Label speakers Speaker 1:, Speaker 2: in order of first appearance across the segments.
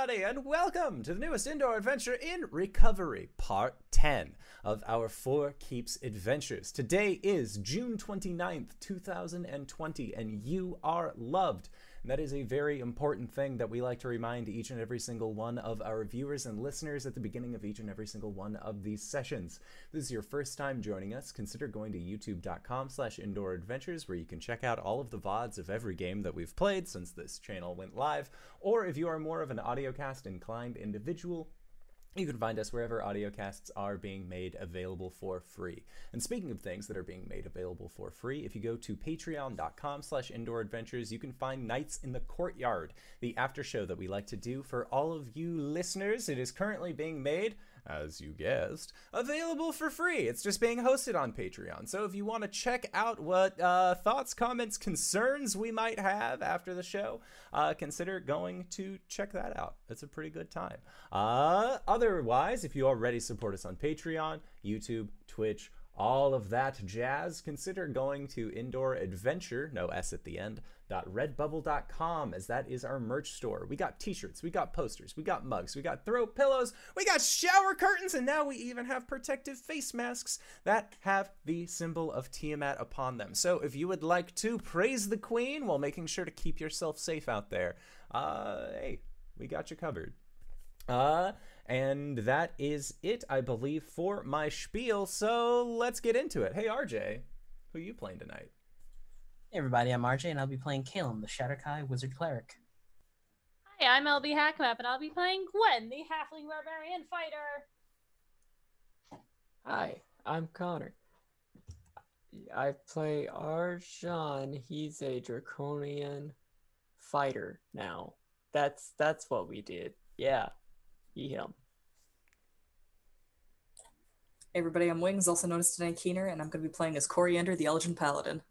Speaker 1: everybody, and welcome to the newest indoor adventure in recovery, part 10 of our Four Keeps adventures. Today is June 29th, 2020, and you are loved. And that is a very important thing that we like to remind each and every single one of our viewers and listeners at the beginning of each and every single one of these sessions. If this is your first time joining us, consider going to youtube.com slash indoor adventures where you can check out all of the VODs of every game that we've played since this channel went live. Or if you are more of an audiocast inclined individual, you can find us wherever audiocasts are being made available for free. And speaking of things that are being made available for free, if you go to patreon.com slash indoor adventures, you can find Nights in the Courtyard, the after show that we like to do for all of you listeners. It is currently being made as you guessed, available for free. It's just being hosted on Patreon. So if you want to check out what uh, thoughts, comments, concerns we might have after the show, uh, consider going to check that out. It's a pretty good time. Uh, otherwise, if you already support us on Patreon, YouTube, Twitch, all of that jazz, consider going to Indoor Adventure, no S at the end, redbubble.com as that is our merch store. We got t-shirts, we got posters, we got mugs, we got throw pillows, we got shower curtains, and now we even have protective face masks that have the symbol of Tiamat upon them. So if you would like to praise the queen while making sure to keep yourself safe out there, uh, hey, we got you covered. Uh, and that is it, I believe, for my spiel. So let's get into it. Hey, RJ, who are you playing tonight?
Speaker 2: Hey everybody, I'm RJ and I'll be playing Calum, the Shadar-kai Wizard Cleric.
Speaker 3: Hi, I'm LB Hackmap and I'll be playing Gwen, the Halfling Barbarian Fighter.
Speaker 4: Hi, I'm Connor. I play Arjan. He's a draconian fighter now. That's that's what we did. Yeah. He him.
Speaker 5: Hey everybody, I'm Wings, also known as Danae Keener, and I'm going to be playing as Coriander, the Elgin Paladin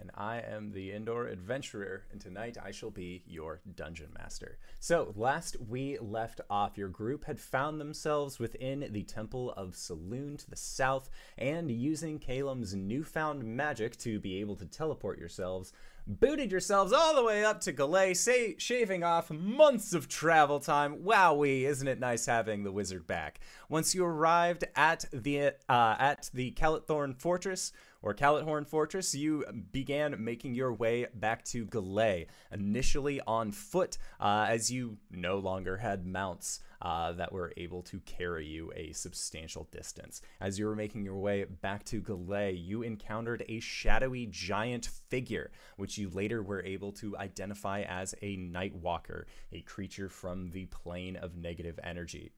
Speaker 1: and I am the indoor adventurer, and tonight I shall be your dungeon master. So, last we left off, your group had found themselves within the Temple of Selûne to the south, and using Calum's newfound magic to be able to teleport yourselves, booted yourselves all the way up to Galay, say, shaving off months of travel time. Wowee, isn't it nice having the wizard back? Once you arrived at the uh, at the Callithorn Fortress, or Callithorn Fortress, you began making your way back to Galay, initially on foot, uh, as you no longer had mounts. Uh, that were able to carry you a substantial distance. As you were making your way back to Galay, you encountered a shadowy giant figure, which you later were able to identify as a Nightwalker, a creature from the plane of negative energy.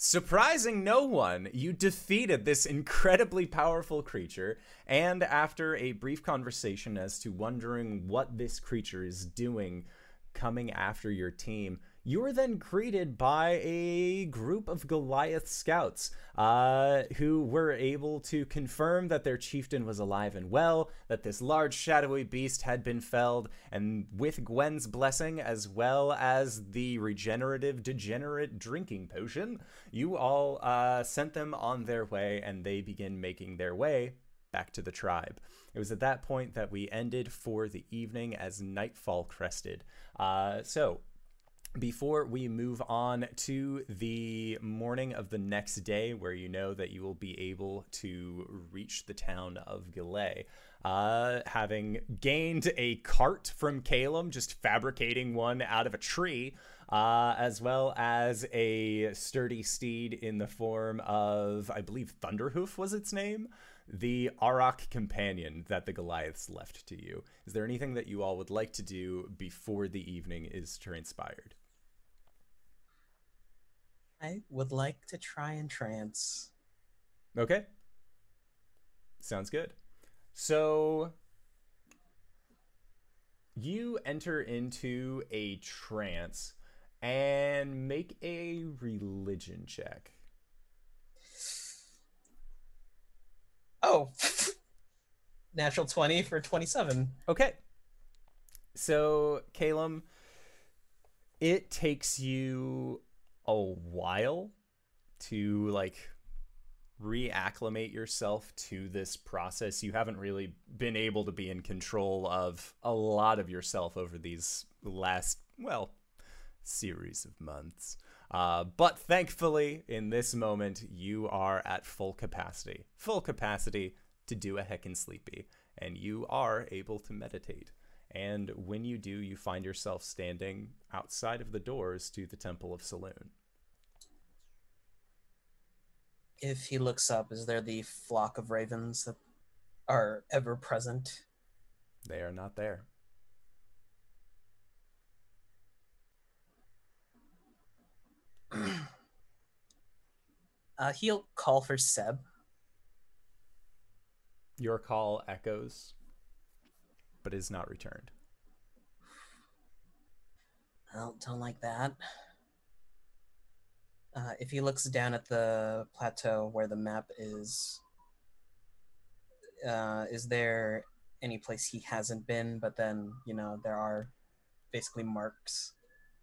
Speaker 1: Surprising no one, you defeated this incredibly powerful creature, and after a brief conversation as to wondering what this creature is doing coming after your team, you were then greeted by a group of Goliath scouts uh, who were able to confirm that their chieftain was alive and well, that this large shadowy beast had been felled, and with Gwen's blessing, as well as the regenerative degenerate drinking potion, you all uh, sent them on their way, and they begin making their way back to the tribe. It was at that point that we ended for the evening as nightfall crested. Uh, so, before we move on to the morning of the next day, where you know that you will be able to reach the town of Galay, uh, having gained a cart from Calum, just fabricating one out of a tree, uh, as well as a sturdy steed in the form of, I believe, Thunderhoof was its name, the Arak companion that the Goliaths left to you. Is there anything that you all would like to do before the evening is transpired?
Speaker 2: I would like to try and trance.
Speaker 1: Okay. Sounds good. So you enter into a trance and make a religion check.
Speaker 2: Oh, natural 20 for 27.
Speaker 1: Okay. So, Calum, it takes you a while to like reacclimate yourself to this process. You haven't really been able to be in control of a lot of yourself over these last, well, series of months. Uh, but thankfully, in this moment, you are at full capacity. Full capacity to do a heckin' sleepy, and you are able to meditate. And when you do, you find yourself standing outside of the doors to the Temple of Selûne.
Speaker 2: If he looks up, is there the flock of ravens that are ever present?
Speaker 1: They are not there.
Speaker 2: Uh, he'll call for Seb.
Speaker 1: Your call echoes, but is not returned.
Speaker 2: Well, don't like that. Uh, if he looks down at the plateau where the map is, uh, is there any place he hasn't been? But then, you know, there are basically marks.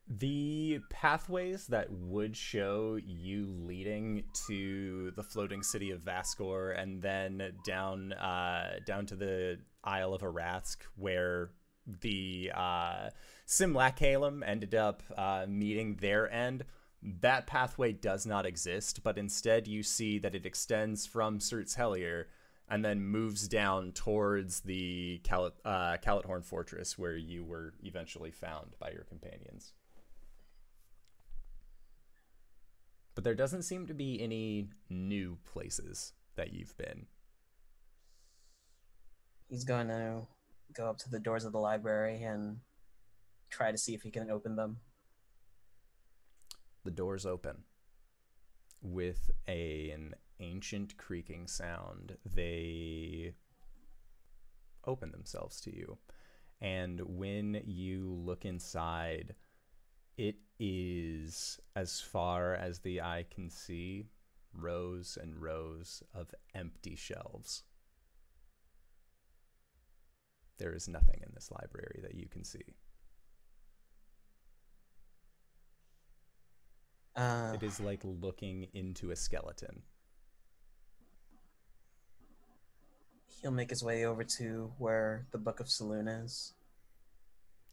Speaker 1: The pathways that would show you leading to the floating city of Vaskor and then down uh, down to the Isle of Arask, where the uh, Simlacalum ended up uh, meeting their end, that pathway does not exist, but instead you see that it extends from Surt's Hellier and then moves down towards the Cal- uh, Calathorn Fortress, where you were eventually found by your companions. But there doesn't seem to be any new places that you've been.
Speaker 2: He's going to go up to the doors of the library and try to see if he can open them.
Speaker 1: The doors open with a, an ancient creaking sound. They open themselves to you. And when you look inside, it is as far as the eye can see rows and rows of empty shelves. There is nothing in this library that you can see.
Speaker 2: Uh,
Speaker 1: It is like looking into a skeleton.
Speaker 2: he'll make his way over to where the Book of Selûne is.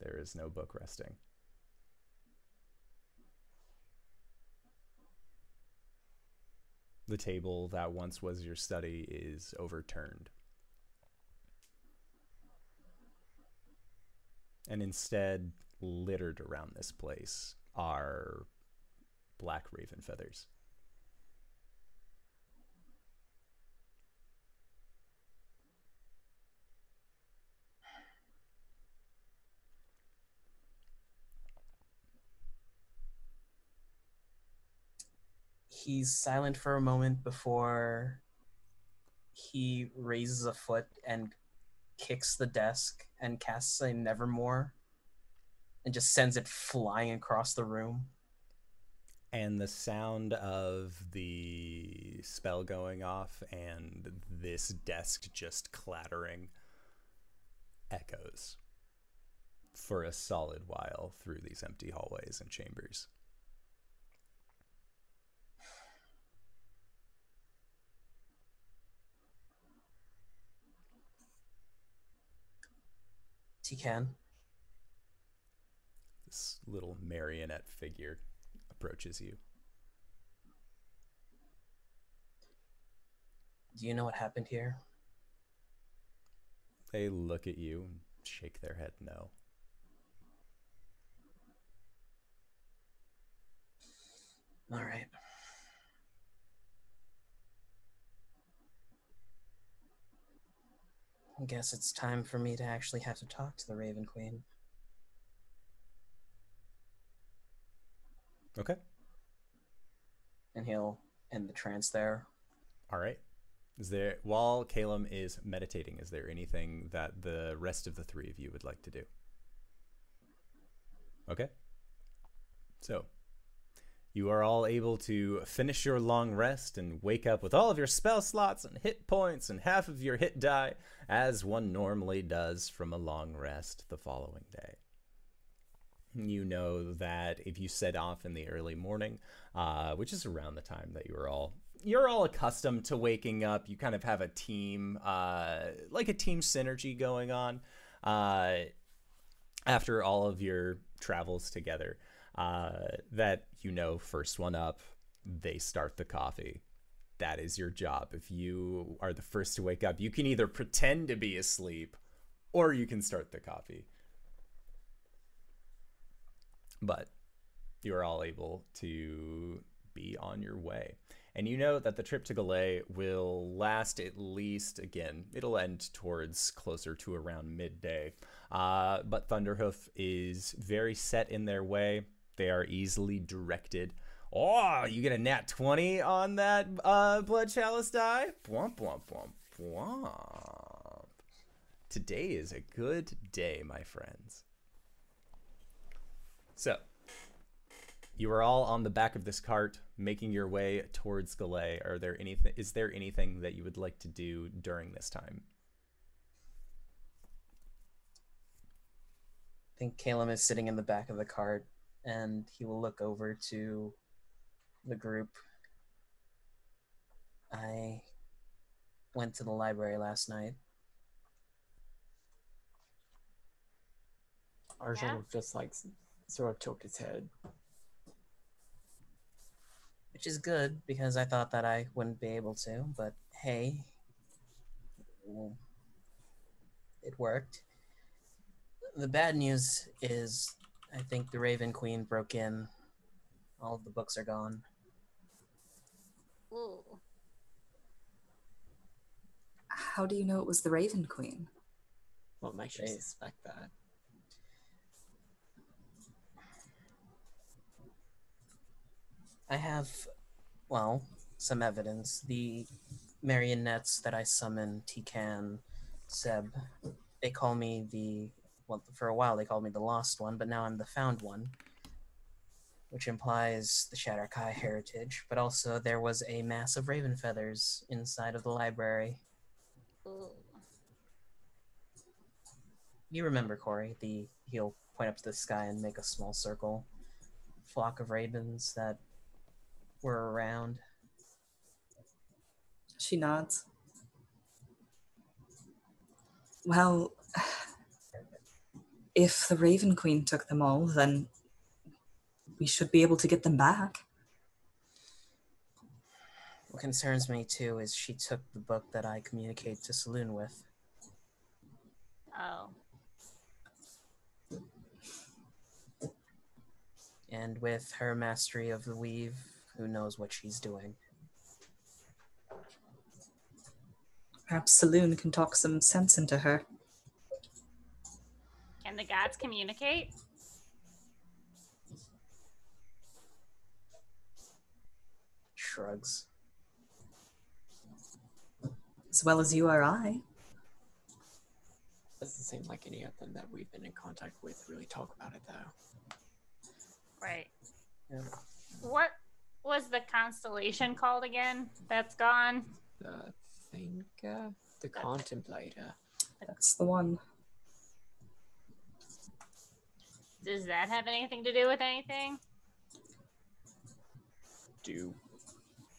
Speaker 1: There is no book resting. The table that once was your study is overturned. And instead, littered around this place are black raven feathers.
Speaker 2: He's silent for a moment before he raises a foot and kicks the desk and casts a Nevermore and just sends it flying across the room.
Speaker 1: And the sound of the spell going off and this desk just clattering echoes for a solid while through these empty hallways and chambers.
Speaker 2: Tikan,
Speaker 1: This little marionette figure approaches you.
Speaker 2: do you know what happened here?
Speaker 1: They look at you and shake their head no.
Speaker 2: All right. I guess it's time for me to actually have to talk to the Raven Queen.
Speaker 1: Okay.
Speaker 2: And he'll end the trance there.
Speaker 1: All right. Is there while Calum is meditating, is there anything that the rest of the three of you would like to do? Okay. So, you are all able to finish your long rest and wake up with all of your spell slots and hit points and half of your hit die as one normally does from a long rest the following day. You know that if you set off in the early morning, uh, which is around the time that you are all you're all accustomed to waking up. You kind of have a team, uh, like a team synergy going on. Uh, after all of your travels together. Uh, that you know, first one up, they start the coffee. That is your job. If you are the first to wake up, you can either pretend to be asleep or you can start the coffee. But you are all able to be on your way. And you know that the trip to Galay will last at least, again, it'll end towards closer to around midday. Uh, but Thunderhoof is very set in their way. They are easily directed. Oh, you get a nat 20 on that uh, Blood Chalice die? Bwomp, bwomp, bwomp, bwomp. Today is a good day, my friends. So, you are all on the back of this cart, making your way towards Galay. Are there anything? Is there anything that you would like to do during this time?
Speaker 2: I think Caleb is sitting in the back of the cart, and he will look over to the group. I went to the library last night.
Speaker 4: Arjan
Speaker 3: Yeah?
Speaker 4: will just like s- sort of tilt its head.
Speaker 2: which is good because I thought that I wouldn't be able to, but hey, well, it worked. The bad news is I think the Raven Queen broke in. All of the books are gone.
Speaker 3: Ooh.
Speaker 5: How do you know it was the Raven Queen?
Speaker 4: What makes you
Speaker 2: Right.
Speaker 4: suspect that?
Speaker 2: I have, well, some evidence. The marionettes that I summon, Tikan, Seb, they call me the, well, for a while they called me the lost one, but now I'm the found one, which implies the Shadar-kai heritage. But also, there was a mass of raven feathers inside of the library.
Speaker 3: Ooh.
Speaker 2: You remember, Corey, the, he'll point up to the sky and make a small circle. Flock of ravens that were around.
Speaker 5: She nods. Well, if the Raven Queen took them all, then we should be able to get them back.
Speaker 2: What concerns me too is she took the book that I communicate to Selûne with.
Speaker 3: Oh.
Speaker 2: And with her mastery of the weave, who knows what she's doing.
Speaker 5: Perhaps Selûne can talk some sense into her.
Speaker 3: Can the gods communicate?
Speaker 2: Shrugs.
Speaker 5: As well as you or I.
Speaker 4: Doesn't seem like any of them that we've been in contact with really talk about it though.
Speaker 3: Right.
Speaker 2: Yeah.
Speaker 3: What was the constellation called again? That's gone.
Speaker 4: The thinker, the contemplator.
Speaker 5: That's the one.
Speaker 3: Does that have anything to do with anything?
Speaker 4: Do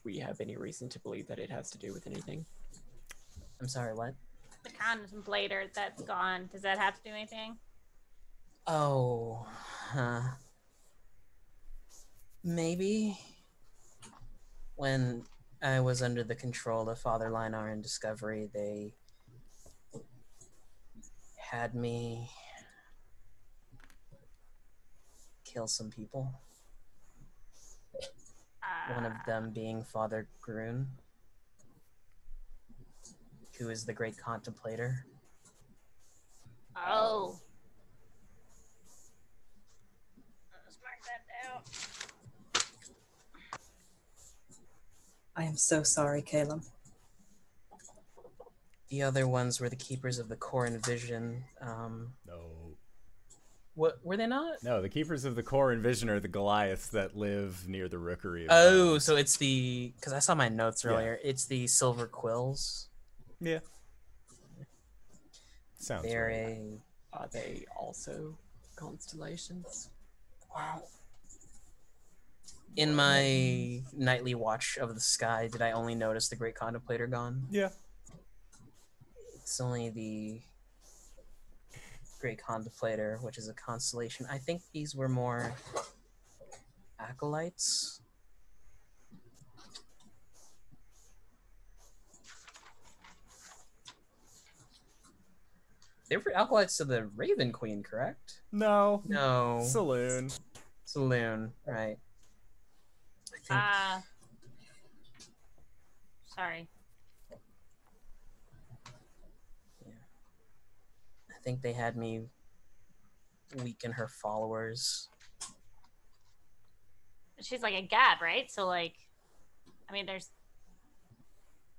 Speaker 4: we have any reason to believe that it has to do with anything?
Speaker 2: I'm sorry, what?
Speaker 3: The contemplator that's gone. Does that have to do anything?
Speaker 2: Oh, huh. Maybe when I was under the control of Father Linar and Discovery, they had me kill some people. One of
Speaker 3: Uh,
Speaker 2: them being Father Grun, who is the great contemplator.
Speaker 3: Oh. Let's mark that down.
Speaker 5: I am so sorry, Caleb.
Speaker 2: The other ones were the keepers of the core and vision. Um,
Speaker 1: No.
Speaker 2: what were they not?
Speaker 1: No, the keepers of the core and vision are the Goliaths that live near the rookery. of
Speaker 2: Oh,
Speaker 1: Bones.
Speaker 2: so it's the because I saw my notes
Speaker 1: Yeah.
Speaker 2: earlier. It's the silver quills.
Speaker 1: yeah. Sounds
Speaker 2: They're
Speaker 1: right.
Speaker 2: a
Speaker 4: Are they also constellations?
Speaker 2: wow. In my nightly watch of the sky, did I only notice the great contemplator gone?
Speaker 1: Yeah.
Speaker 2: It's only the Great Contemplator, which is a constellation. I think these were more acolytes. They were acolytes to the Raven Queen, correct?
Speaker 1: No.
Speaker 2: No.
Speaker 1: Selûne.
Speaker 2: Selûne, right. Think
Speaker 3: Uh, sorry.
Speaker 2: I think they had me weaken her followers.
Speaker 3: She's like a god, right? So like, I mean, there's.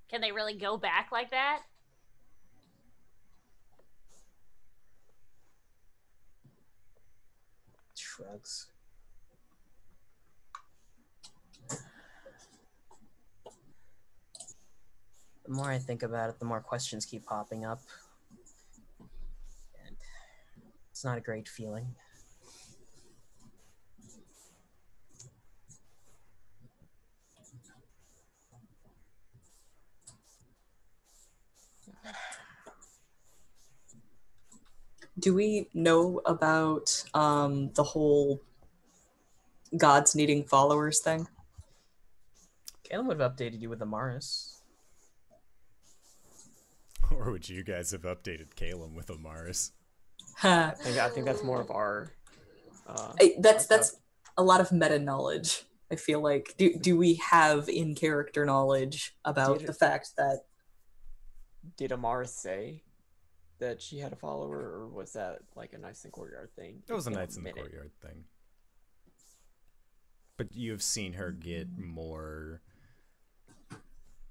Speaker 3: Can they really go back like that?
Speaker 2: Shrugs. The more I think about it, the more questions keep popping up. And it's not a great feeling.
Speaker 5: Do we know about um, the whole gods needing followers thing?
Speaker 2: Caleb would have updated you with the Mars.
Speaker 1: Or would you guys have updated Calum with Amaris?
Speaker 5: Ha.
Speaker 4: I think, I think that's more of our. Uh,
Speaker 5: I- that's
Speaker 4: our
Speaker 5: that's a lot of meta knowledge. I feel like do do we have in character knowledge about
Speaker 4: Did
Speaker 5: the
Speaker 4: it-
Speaker 5: fact that
Speaker 4: did Amaris say that she had a follower, or was that like a Knights in the Courtyard thing?
Speaker 1: It was a
Speaker 4: It's
Speaker 1: Knights in the
Speaker 4: minute.
Speaker 1: Courtyard thing. But you've seen her get more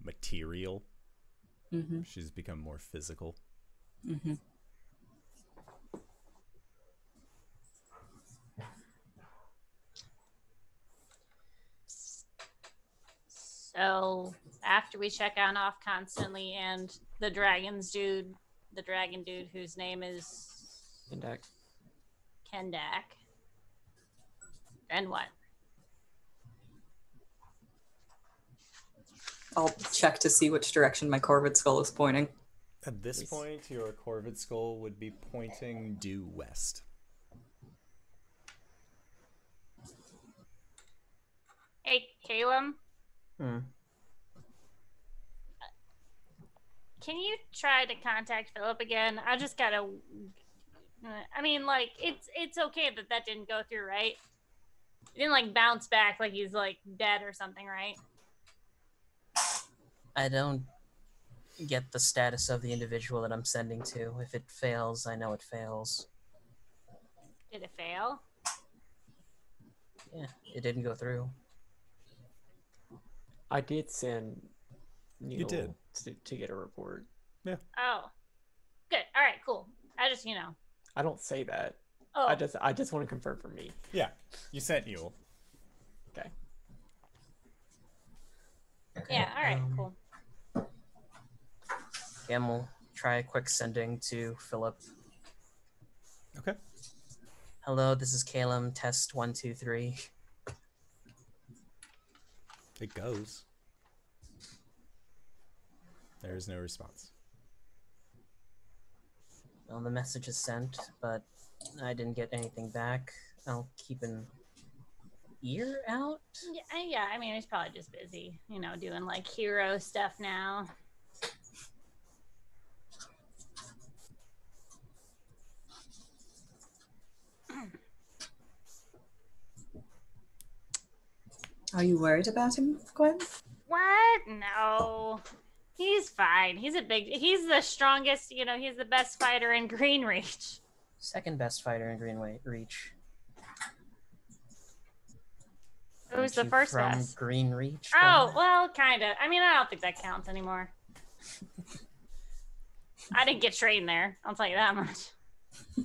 Speaker 1: material.
Speaker 5: Hmm
Speaker 1: She's become more physical.
Speaker 5: hmm
Speaker 3: So after we check on off constantly, and the dragons dude, the dragon dude whose name is
Speaker 4: Kendak. that
Speaker 3: Kendak. Then what?
Speaker 5: I'll check to see which direction my Corvid skull is pointing.
Speaker 1: At this
Speaker 4: Please.
Speaker 1: point, your Corvid skull would be pointing due west.
Speaker 3: Hey, Calum,
Speaker 2: Hmm.
Speaker 3: can you try to contact Philip again? I just gotta. I mean, like it's it's okay that that didn't go through, right? It didn't like bounce back like he's like dead or something, right?
Speaker 2: I don't get the status of the individual that I'm sending to. If it fails, I know it fails.
Speaker 3: Did it fail?
Speaker 2: Yeah, it didn't go through.
Speaker 4: I did send. Neil
Speaker 1: did.
Speaker 4: to, to get a report. Yeah.
Speaker 3: Oh, good. All right, cool. I just you know.
Speaker 4: I don't say that.
Speaker 3: Oh,
Speaker 4: I just I just want to confirm for me.
Speaker 1: Yeah, you sent Yule.
Speaker 4: Okay.
Speaker 3: yeah. All right,
Speaker 2: um,
Speaker 3: cool.
Speaker 2: Again, we'll try a quick sending to Philip.
Speaker 1: Okay.
Speaker 2: Hello, this is Calum. Test one, two, three.
Speaker 1: It goes. There is no response.
Speaker 2: Well, the message is sent, but I didn't get anything back. I'll keep an ear out.
Speaker 3: Yeah, yeah. I mean, he's probably just busy, you know, doing like hero stuff now.
Speaker 5: Are you worried about him, Gwen?
Speaker 3: What? No. He's fine. He's a big. He's the strongest. You know, he's the best fighter in Green Reach.
Speaker 2: Second best fighter in Green Reach.
Speaker 3: Who's the
Speaker 2: Aren't you
Speaker 3: first
Speaker 2: from
Speaker 3: best?
Speaker 2: Green Reach.
Speaker 3: Oh well, kind of. I mean, I don't think that counts anymore. I didn't get trained there. I'll tell you that much.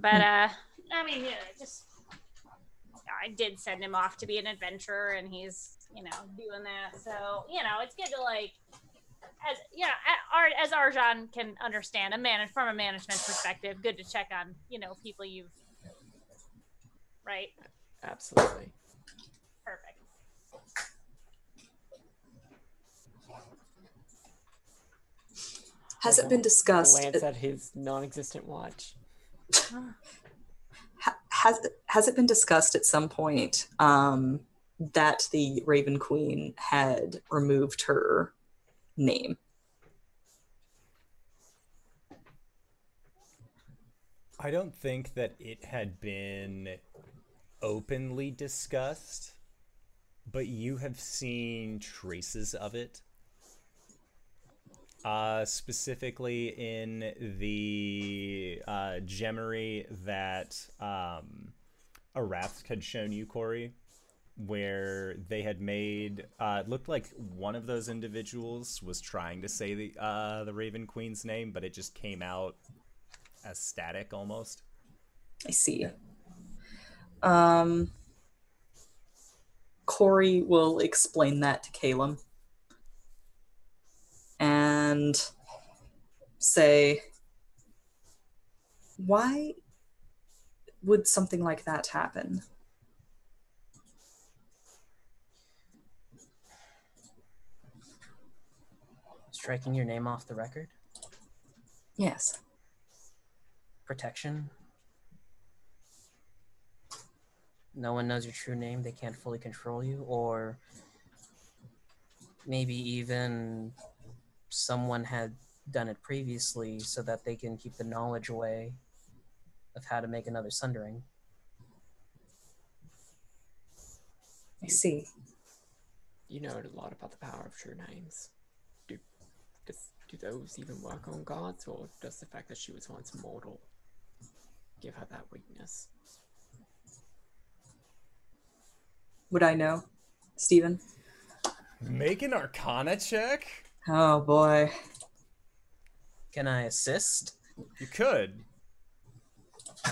Speaker 3: but uh, I mean, yeah, just I did send him off to be an adventurer, and he's you know doing that. So you know, it's good to like. As you know, a- Ar- as Arjan can understand, a manage from a management perspective, good to check on you know people you've right.
Speaker 4: Absolutely.
Speaker 3: Perfect.
Speaker 5: Has it been discussed?
Speaker 4: Glance at his non-existent watch.
Speaker 5: ha- has has it been discussed at some point um, that the Raven Queen had removed her name?
Speaker 1: I don't think that it had been openly discussed, but you have seen traces of it. Uh, specifically in the uh, gemery that um, Arath had shown you, Corey, where they had made. Uh, it looked like one of those individuals was trying to say the uh, the Raven Queen's name, but it just came out as static almost.
Speaker 5: I see. Um, Corey will explain that to Caleb and say, "Why would something like that happen?"
Speaker 2: Striking your name off the record?
Speaker 5: Yes.
Speaker 2: Protection? No one knows your true name, they can't fully control you, or maybe even someone had done it previously so that they can keep the knowledge away of how to make another sundering.
Speaker 5: I see.
Speaker 4: You know a lot about the power of true names. Do does, do those even work on gods, or does the fact that she was once mortal give her that weakness?
Speaker 5: Would I know, Stephen?
Speaker 1: Make an Arcana check.
Speaker 5: Oh boy.
Speaker 2: Can I assist?
Speaker 1: You could.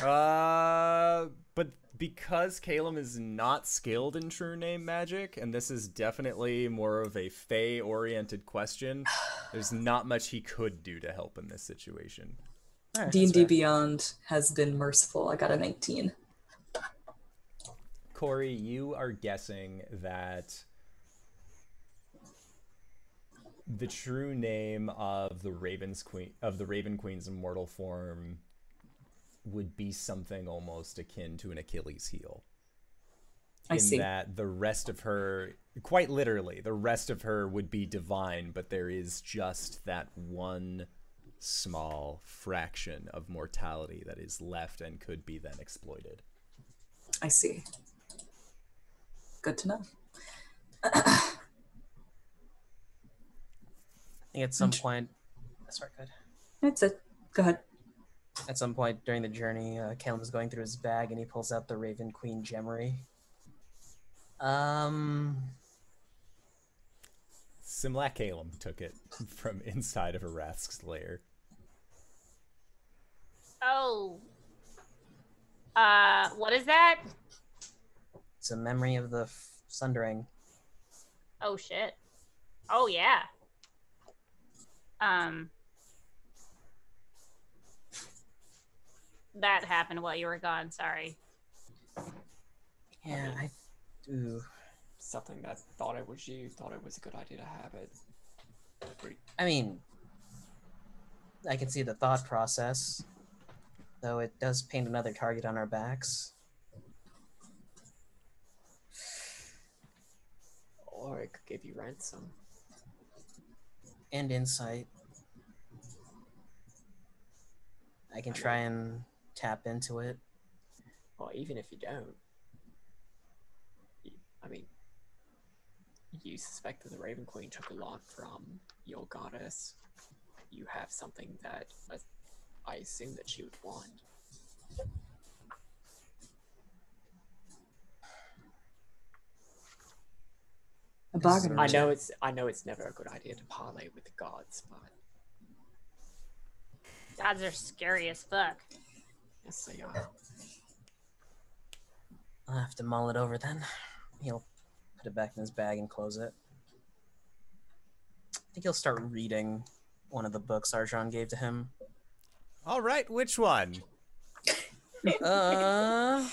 Speaker 1: Uh, but because Calum is not skilled in True Name magic, and this is definitely more of a Fey-oriented question, there's not much he could do to help in this situation.
Speaker 2: Alright,
Speaker 5: D and D. Beyond has been merciful. I got a 19.
Speaker 1: Corey, you are guessing that the true name of the Raven's Queen of the Raven Queen's immortal form would be something almost akin to an Achilles heel.
Speaker 5: I
Speaker 1: in
Speaker 5: see.
Speaker 1: that the rest of her quite literally the rest of her would be divine but there is just that one small fraction of mortality that is left and could be then exploited
Speaker 5: I see. Good to know.
Speaker 2: I think at some point, sorry, good.
Speaker 5: That's it. Go ahead.
Speaker 2: At some point during the journey, uh, Caleb is going through his bag and he pulls out the Raven Queen Gemery. Um,
Speaker 1: Simlac Calum took it from inside of Arath's lair.
Speaker 3: Oh. Uh, what is that?
Speaker 2: it's a memory of the f- Sundering.
Speaker 3: Oh shit. Oh yeah. Um. That happened while you were gone. Sorry.
Speaker 2: Yeah, I do.
Speaker 4: Something that thought it was you, thought it was a good idea to have it.
Speaker 2: I mean, I can see the thought process, though it does paint another target on our backs.
Speaker 4: Or it could give you ransom.
Speaker 2: And insight. I can try and tap into it.
Speaker 4: Well, even if you don't, I mean, you suspect that the Raven Queen took a lot from your goddess. You have something that I assume that she would want.
Speaker 5: A bargain.
Speaker 4: I know it's I know it's never a good idea to parley with the gods, but
Speaker 3: Gods are scary as fuck.
Speaker 4: yes, they are.
Speaker 2: I'll have to mull it over then. He'll put it back in his bag and close it. I think he'll start reading one of the books Arjan gave to him.
Speaker 1: All right, which one?
Speaker 2: Uh,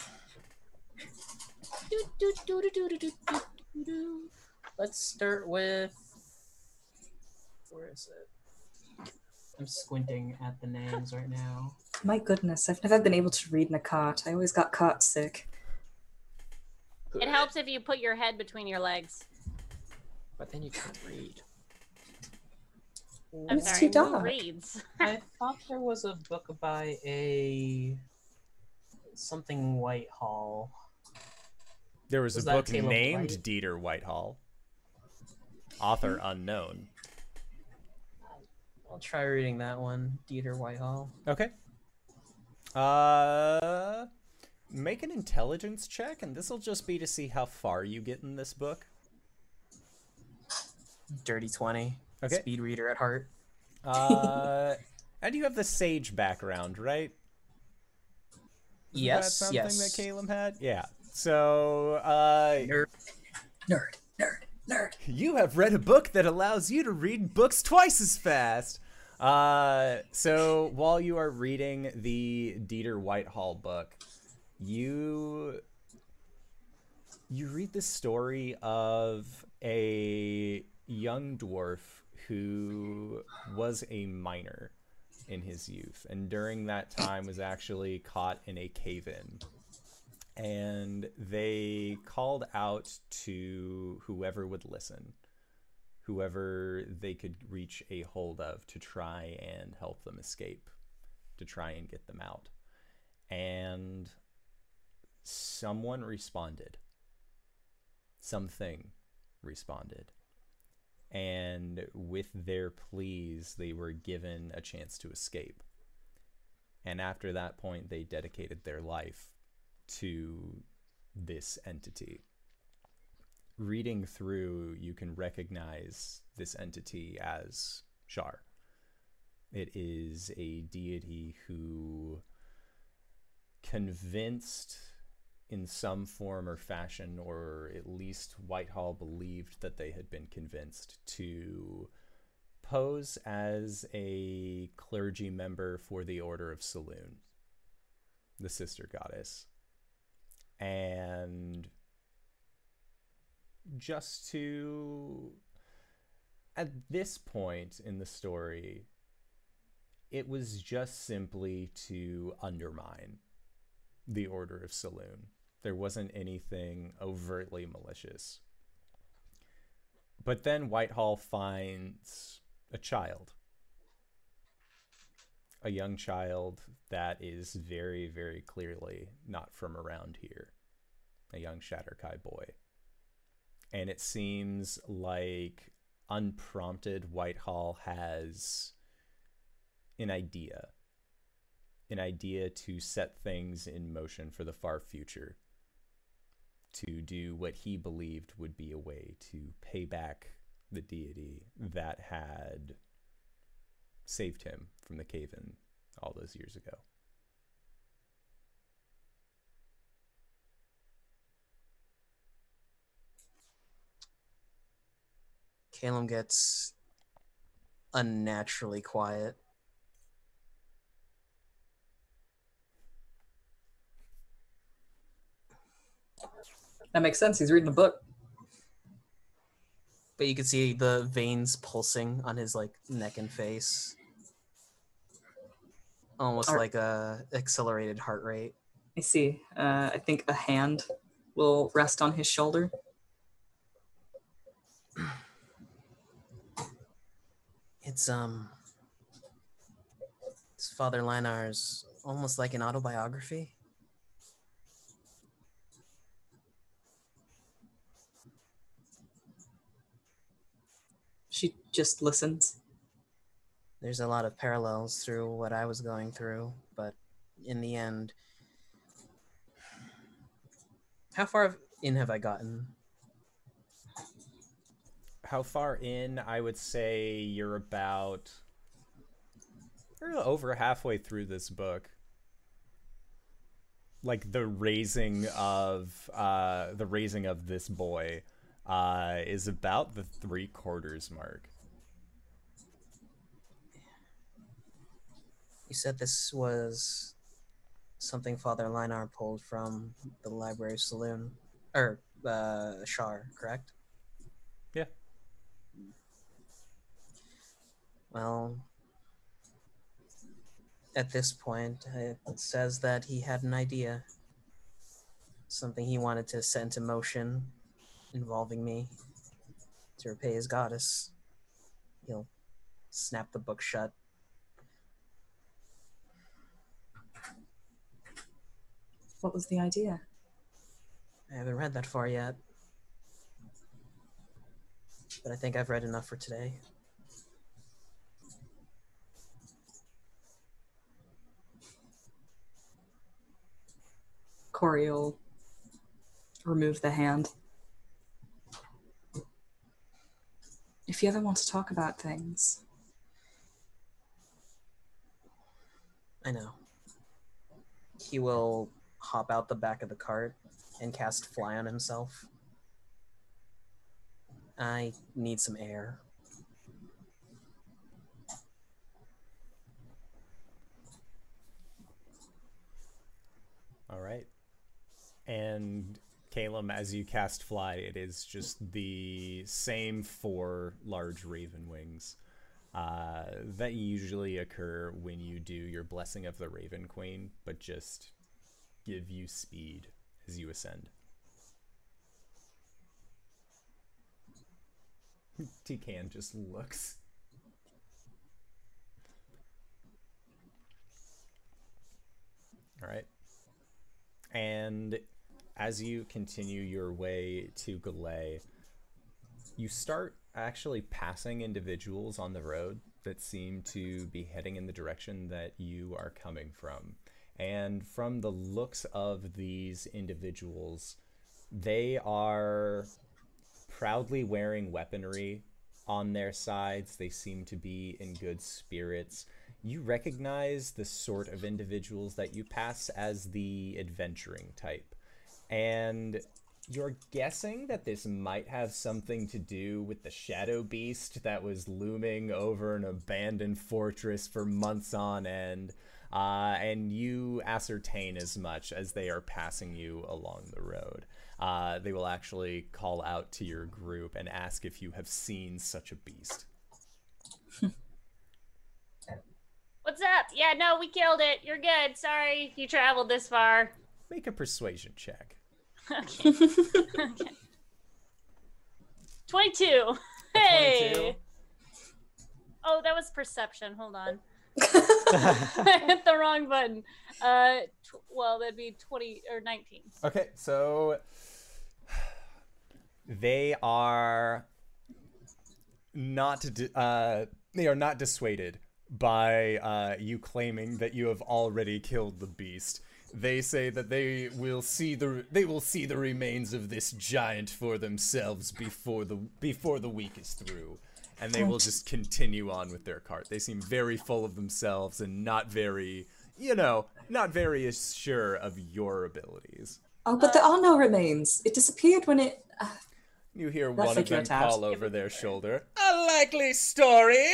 Speaker 2: let's start with. Where is it? I'm squinting at the names right now.
Speaker 5: My goodness, I've never been able to read in a cart. I always got cart sick.
Speaker 3: It helps if you put your head between your legs.
Speaker 4: But then you can't read.
Speaker 3: I'm
Speaker 5: It's
Speaker 3: sorry,
Speaker 5: too dark.
Speaker 3: reads?
Speaker 2: I thought there was a book by a something Whitehall.
Speaker 1: There was,
Speaker 2: Was
Speaker 1: a book named
Speaker 2: White?
Speaker 1: Dieter Whitehall. Author unknown.
Speaker 2: I'll try reading that one. Dieter Whitehall.
Speaker 1: Okay. Uh, make an intelligence check, and this will just be to see how far you get in this book.
Speaker 2: Dirty twenty.
Speaker 1: Okay.
Speaker 2: Speed reader at heart.
Speaker 1: Uh, and you have the sage background, right?
Speaker 2: Yes.
Speaker 1: that something
Speaker 2: yes.
Speaker 1: that Caleb had? Yeah. So, uh,
Speaker 2: Nerd.
Speaker 5: Nerd, nerd,
Speaker 1: you have read a book that allows you to read books twice as fast. Uh, so while you are reading the Dieter Whitehall book, you you read the story of a young dwarf who was a miner in his youth and during that time was actually caught in a cave-in and they called out to whoever would listen whoever they could reach a hold of to try and help them escape to try and get them out. And someone responded. Something responded. And with their pleas they were given a chance to escape. And after that point they dedicated their life to this entity reading through you can recognize this entity as shar it is a deity who convinced in some form or fashion, or at least Whitehall believed that they had been convinced to pose as a clergy member for the Order of Selûne, the sister goddess. And just to. At this point in the story, it was just simply to undermine the Order of Selûne. There wasn't anything overtly malicious. But then Whitehall finds a child. A young child that is very, very clearly not from around here. A young Shadar-kai boy. And it seems like unprompted Whitehall has an idea an idea to set things in motion for the far future to do what he believed would be a way to pay back the deity that had saved him from the cave in all those years ago.
Speaker 2: Calum gets unnaturally quiet.
Speaker 5: That makes sense. He's reading a book.
Speaker 2: But you can see the veins pulsing on his like neck and face. Almost like a accelerated heart rate.
Speaker 5: I see. Uh, I think a hand will rest on his shoulder.
Speaker 2: It's um it's Father Linar's almost like an autobiography.
Speaker 5: She just listens.
Speaker 2: There's a lot of parallels through what I was going through, but in the end How far in have I gotten?
Speaker 1: How far in? I would say you're about you're over halfway through this book. Like the raising of uh, the raising of this boy uh, is about the three quarters mark.
Speaker 2: You said this was something Father Linar pulled from the library Selûne, or uh, Shar, correct?
Speaker 1: Yeah.
Speaker 2: Well, at this point, it says that he had an idea, something he wanted to set into motion involving me to repay his goddess. He'll snap the book shut.
Speaker 5: What was the idea?
Speaker 2: I haven't read that far yet, but I think I've read enough for today.
Speaker 5: Corey will remove the hand. If you ever want to talk about things,
Speaker 2: I know. He will hop out the back of the cart and cast fly on himself. I need some air.
Speaker 1: All right. And Caleb, as you cast fly, it is just the same four large raven wings uh, that usually occur when you do your blessing of the Raven Queen, but just give you speed as you ascend. Tikan just looks. All right. And as you continue your way to Galay, you start actually passing individuals on the road that seem to be heading in the direction that you are coming from. And from the looks of these individuals, they are proudly wearing weaponry on their sides. They seem to be in good spirits. You recognize the sort of individuals that you pass as the adventuring type. And you're guessing that this might have something to do with the shadow beast that was looming over an abandoned fortress for months on end. Uh, and you ascertain as much as they are passing you along the road. Uh, they will actually call out to your group and ask if you have seen such a beast.
Speaker 3: What's up? Yeah, no, we killed it. You're good. Sorry you traveled this far.
Speaker 1: Make a persuasion check.
Speaker 3: Okay. okay. 22. Hey.
Speaker 4: 22.
Speaker 3: Oh, that was perception. Hold on. I hit the wrong button. Uh, tw- well, that'd be 20 or 19.
Speaker 1: Okay, so they are not di- uh, they are not dissuaded by uh, you claiming that you have already killed the beast. They say that they will see the they will see the remains of this giant for themselves before the before the week is through, and they will just continue on with their cart. They seem very full of themselves and not very, you know, not very sure of your abilities.
Speaker 5: oh, but there are no remains. It disappeared when it. Uh,
Speaker 1: You hear one of them
Speaker 5: figure attached.
Speaker 1: call over their shoulder, "A likely story,"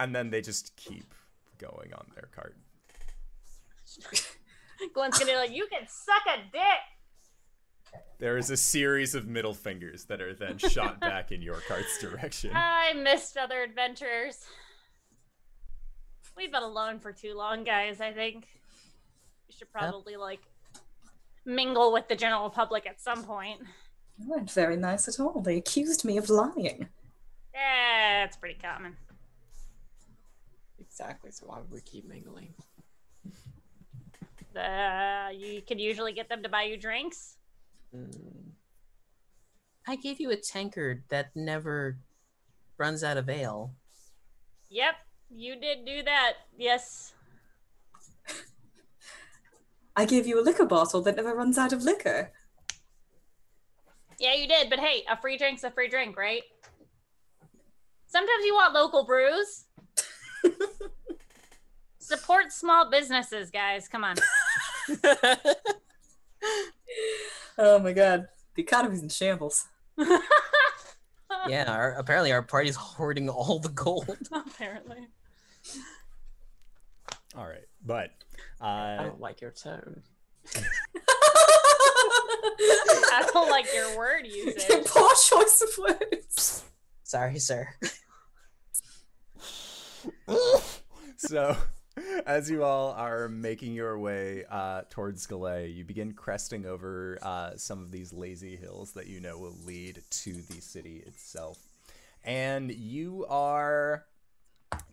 Speaker 1: and then they just keep going on their cart.
Speaker 3: Glenn's gonna be like, you can suck a dick.
Speaker 1: There is a series of middle fingers that are then shot back in your cart's direction.
Speaker 3: I missed other adventures. We've been alone for too long, guys. I think we should probably like mingle with the general public at some point.
Speaker 5: they weren't very nice at all. They accused me of lying.
Speaker 3: Yeah, it's pretty common.
Speaker 4: Exactly. So why would we keep mingling?
Speaker 3: Uh, you can usually get them to buy you drinks.
Speaker 4: Mm,
Speaker 2: I gave you a tankard that never runs out of ale.
Speaker 3: Yep, you did do that. Yes.
Speaker 5: I gave you a liquor bottle that never runs out of liquor.
Speaker 3: Yeah, you did. But hey, a free drink's a free drink, right? Sometimes you want local brews. Support small businesses, guys. Come on.
Speaker 5: Oh my god. The economy's in shambles.
Speaker 2: yeah, our, apparently our party's hoarding all the gold.
Speaker 3: Apparently.
Speaker 1: All right, but
Speaker 4: I
Speaker 1: uh,
Speaker 4: don't like your tone.
Speaker 3: I don't like your word usage.
Speaker 5: Poor choice of words.
Speaker 2: Sorry, sir.
Speaker 1: so As you all are making your way uh, towards Galay, you begin cresting over uh, some of these lazy hills that you know will lead to the city itself. And you are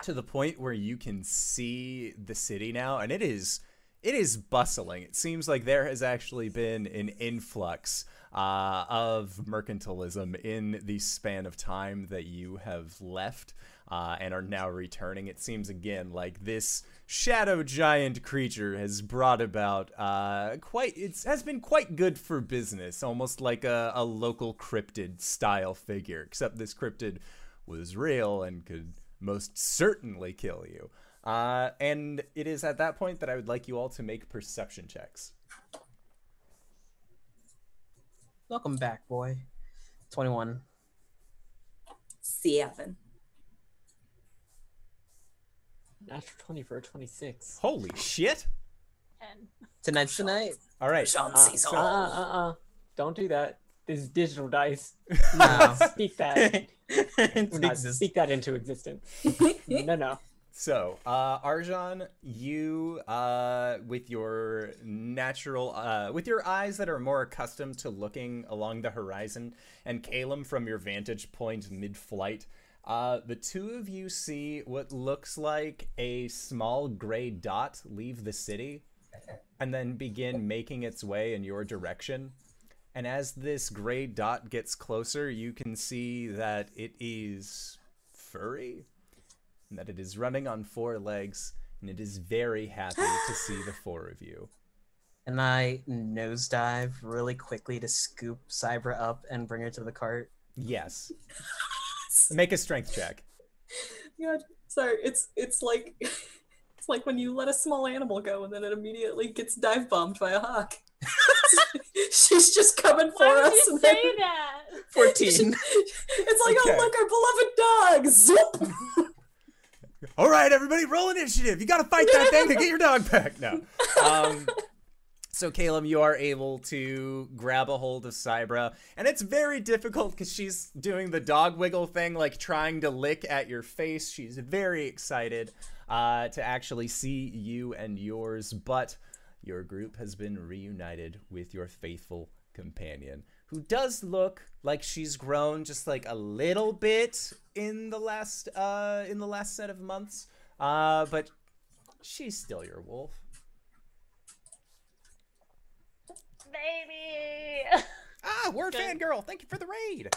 Speaker 1: to the point where you can see the city now, and it is it is bustling. It seems like there has actually been an influx uh, of mercantilism in the span of time that you have left uh, and are now returning. It seems again like this shadow giant creature has brought about uh, quite. It has been quite good for business, almost like a, a local cryptid style figure. Except this cryptid was real and could most certainly kill you. Uh, and it is at that point that I would like you all to make perception checks.
Speaker 2: Welcome back, boy. 21.
Speaker 5: Seven.
Speaker 4: Natural 20 for a 26.
Speaker 1: Holy shit!
Speaker 3: And
Speaker 2: Tonight's the night.
Speaker 1: All right.
Speaker 5: Sean
Speaker 4: Uh,
Speaker 5: sees
Speaker 4: uh,
Speaker 5: all.
Speaker 4: uh, uh, uh. Don't do that. This is digital dice.
Speaker 2: No.
Speaker 4: Speak that. Not speak that into existence. No, no.
Speaker 1: So, uh, Arjan, you, uh, with your natural, uh, with your eyes that are more accustomed to looking along the horizon, and Calum from your vantage point mid flight, uh, the two of you see what looks like a small gray dot leave the city and then begin making its way in your direction. And as this gray dot gets closer, you can see that it is furry and that it is running on four legs, and it is very happy to see the four of you.
Speaker 2: And I nosedive really quickly to scoop Cybra up and bring her to the cart.
Speaker 1: Yes. Make a strength check.
Speaker 5: God, sorry. It's it's like it's like when you let a small animal go and then it immediately gets dive bombed by a hawk. She's just coming for
Speaker 3: why would
Speaker 5: us.
Speaker 3: you say
Speaker 5: then-
Speaker 3: that?
Speaker 2: 14.
Speaker 5: It's like, oh look, our beloved dog. Zoop.
Speaker 1: All right, everybody, roll initiative. You got to fight that thing to get your dog back. No. Um, so, Caleb, you are able to grab a hold of Cybra, and it's very difficult because she's doing the dog wiggle thing, like trying to lick at your face. She's very excited uh, to actually see you and yours, but your group has been reunited with your faithful companion, who does look like she's grown just like a little bit in the last uh, in the last set of months, uh, but she's still your wolf.
Speaker 3: Baby.
Speaker 1: Ah, word
Speaker 3: Good.
Speaker 1: fangirl. Thank you for the raid.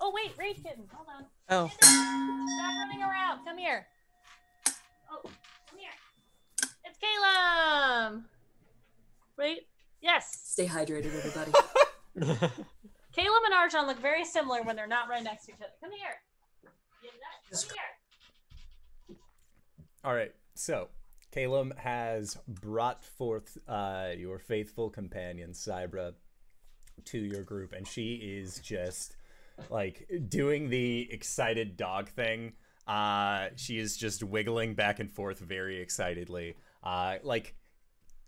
Speaker 3: Oh wait, Raid Kitten. Hold on.
Speaker 2: Oh,
Speaker 3: Stop running around. Come here. Oh, come here. It's Caleb. Wait. Yes.
Speaker 5: Stay hydrated, everybody.
Speaker 3: Caleb and Arjan look very similar when they're not right next to each other. Come here. Come here.
Speaker 1: All right, so Caleb has brought forth uh, your faithful companion Cybra to your group, and she is just like doing the excited dog thing. Uh, she is just wiggling back and forth very excitedly, uh, like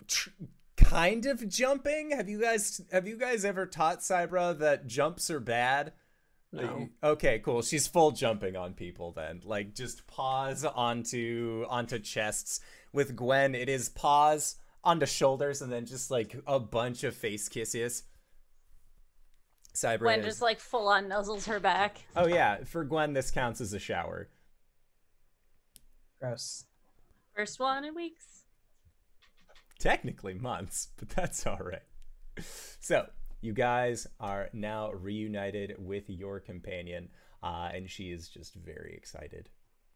Speaker 1: tr- kind of jumping. Have you guys have you guys ever taught Cybra that jumps are bad?
Speaker 4: No.
Speaker 1: Okay, cool. She's full jumping on people then. Like just pause onto onto chests. With Gwen, it is paws on the shoulders and then just like a bunch of face kisses. Cybra
Speaker 3: Gwen
Speaker 1: is-
Speaker 3: just like full on nuzzles her back.
Speaker 1: Oh yeah, for Gwen this counts as a shower.
Speaker 2: gross.
Speaker 3: First one in weeks.
Speaker 1: Technically months, but that's all right. So, you guys are now reunited with your companion, uh, and she is just very excited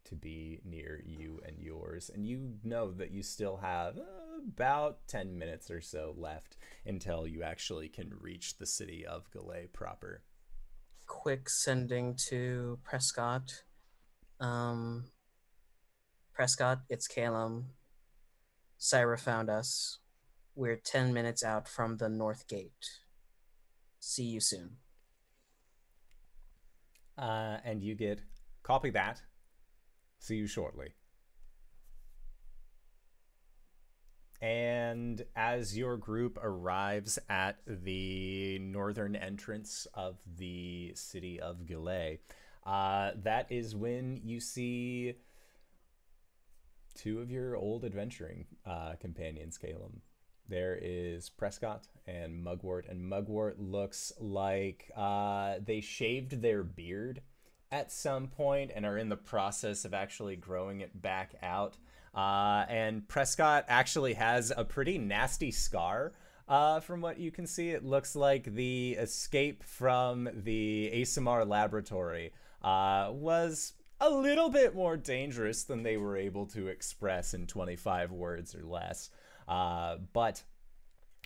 Speaker 1: to be near you and yours. And you know that you still have uh, about 10 minutes or so left until you actually can reach the city of Galay proper.
Speaker 2: Quick sending to Prescott. Um, Prescott, it's Calum. Cybra found us. We're 10 minutes out from the North Gate. See you soon.
Speaker 1: Uh, and you get copy that. See you shortly. And as your group arrives at the northern entrance of the city of Galay, uh, that is when you see two of your old adventuring uh, companions, Caleb. There is Prescott and Mugwort, and Mugwort looks like uh, they shaved their beard at some point and are in the process of actually growing it back out. Uh, and Prescott actually has a pretty nasty scar. Uh, from what you can see, it looks like the escape from the Aasimar laboratory uh, was a little bit more dangerous than they were able to express in 25 words or less. Uh, but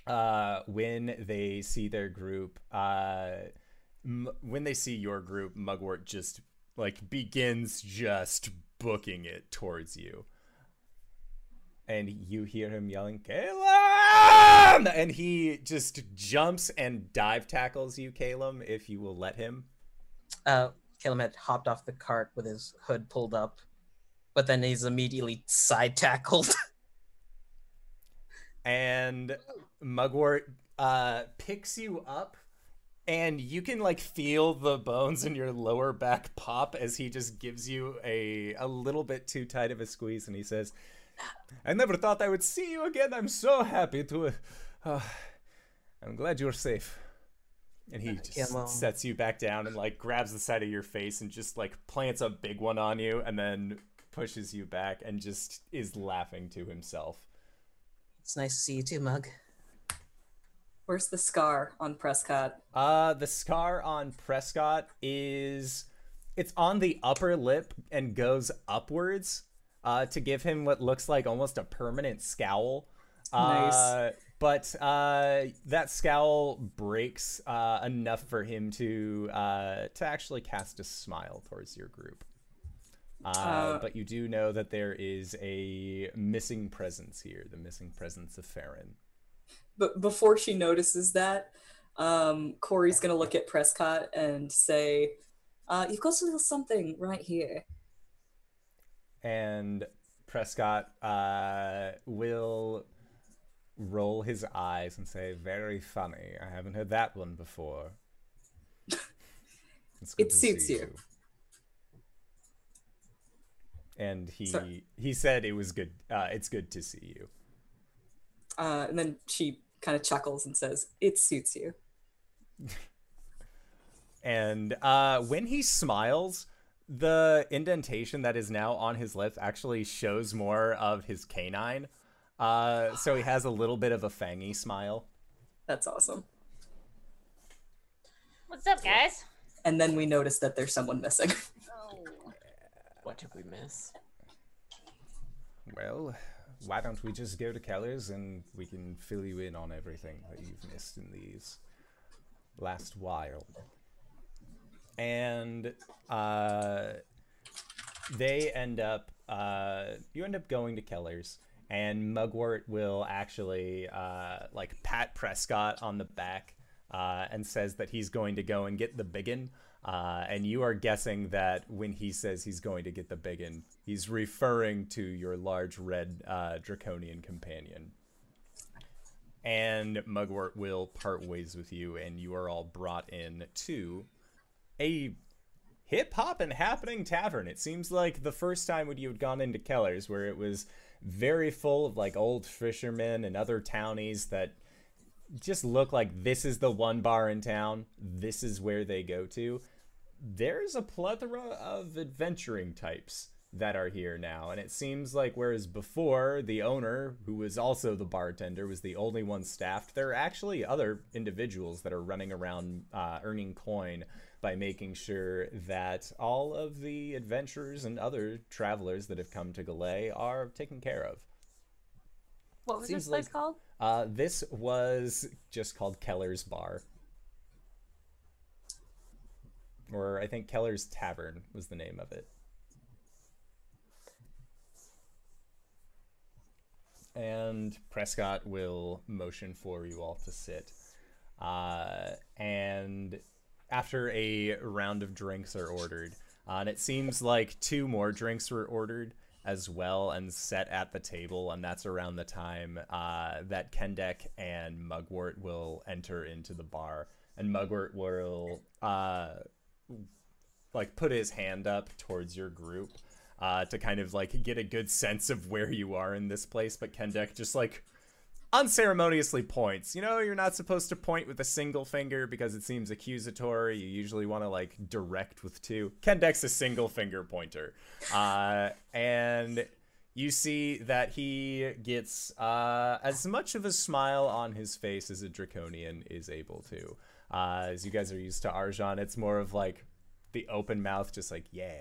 Speaker 1: uh, when they see their group, uh, m- when they see your group, Mugwort just like begins just booking it towards you. And you hear him yelling, Caleb! And he just jumps and dive tackles you, Caleb, if you will let him.
Speaker 2: Uh, Caleb had hopped off the cart with his hood pulled up, but then he's immediately side tackled.
Speaker 1: and Mugwort uh, picks you up, and you can like feel the bones in your lower back pop as he just gives you a a little bit too tight of a squeeze, and he says, "I never thought I would see you again. I'm so happy to. Uh, I'm glad you're safe." And he just
Speaker 2: Yeah, well-
Speaker 1: sets you back down and like grabs the side of your face and just like plants a big one on you, and then pushes you back and just is laughing to himself.
Speaker 2: it's nice to see you too, Mug.
Speaker 5: Where's the scar on Prescott?
Speaker 1: Uh, the scar on Prescott is it's on the upper lip and goes upwards uh, to give him what looks like almost a permanent scowl.
Speaker 5: Nice.
Speaker 1: Uh, but uh, that scowl breaks uh, enough for him to uh, to actually cast a smile towards your group. Uh,
Speaker 5: Uh,
Speaker 1: but you do know that there is a missing presence here, the missing presence of Farron.
Speaker 5: But before she notices that, um, Corey's gonna look at Prescott and say, uh, "You've got a little something right here."
Speaker 1: and Prescott uh, will roll his eyes and say, "Very funny. I haven't heard that one before."
Speaker 5: It suits
Speaker 1: see
Speaker 5: you.
Speaker 1: And he
Speaker 5: So-
Speaker 1: he said it was good. Uh, it's good to see you.
Speaker 5: Uh, and then she kind of chuckles and says, "It suits you."
Speaker 1: And uh, when he smiles, the indentation that is now on his lip actually shows more of his canine. Uh, so he has a little bit of a fangy smile.
Speaker 5: That's awesome.
Speaker 3: What's up, guys?
Speaker 5: And then we notice that there's someone missing.
Speaker 3: Oh,
Speaker 4: What did we miss?
Speaker 1: Well, why don't we just go to Keller's and we can fill you in on everything that you've missed in these last while. And uh, they end up, uh, you end up going to Keller's, and Mugwort will actually uh, like pat Prescott on the back uh, and says that he's going to go and get the biggin. Uh, and you are guessing that when he says he's going to get the big biggin, he's referring to your large red uh, draconian companion. And Mugwort will part ways with you, and you are all brought in to a hip hop and happening tavern. It seems like the first time when you had gone into Keller's, where it was very full of like old fishermen and other townies that just look like this is the one bar in town, this is where they go to. There's a plethora of adventuring types that are here now, and it seems like whereas before the owner, who was also the bartender, was the only one staffed, there are actually other individuals that are running around uh, earning coin by making sure that all of the adventurers and other travelers that have come to Galay are taken care of.
Speaker 3: what was
Speaker 1: Seems
Speaker 3: this place
Speaker 1: like-
Speaker 3: called?
Speaker 1: Uh, this was just called Keller's Bar. Or I think Keller's Tavern was the name of it. And Prescott will motion for you all to sit. Uh, and after a round of drinks are ordered, uh, and it seems like two more drinks were ordered as well and set at the table, and that's around the time uh, that Kendek and Mugwort will enter into the bar, and Mugwort will uh, like put his hand up towards your group, uh, to kind of like get a good sense of where you are in this place. But Kendek just like unceremoniously points. You know, you're not supposed to point with a single finger because it seems accusatory. You usually want to like direct with two. Kendek's a single finger pointer. Uh, and you see that he gets uh, as much of a smile on his face as a draconian is able to. Uh, as you guys are used to Arjan, it's more of like the open mouth, just like, yeah.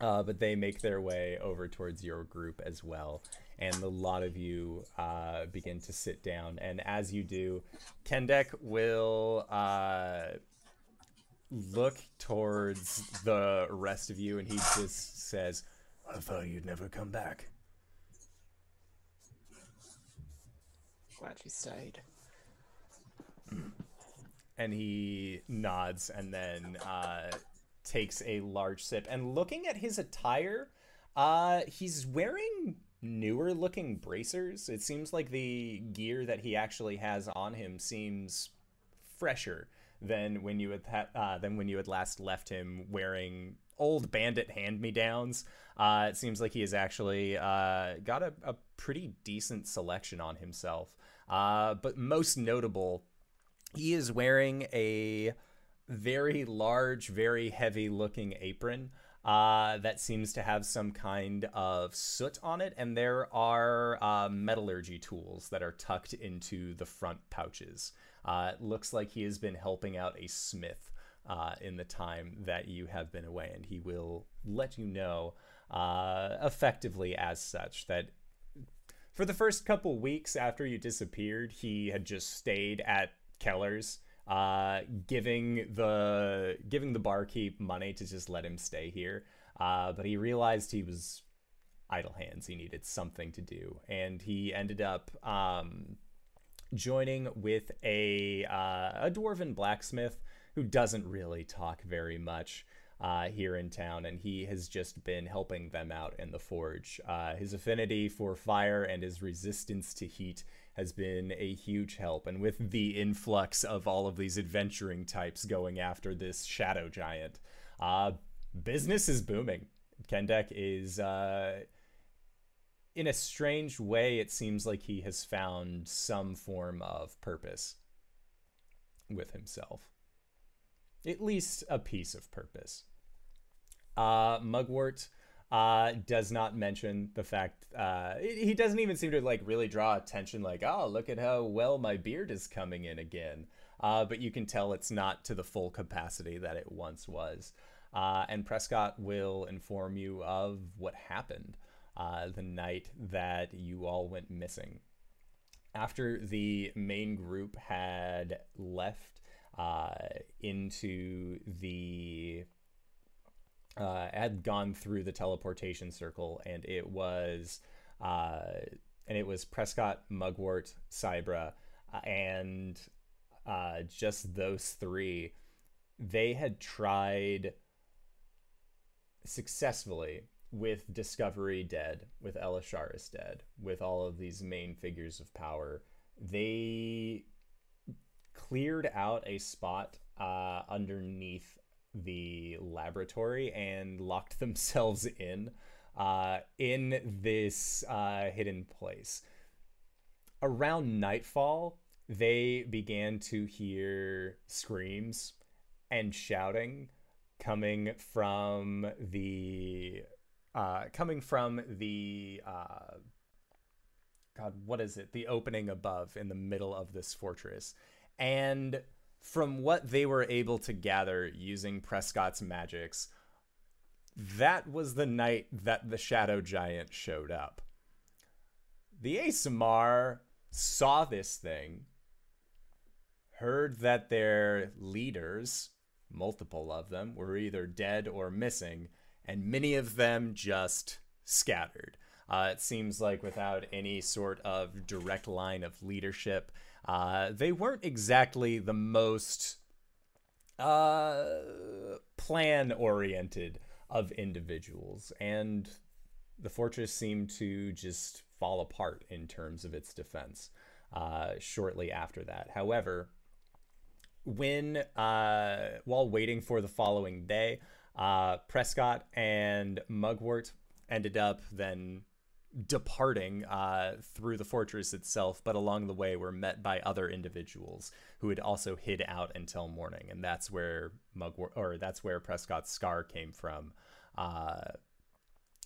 Speaker 1: Uh, but they make their way over towards your group as well and a lot of you uh, begin to sit down. And as you do, Kendek will uh, look towards the rest of you, and he just says, "I thought you'd never come back."
Speaker 4: Glad you stayed.
Speaker 1: And he nods, and then uh, takes a large sip. And looking at his attire, uh, he's wearing newer looking bracers. It seems like the gear that he actually has on him seems fresher than when you had ha- uh, than when you had last left him wearing old bandit hand me downs. Uh, it seems like he has actually uh, got a, a, pretty decent selection on himself. Uh, but most notable, he is wearing a very large, very heavy looking apron uh, that seems to have some kind of soot on it, and there are uh, metallurgy tools that are tucked into the front pouches. Uh, it looks like he has been helping out a smith uh, in the time that you have been away, and he will let you know uh, effectively as such that for the first couple weeks after you disappeared, he had just stayed at Keller's uh, giving the giving the barkeep money to just let him stay here. Uh, but he realized he was idle hands. He needed something to do, and he ended up um, joining with a uh, a dwarven blacksmith who doesn't really talk very much. Uh, here in town, and he has just been helping them out in the forge. Uh, his affinity for fire and his resistance to heat has been a huge help. And with the influx of all of these adventuring types going after this shadow giant, uh, business is booming. Kendek is, uh, in a strange way, it seems like he has found some form of purpose with himself. At least a piece of purpose. Uh, Mugwort uh, does not mention the fact uh, he doesn't even seem to like really draw attention like oh look at how well my beard is coming in again. Uh, but you can tell it's not to the full capacity that it once was. Uh, and prescott will inform you of what happened uh, the night that you all went missing. After the main group had left uh, into the uh, had gone through the teleportation circle, and it was uh, and it was Prescott, Mugwort, Cybra, uh, and uh, just those three. They had tried successfully with Discovery dead, with Elisharis dead, with all of these main figures of power. They cleared out a spot uh, underneath the laboratory and locked themselves in uh, in this uh, hidden place. Around nightfall, they began to hear screams and shouting coming from the uh, coming from the uh, God, what is it? The opening above in the middle of this fortress, and from what they were able to gather using Prescott's magics, that was the night that the Shadow Giant showed up. The Aasimar saw this thing, heard that their leaders, multiple of them, were either dead or missing, and many of them just scattered. Uh, it seems like without any sort of direct line of leadership, uh, they weren't exactly the most uh, plan oriented of individuals, and the fortress seemed to just fall apart in terms of its defense uh, shortly after that. However, when uh, while waiting for the following day, Uh, Prescott and Mugwort ended up then departing uh, through the fortress itself, but along the way were met by other individuals who had also hid out until morning, and that's where Mugwort or that's where Prescott's scar came from. Uh,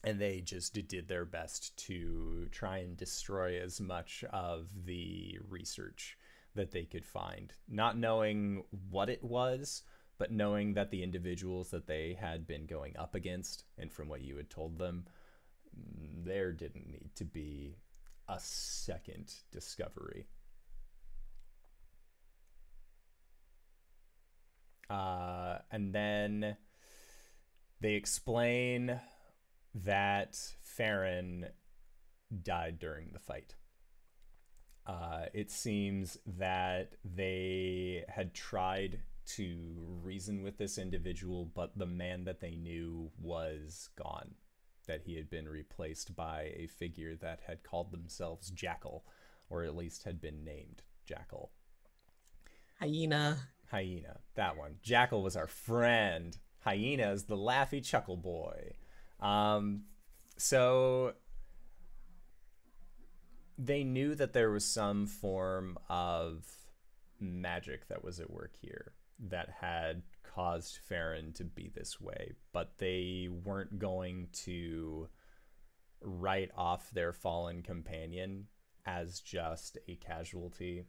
Speaker 1: and they just did their best to try and destroy as much of the research that they could find, not knowing what it was, but knowing that the individuals that they had been going up against, and from what you had told them, there didn't need to be a second discovery. Uh, and then they explain that Farron died during the fight. Uh, it seems that they had tried to reason with this individual, but the man that they knew was gone. That he had been replaced by a figure that had called themselves Jackal, or at least had been named Jackal.
Speaker 2: Hyena.
Speaker 1: Hyena, that one. Jackal was our friend. Hyena is the laughy chuckle boy. Um, so they knew that there was some form of magic that was at work here that had caused Farron to be this way, but they weren't going to write off their fallen companion as just a casualty.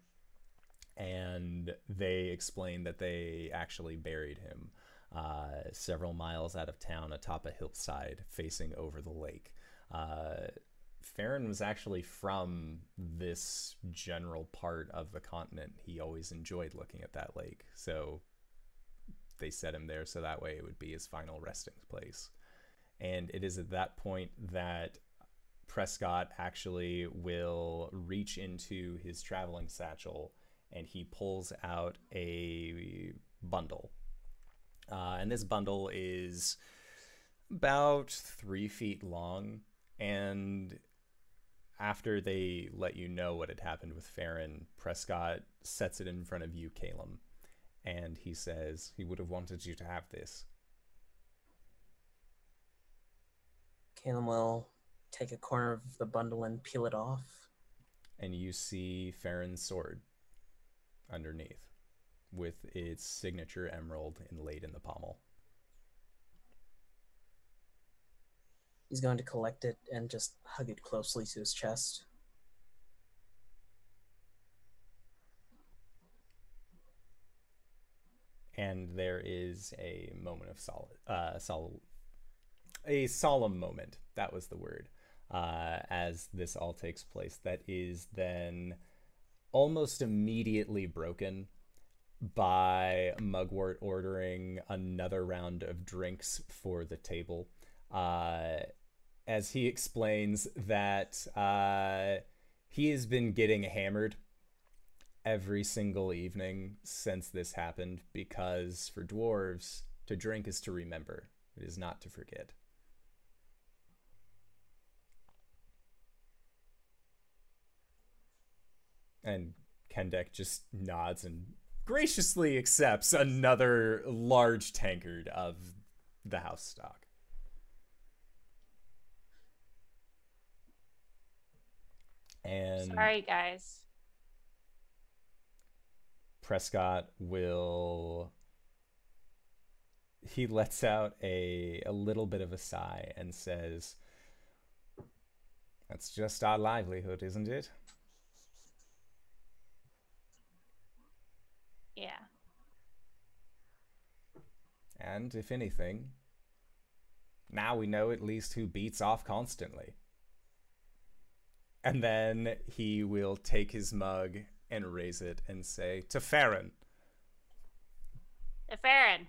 Speaker 1: And they explained that they actually buried him uh, several miles out of town atop a hillside facing over the lake. Uh, Farron was actually from this general part of the continent. He always enjoyed looking at that lake. So they set him there so that way it would be his final resting place. And it is at that point that Prescott actually will reach into his traveling satchel and he pulls out a bundle. Uh, and this bundle is about three feet long. And after they let you know what had happened with Farron, Prescott sets it in front of you, Calum. And he says he would have wanted you to have this.
Speaker 2: Caleb will take a corner of the bundle and peel it off.
Speaker 1: And you see Farron's sword underneath with its signature emerald inlaid in the pommel.
Speaker 2: He's going to collect it and just hug it closely to his chest.
Speaker 1: And there is a moment of solid, uh, sol- a solemn moment. That was the word. Uh, as this all takes place, that is then almost immediately broken by Mugwort ordering another round of drinks for the table. Uh, as he explains that uh, he has been getting hammered every single evening since this happened because for dwarves, to drink is to remember, it is not to forget. And Kendek just nods and graciously accepts another large tankard of the house stock. And
Speaker 3: Sorry, guys.
Speaker 1: Prescott will he lets out a a little bit of a sigh and says that's just our livelihood, isn't it?
Speaker 3: Yeah.
Speaker 1: And if anything, now we know at least who beats off constantly. And then he will take his mug and raise it and say, To Farron.
Speaker 3: The Farron.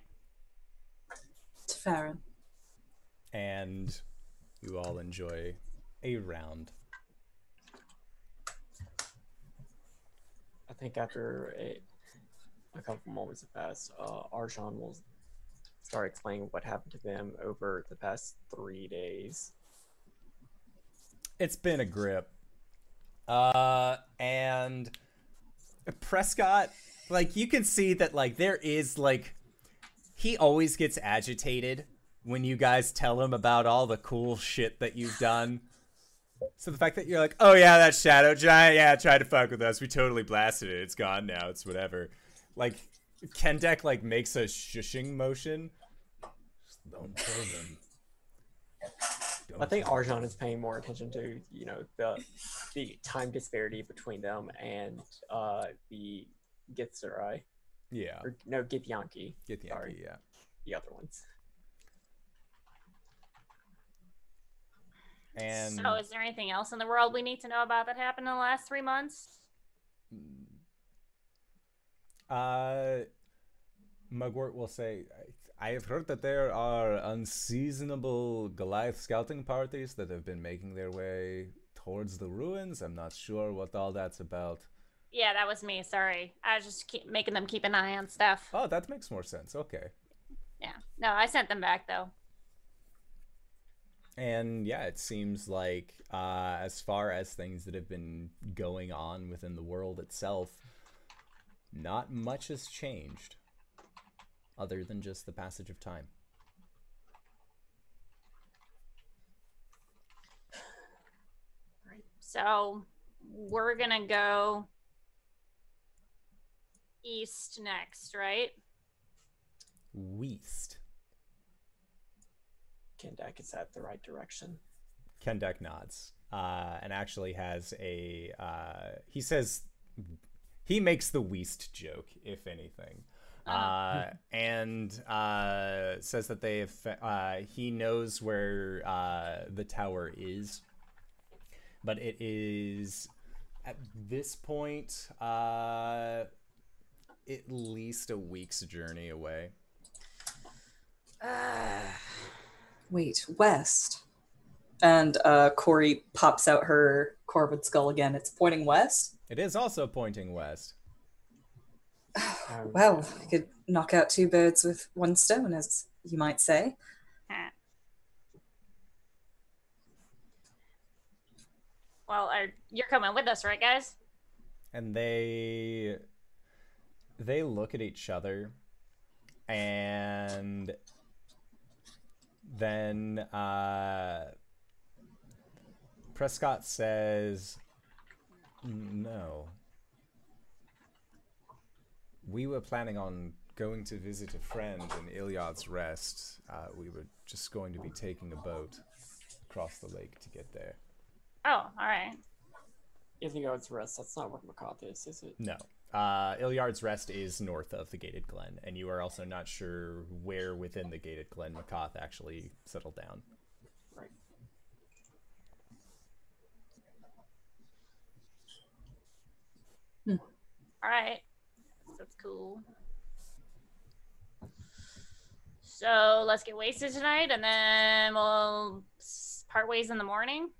Speaker 5: To Farron.
Speaker 1: And you all enjoy a round.
Speaker 4: I think after a, a couple moments have passed, uh, Arjan will start explaining what happened to them over the past three days.
Speaker 1: It's been a grip. Uh, and Prescott, like you can see that like there is like he always gets agitated when you guys tell him about all the cool shit that you've done. So the fact that you're like, oh yeah, that shadow giant, yeah, tried to fuck with us. We totally blasted it. It's gone now. It's whatever. Like, Kendek like makes a shushing motion. Don't tell them. Don't
Speaker 4: I think
Speaker 1: tell.
Speaker 4: Arjan is paying more attention to, you know, the the time disparity between them and uh the Githzerai.
Speaker 1: Yeah,
Speaker 4: Or no, Githyanki,
Speaker 1: get the
Speaker 4: sorry.
Speaker 1: idea.
Speaker 4: the other ones.
Speaker 1: And
Speaker 3: so, is there anything else in the world we need to know about that happened in the last three months?
Speaker 1: Uh, Mugwort will say, I I have heard that there are unseasonable Goliath scouting parties that have been making their way towards the ruins. I'm not sure what all that's about.
Speaker 3: Yeah, that was me. Sorry, I was just keep making them keep an eye on stuff.
Speaker 1: Oh, that makes more sense. Okay.
Speaker 3: Yeah, no, I sent them back though.
Speaker 1: And yeah, it seems like uh, as far as things that have been going on within the world itself, not much has changed other than just the passage of time.
Speaker 3: So we're gonna go east next, right?
Speaker 1: Weast.
Speaker 4: Kendek is at the right direction.
Speaker 1: Kendek nods uh, and actually has a. Uh, he says he makes the Weast joke, if anything, uh, and uh, says that they have. Uh, he knows where uh, the tower is, but it is at this point uh, at least a week's journey away.
Speaker 5: Wait, west. And uh, Corey pops out her Corvid skull again. It's pointing west.
Speaker 1: It is also pointing west.
Speaker 4: Um,
Speaker 5: Well, you could knock out two birds with one stone, as you might say.
Speaker 3: Huh. Well, are, you're coming with us, right, guys?
Speaker 1: and they they look at each other and then uh Prescott says no we were planning on going to visit a friend in Iliad's Rest uh, we were just going to be taking a boat across the lake to get there
Speaker 3: Oh, all right.
Speaker 4: Iliard's Rest, that's not where Macath is, is it?
Speaker 1: No. Uh, Iliard's Rest is north of the Gated Glen, and you are also not sure where within the Gated Glen Macath actually settled down.
Speaker 4: Right.
Speaker 3: All right. That's cool. So let's get wasted tonight, and then we'll part ways in the morning.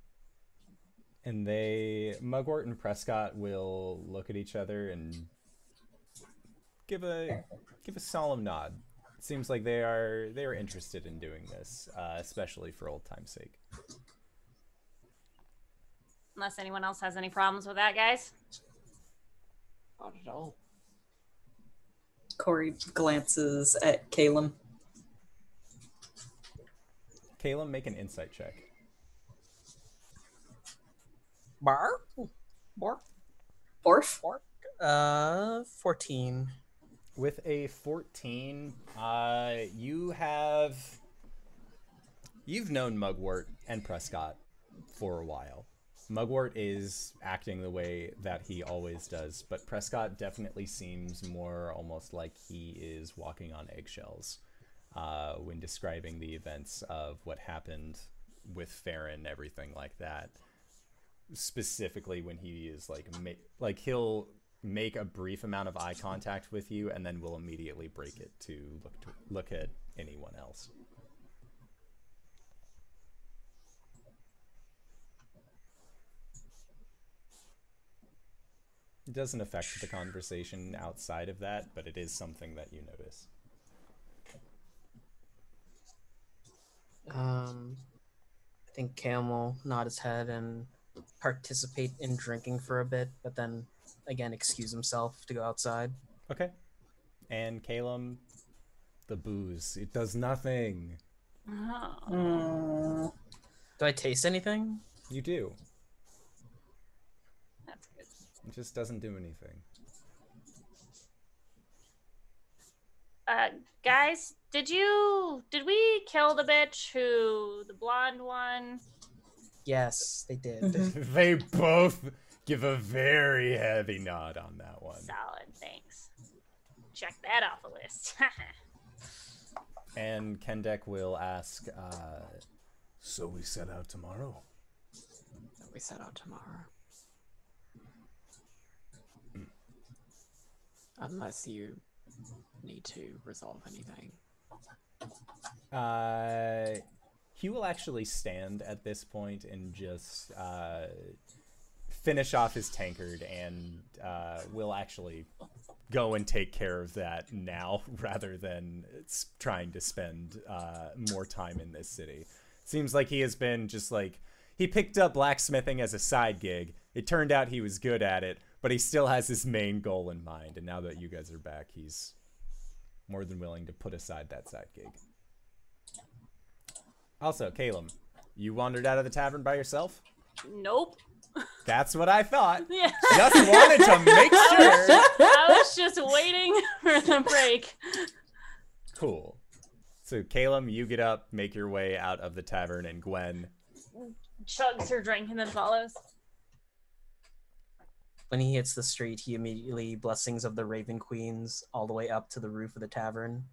Speaker 1: And they, Mugwort and Prescott, will look at each other and give a give a solemn nod. It seems like they are they are interested in doing this, uh, especially for old time's sake.
Speaker 3: Unless anyone else has any problems with that, guys.
Speaker 4: Not at all.
Speaker 5: Corey glances at Caleb.
Speaker 1: Caleb, make an insight check.
Speaker 2: Bar? Bar?
Speaker 5: Orf?
Speaker 2: Uh, 14.
Speaker 1: With a 14, uh, you have. You've known Mugwort and Prescott for a while. Mugwort is acting the way that he always does, but Prescott definitely seems more almost like he is walking on eggshells uh, when describing the events of what happened with Farron, everything like that. Specifically, when he is like, ma- like he'll make a brief amount of eye contact with you, and then will immediately break it to look to look at anyone else. It doesn't affect the conversation outside of that, but it is something that you notice.
Speaker 2: Um, I think Cam will nod his head and participate in drinking for a bit, but then again excuse himself to go outside.
Speaker 1: Okay. And Calum, the booze, it does nothing.
Speaker 3: Oh.
Speaker 2: Mm. Do I taste anything?
Speaker 1: You do.
Speaker 3: That's good.
Speaker 1: It just doesn't do anything.
Speaker 3: Uh, guys, did you did we kill the bitch who the blonde one?
Speaker 2: Yes, they did.
Speaker 5: Mhm.
Speaker 1: they both give a very heavy nod on that one.
Speaker 3: Solid, thanks. Check that off the list.
Speaker 1: And Kendek will ask, uh, So we set out tomorrow?
Speaker 4: We set out tomorrow. Unless you need to resolve anything.
Speaker 1: Uh, he will actually stand at this point and just uh, finish off his tankard and uh, will actually go and take care of that now rather than trying to spend uh, more time in this city. Seems like he has been just like he picked up blacksmithing as a side gig. It turned out he was good at it, but he still has his main goal in mind. And now that you guys are back, he's more than willing to put aside that side gig. Also, Caleb, you wandered out of the tavern by yourself?
Speaker 3: nope.
Speaker 1: That's what I thought.
Speaker 3: Yeah.
Speaker 1: Just wanted to make sure.
Speaker 3: I was just waiting for the break.
Speaker 1: Cool. So, Caleb, you get up, make your way out of the tavern, and Gwen.
Speaker 3: Chugs her drink and then follows.
Speaker 2: When he hits the street, he immediately blessings of the Raven Queens all the way up to the roof of the tavern.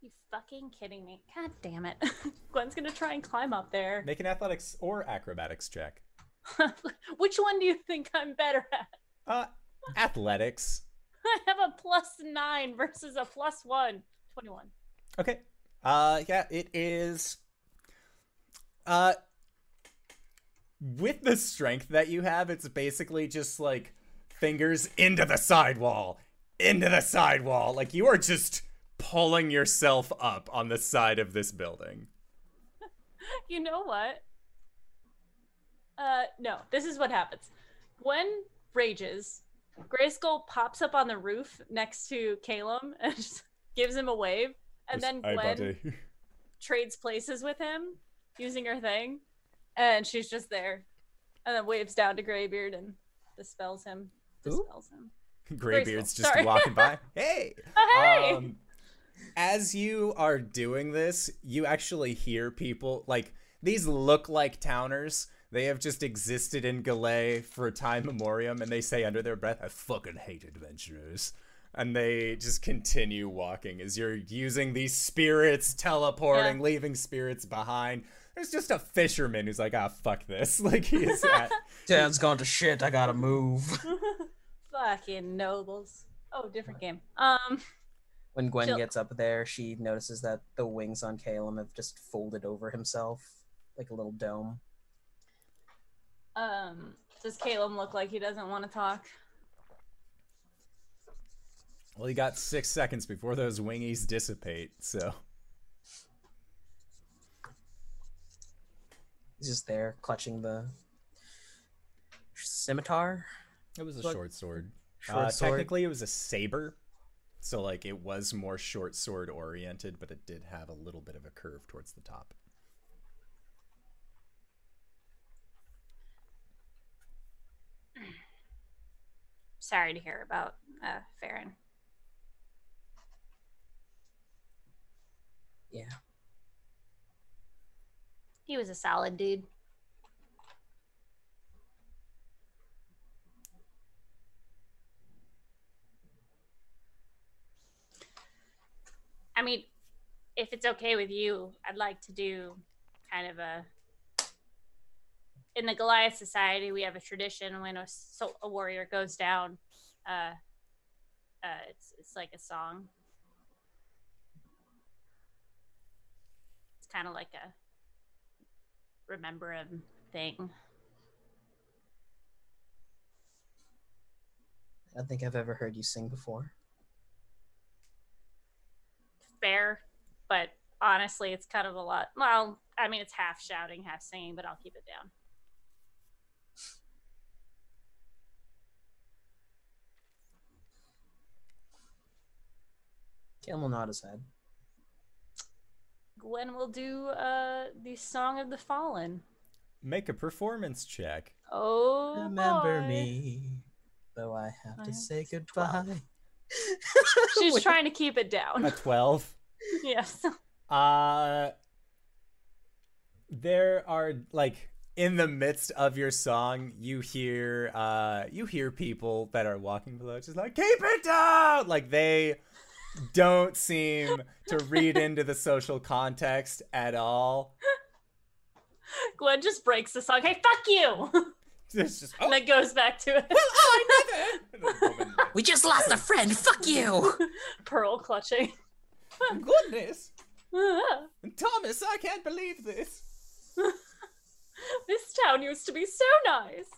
Speaker 3: You fucking kidding me? God damn it. Gwen's gonna try and climb up there.
Speaker 1: Make an athletics or acrobatics check.
Speaker 3: Which one do you think I'm better at?
Speaker 1: Uh, athletics.
Speaker 3: I have a plus nine versus a plus one. 21.
Speaker 1: Okay. Uh, yeah, it is. Uh, with the strength that you have, it's basically just like fingers into the sidewall, into the sidewall. Like you are just pulling yourself up on the side of this building.
Speaker 3: You know what? Uh, no, this is what happens. Gwen rages. Grayskull pops up on the roof next to Calum and just gives him a wave. And then
Speaker 1: Hey,
Speaker 3: Gwen trades places with him using her thing. And she's just there. And then waves down to Graybeard and dispels him. Dispels him.
Speaker 1: Graybeard's just
Speaker 3: Sorry.
Speaker 1: walking by. Hey.
Speaker 3: Oh, hey!
Speaker 1: Um, as you are doing this, you actually hear people like these look like towners. They have just existed in Galay for a time memoriam, and they say under their breath, "I fucking hate adventurers." And they just continue walking as you're using these spirits, teleporting,
Speaker 3: Yeah.
Speaker 1: leaving spirits behind. There's just a fisherman who's like, "Ah, fuck this!" Like he is at
Speaker 2: Dad's gone to shit. I gotta move.
Speaker 3: Fucking nobles. Oh, different game. Um,
Speaker 2: When Gwen
Speaker 3: Chill.
Speaker 2: gets up there, she notices that the wings on Calum have just folded over himself like a little dome.
Speaker 3: um, does Caleb look like he doesn't want to talk?
Speaker 1: well, he got six seconds before those wingies dissipate, so.
Speaker 2: He's just there clutching the scimitar.
Speaker 1: It was a
Speaker 2: Like-
Speaker 1: short sword.
Speaker 2: Short
Speaker 1: uh,
Speaker 2: sword.
Speaker 1: Technically, it was a saber, so like it was more short sword oriented, but it did have a little bit of a curve towards the top.
Speaker 3: Sorry to hear about uh, Farron.
Speaker 2: Yeah.
Speaker 3: He was a solid dude. I mean, if it's okay with you, I'd like to do kind of a. In the Goliath Society, we have a tradition when a, a warrior goes down. Uh, uh, it's it's like a song. It's kind of like a remember him thing.
Speaker 2: I don't think I've ever heard you sing before.
Speaker 3: Fair, but honestly, it's kind of a lot. Well, I mean, it's half shouting, half singing, but I'll keep it down.
Speaker 2: Calum will nod his head.
Speaker 3: Gwen will do uh, the Song of the Fallen.
Speaker 1: Make a performance check.
Speaker 3: Oh,
Speaker 2: Remember
Speaker 3: boy.
Speaker 2: me, though I have
Speaker 3: I
Speaker 2: to
Speaker 3: have
Speaker 2: say
Speaker 3: to
Speaker 2: goodbye.
Speaker 3: She's
Speaker 2: Wait,
Speaker 3: trying to keep it down.
Speaker 1: A 12.
Speaker 3: yes.
Speaker 1: Uh there are like in the midst of your song you hear uh you hear people that are walking below just like keep it down like they don't seem to read into the social context at all
Speaker 3: Gwen just breaks the song. Hey, fuck you!
Speaker 1: it's just oh,
Speaker 3: and then goes back to it.
Speaker 1: Oh, I never And the woman,
Speaker 2: We just lost a friend. Fuck you.
Speaker 3: Pearl clutching.
Speaker 1: "Oh, goodness thomas i can't believe this
Speaker 3: this town used to be so nice.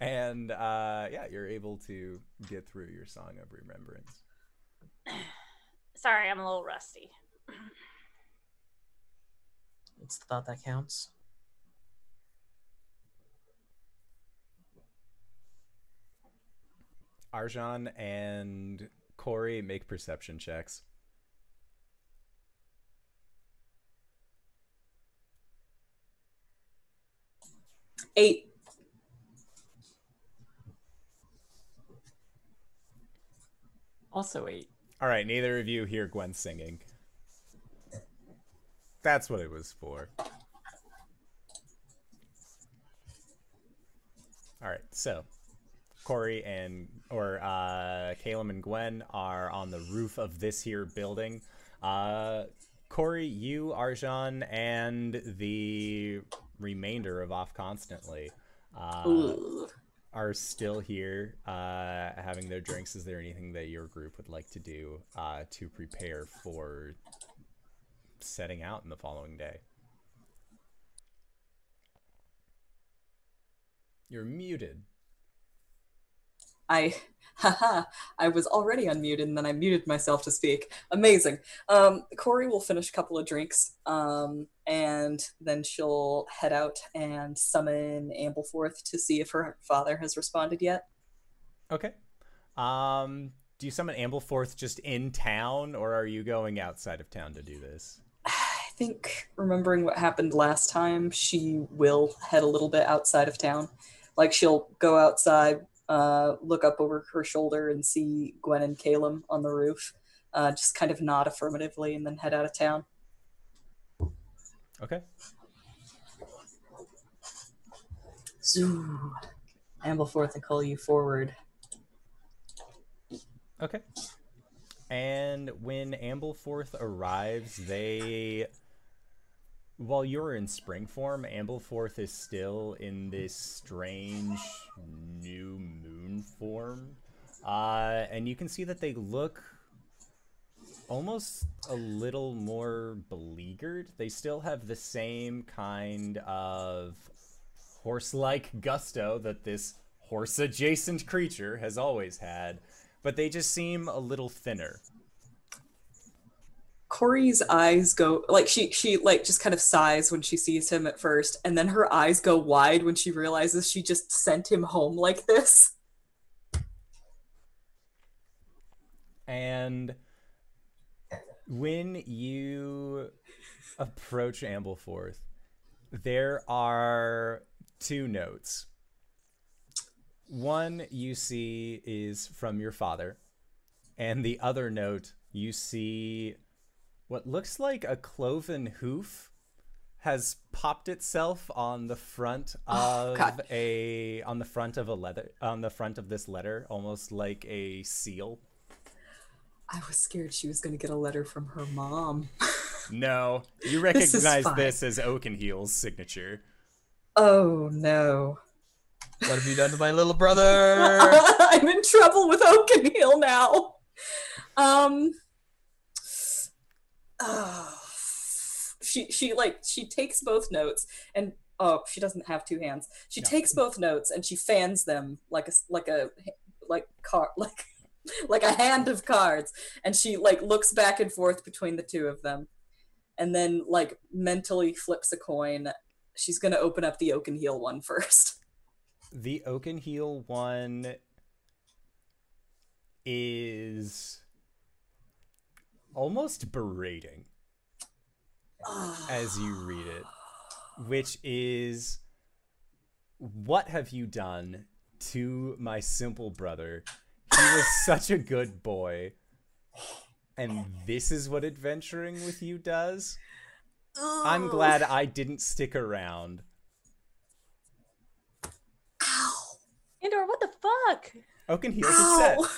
Speaker 1: And uh yeah you're able to get through your song of remembrance
Speaker 3: Sorry, I'm a little rusty.
Speaker 2: It's the thought that counts.
Speaker 1: arjan and corey make perception checks
Speaker 5: Eight.
Speaker 4: Also eight.
Speaker 1: All right, neither of you hear Gwen singing. That's what it was for. All right, so Corey and or uh, Caleb and Gwen are on the roof of this here building. Uh, Corey, you, Arjan, and the remainder of Off Constantly uh,
Speaker 5: Ugh.
Speaker 1: Are still here uh, having their drinks. Is there anything that your group would like to do uh, to prepare for setting out in the following day? You're muted.
Speaker 5: I, haha, I was already unmuted and then I muted myself to speak. Amazing. Um, Corey will finish a couple of drinks, um, and then she'll head out and summon Ampleforth to see if her father has responded yet.
Speaker 1: Okay. Um, do you summon Ampleforth just in town, or are you going outside of town to do this?
Speaker 5: I think remembering what happened last time, she will head a little bit outside of town. Like she'll go outside, uh, look up over her shoulder and see Gwen and Caleb on the roof, uh, just kind of nod affirmatively and then head out of town.
Speaker 1: Okay.
Speaker 5: Zoo. Ampleforth, I call you forward.
Speaker 1: Okay. And when Ampleforth arrives, they. While you're in spring form, Ampleforth is still in this strange new moon form. Uh, and you can see that they look almost a little more beleaguered. They still have the same kind of horse like gusto that this horse adjacent creature has always had, but they just seem a little thinner.
Speaker 5: Corey's eyes go like she she like just kind of sighs when she sees him at first, and then her eyes go wide when she realizes she just sent him home like this.
Speaker 1: And when you approach Ampleforth, there are two notes. One you see is from your father, and the other note you see what looks like a cloven hoof has popped itself on the front
Speaker 5: Oh,
Speaker 1: of
Speaker 5: God.
Speaker 1: a on the front of a leather on the front of this letter almost like a seal
Speaker 5: I was scared she was gonna get a letter from her mom.
Speaker 1: No, you recognize
Speaker 5: fine.
Speaker 1: this as Oakenheel's signature.
Speaker 5: oh no.
Speaker 2: What have you done to my little brother?
Speaker 5: I'm in trouble with Oakenheel now. Um. Ah. she she like she takes both notes and oh she doesn't have two hands. She
Speaker 1: No.
Speaker 5: takes both notes and she fans them like a like a like car like like a hand of cards and she like looks back and forth between the two of them and then like mentally flips a coin. She's gonna open up the Oakenheel one first.
Speaker 1: The Oakenheel one is almost berating as you read it, which is what have you done to my simple brother? He was such a good boy. And this is what adventuring with you does? I'm glad I didn't stick around.
Speaker 5: Ow.
Speaker 3: Andor, what the fuck?
Speaker 1: Oh, Oaken heals his set.
Speaker 5: Ow.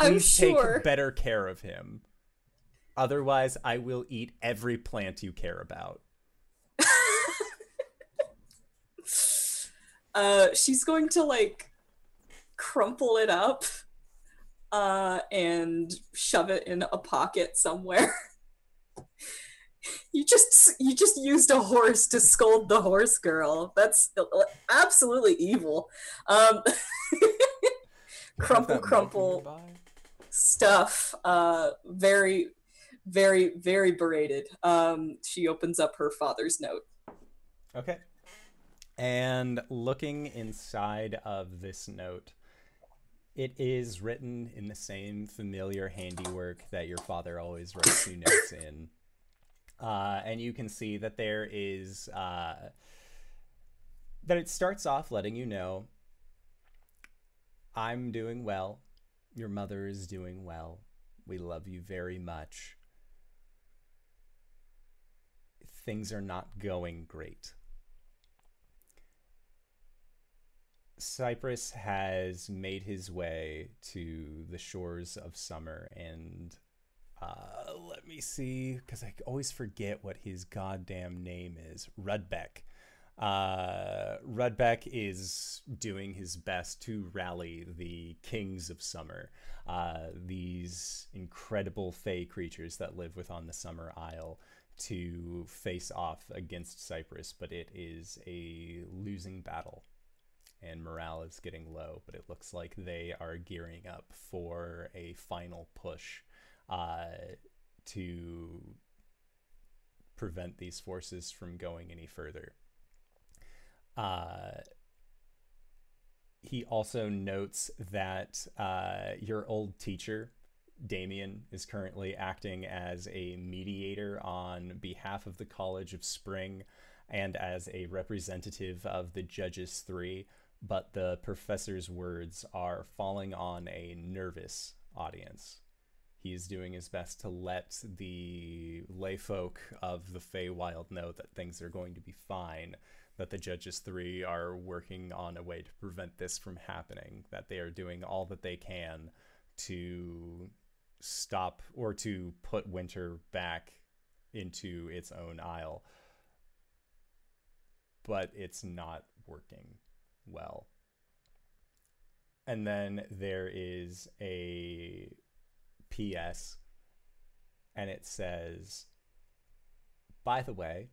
Speaker 5: I'm
Speaker 1: Please
Speaker 5: sure.
Speaker 1: take better care of him. Otherwise, I will eat every plant you care about.
Speaker 5: uh, she's going to like crumple it up uh, and shove it in a pocket somewhere. you just you just used a horse to scold the horse girl. That's absolutely evil. Um, crumple,
Speaker 1: Have that milk
Speaker 5: crumple stuff. Uh, very, very, very berated. Um, she opens up her father's note.
Speaker 1: Okay. And looking inside of this note, it is written in the same familiar handiwork that your father always writes you notes in. Uh, and you can see that there is uh, that it starts off letting you know I'm doing well. Your mother is doing well. We love you very much. Things are not going great. Cyprus has made his way to the shores of summer and uh, let me see because I always forget what his goddamn name is. Rudbeck. Uh, Rudbeck is doing his best to rally the kings of summer, uh, these incredible fey creatures that live within the Summer Isle, to face off against Cyprus. But it is a losing battle and morale is getting low, but it looks like they are gearing up for a final push uh, to prevent these forces from going any further. Uh, he also notes that uh, your old teacher, Damien, is currently acting as a mediator on behalf of the College of Spring and as a representative of the Judges Three but the professor's words are falling on a nervous audience. He is doing his best to let the layfolk of the Feywild know that things are going to be fine, that the Judges Three are working on a way to prevent this from happening, that they are doing all that they can to stop or to put winter back into its own aisle. But it's not working well. And then there is a PS, and it says, by the way,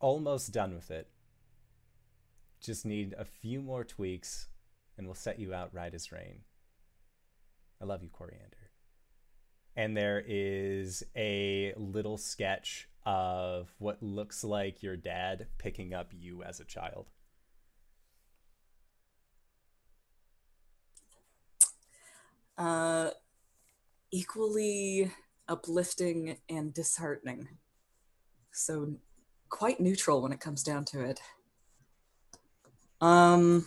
Speaker 1: almost done with it. Just need a few more tweaks, and we'll set you out right as rain. I love you, Coriander. And there is a little sketch of what looks like your dad picking up you as a child.
Speaker 5: Uh, equally uplifting and disheartening. So quite neutral when it comes down to it. Um,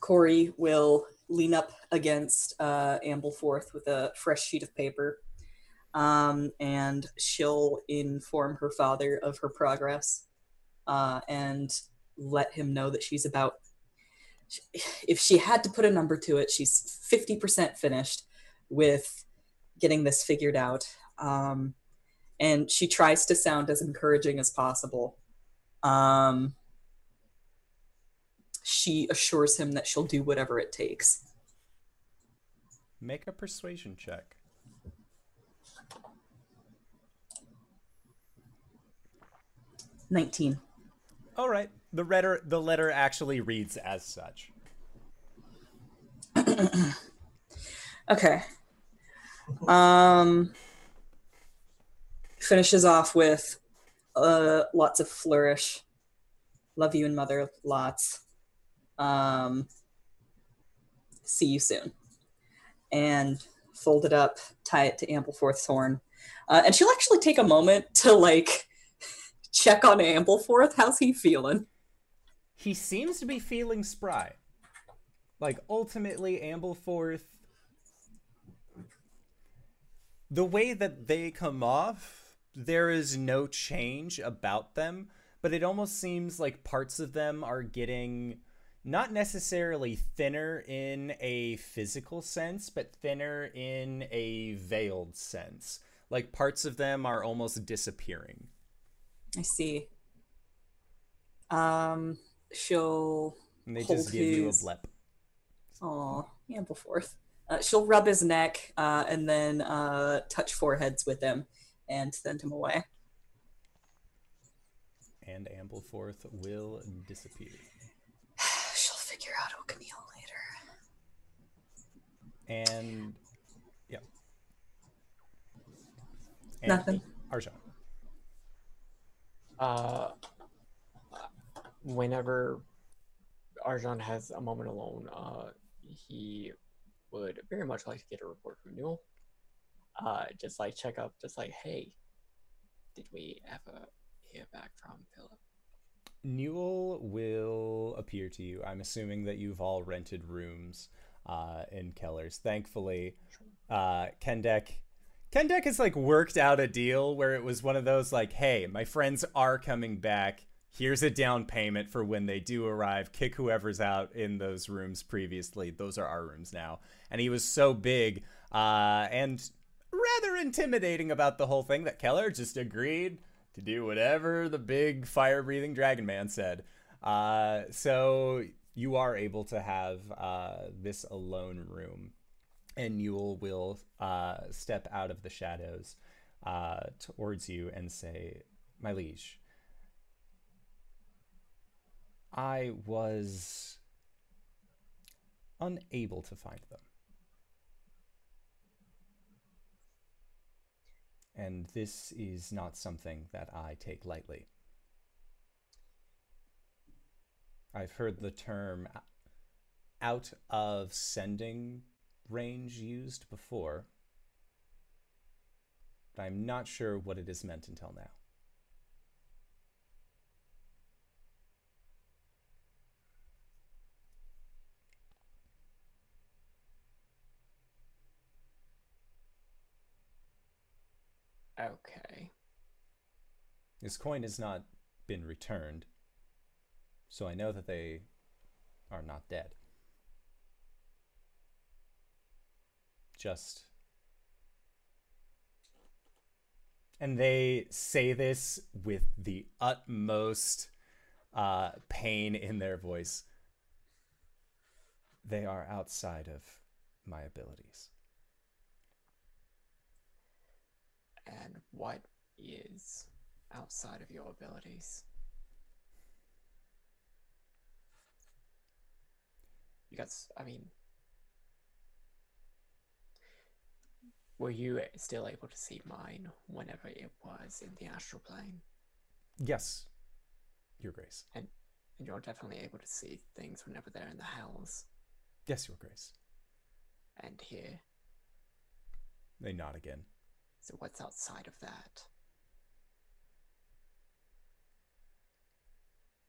Speaker 5: Corey will lean up against uh, Ampleforth with a fresh sheet of paper, um, and she'll inform her father of her progress, uh, and let him know that she's about. If she had to put a number to it, she's fifty percent finished with getting this figured out. Um, and she tries to sound as encouraging as possible. Um, she assures him that she'll do whatever it takes.
Speaker 1: Make a persuasion check.
Speaker 5: Nineteen.
Speaker 1: All right. The letter the letter actually reads as such.
Speaker 5: Okay. Um, finishes off with uh, lots of flourish. Love you and mother, lots. Um, see you soon. And fold it up, tie it to Ampleforth's horn, uh, and she'll actually take a moment to like check on Ampleforth. How's he feeling?
Speaker 1: He seems to be feeling spry. Like ultimately, Ampleforth. The way that they come off, there is no change about them, but it almost seems like parts of them are getting not necessarily thinner in a physical sense, but thinner in a veiled sense. Like parts of them are almost disappearing.
Speaker 5: I see. Um, she'll
Speaker 1: And they just give you a
Speaker 5: blip.
Speaker 1: blep.
Speaker 5: Aw, Ampleforth. Uh, she'll rub his neck uh, and then uh, touch foreheads with him and send him away.
Speaker 1: And Ampleforth will disappear.
Speaker 5: She'll figure out O'Connell later.
Speaker 1: And yeah. And
Speaker 5: Nothing.
Speaker 1: Arjan.
Speaker 4: Uh, whenever Arjan has a moment alone, uh, he would very much like to get a report from Newell. Uh, just like check up, just like, hey, did we ever hear back from Philip?
Speaker 1: Newell will appear to you. I'm assuming that you've all rented rooms uh, in Keller's. Thankfully, uh, Kendek. Kendek has like worked out a deal where it was one of those like, hey, my friends are coming back. Here's a down payment for when they do arrive. Kick whoever's out in those rooms previously. Those are our rooms now. And he was so big uh, and rather intimidating about the whole thing that Keller just agreed to do whatever the big fire breathing dragon man said. Uh, so you are able to have uh, this alone room, and Newell will uh, step out of the shadows uh, towards you and say, My liege, I was unable to find them. And this is not something that I take lightly. I've heard the term out of sending range used before, but I'm not sure what it is meant until now.
Speaker 4: Okay.
Speaker 1: This coin has not been returned, so I know that they are not dead. Just. And they say this with the utmost uh, pain in their voice. They are outside of my abilities.
Speaker 4: And what is outside of your abilities? You got, I mean, were you still able to see mine whenever it was in the astral plane?
Speaker 1: Yes, Your Grace.
Speaker 4: And you're definitely able to see things whenever they're in the hells.
Speaker 1: Yes, Your Grace.
Speaker 4: And here,
Speaker 1: They nod again.
Speaker 4: So what's outside of that?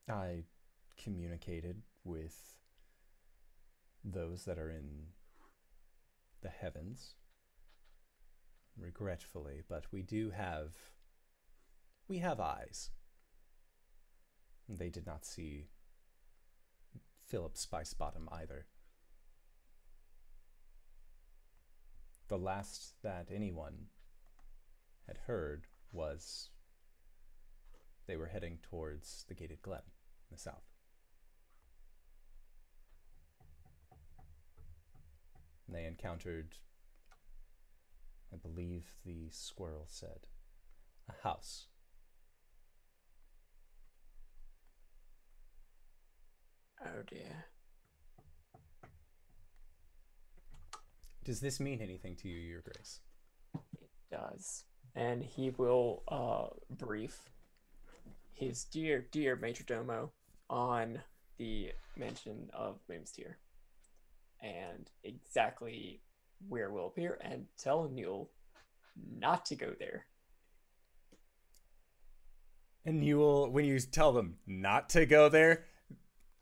Speaker 1: I communicated with those that are in the heavens. Regretfully, but we do have we have eyes. They did not see Philip Spicebottom either. The last that anyone had heard was they were heading towards the gated glen in the south. And they encountered, I believe the squirrel said, a house.
Speaker 4: Oh dear.
Speaker 1: Does this mean anything to you, Your Grace?
Speaker 4: And he will uh brief his dear, dear Major Domo on the mention of Moon's Tear. And exactly where we'll appear and tell Newell not to go there.
Speaker 1: And will, when you tell them not to go there,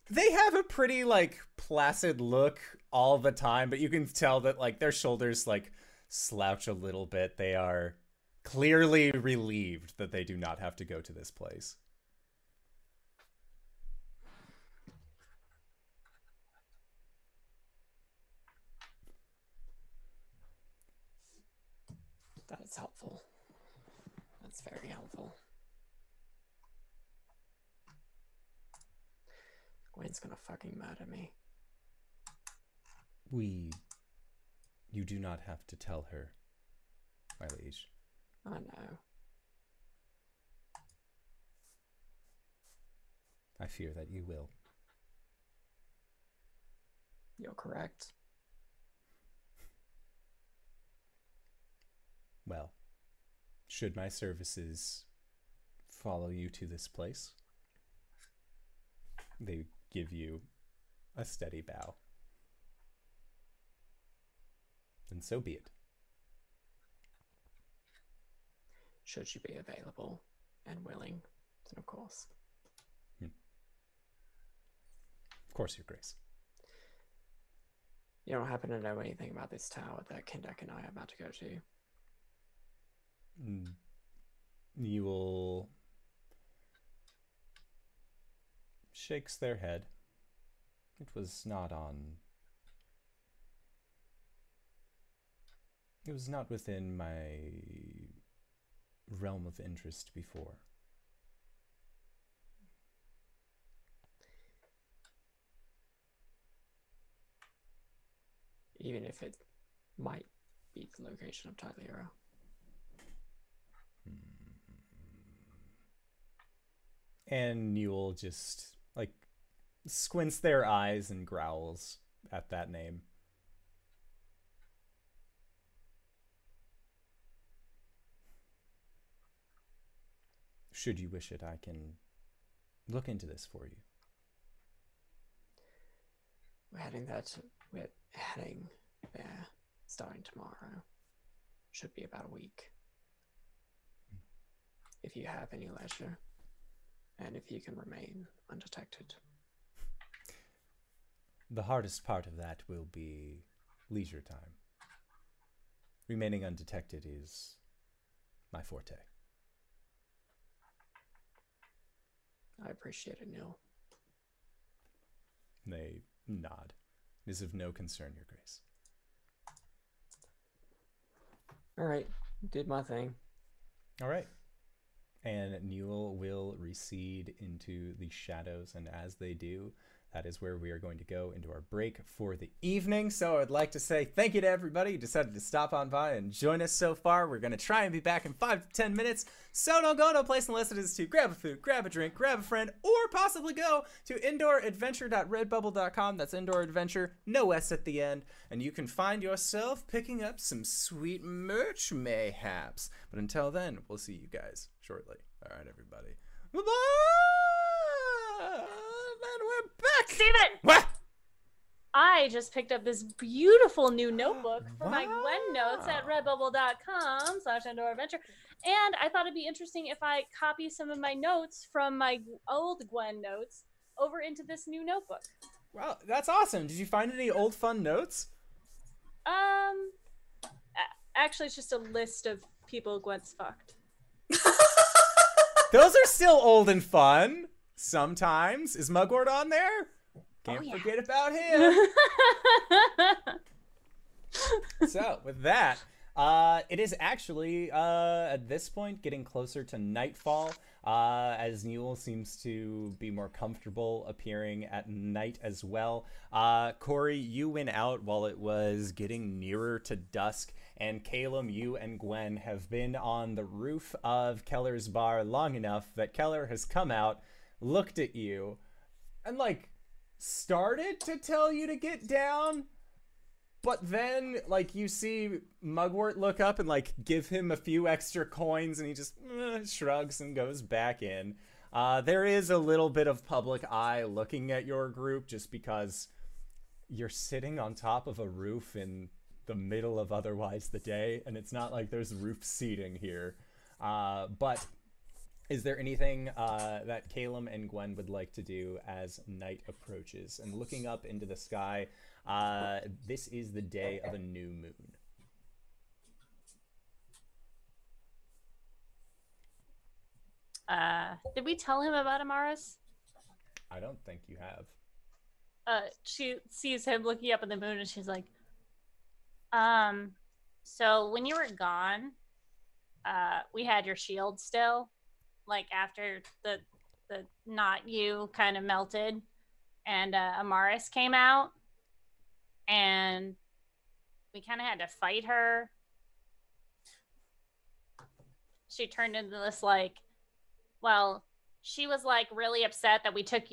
Speaker 1: they have a pretty like placid look all the time, but you can tell that like their shoulders like slouch a little bit. They are clearly relieved that they do not have to go to this place.
Speaker 4: That is helpful. That's very helpful. Gwen's gonna fucking murder me.
Speaker 1: We. You do not have to tell her, my liege.
Speaker 4: I know.
Speaker 1: I fear that you will.
Speaker 4: You're correct.
Speaker 1: Well, should my services follow you to this place? They give you a steady bow. And so be it.
Speaker 4: Should you be available and willing, then of course.
Speaker 1: Of course, Your Grace.
Speaker 4: You don't happen to know anything about this tower that Kendek and I are about to go to.
Speaker 1: Mm. You will. Shakes their head. It was not on. It was not within my realm of interest before.
Speaker 4: Even if it might be the location of Tylera. Hmm.
Speaker 1: And Newell just like squints their eyes and growls at that name. Should you wish it, I can look into this for you.
Speaker 4: We're heading there. To, we're heading there starting tomorrow. Should be about a week. Hmm. If you have any leisure, and if you can remain undetected.
Speaker 1: The hardest part of that will be leisure time. Remaining undetected is my forte.
Speaker 4: I appreciate it, Neil.
Speaker 1: They nod. It is of no concern, Your Grace.
Speaker 4: All right, did my thing.
Speaker 1: All right. And Newell will recede into the shadows, and as they do, that is where we are going to go into our break for the evening. So I'd like to say thank you to everybody who decided to stop on by and join us so far. We're going to try and be back in five to ten minutes. So don't go to a place unless it is to grab a food, grab a drink, grab a friend, or possibly go to indooradventure.redbubble.com. That's indoor adventure, no S at the end. And you can find yourself picking up some sweet merch, mayhaps. But until then, we'll see you guys shortly. All right, everybody. Bye bye! And we're back!
Speaker 3: Steven!
Speaker 1: What?
Speaker 3: I just picked up this beautiful new notebook for my Gwen notes at redbubble.com slash indoor adventure. And I thought it'd be interesting if I copy some of my notes from my old Gwen notes over into this new notebook.
Speaker 1: Wow, that's awesome. Did you find any old fun notes?
Speaker 3: Um, actually, it's just a list of people Gwen's fucked.
Speaker 1: Those are still old and fun. Sometimes. Is Mugwort on there? Can't
Speaker 3: Oh, yeah.
Speaker 1: forget about him. so with that uh, it is actually uh, at this point getting closer to nightfall uh, as Newell seems to be more comfortable appearing at night as well. Uh, Corey, you went out while it was getting nearer to dusk, and Caleb, you and Gwen have been on the roof of Keller's bar long enough that Keller has come out, looked at you, and like started to tell you to get down but then, like, you see Mugwort look up and, like, give him a few extra coins, and he just eh, shrugs and goes back in. Uh, there is a little bit of public eye looking at your group just because you're sitting on top of a roof in the middle of otherwise the day, and it's not like there's roof seating here. Uh, but is there anything uh, that Calum and Gwen would like to do as night approaches? And looking up into the sky, uh, this is the day of a new moon.
Speaker 3: Uh, did we tell him about Amaris?
Speaker 1: I don't think you have.
Speaker 3: uh she sees him looking up at the moon and she's like um so when you were gone uh we had your shield still like after the the not you kind of melted and uh amaris came out and we kind of had to fight her. She turned into this like well she was like really upset that we took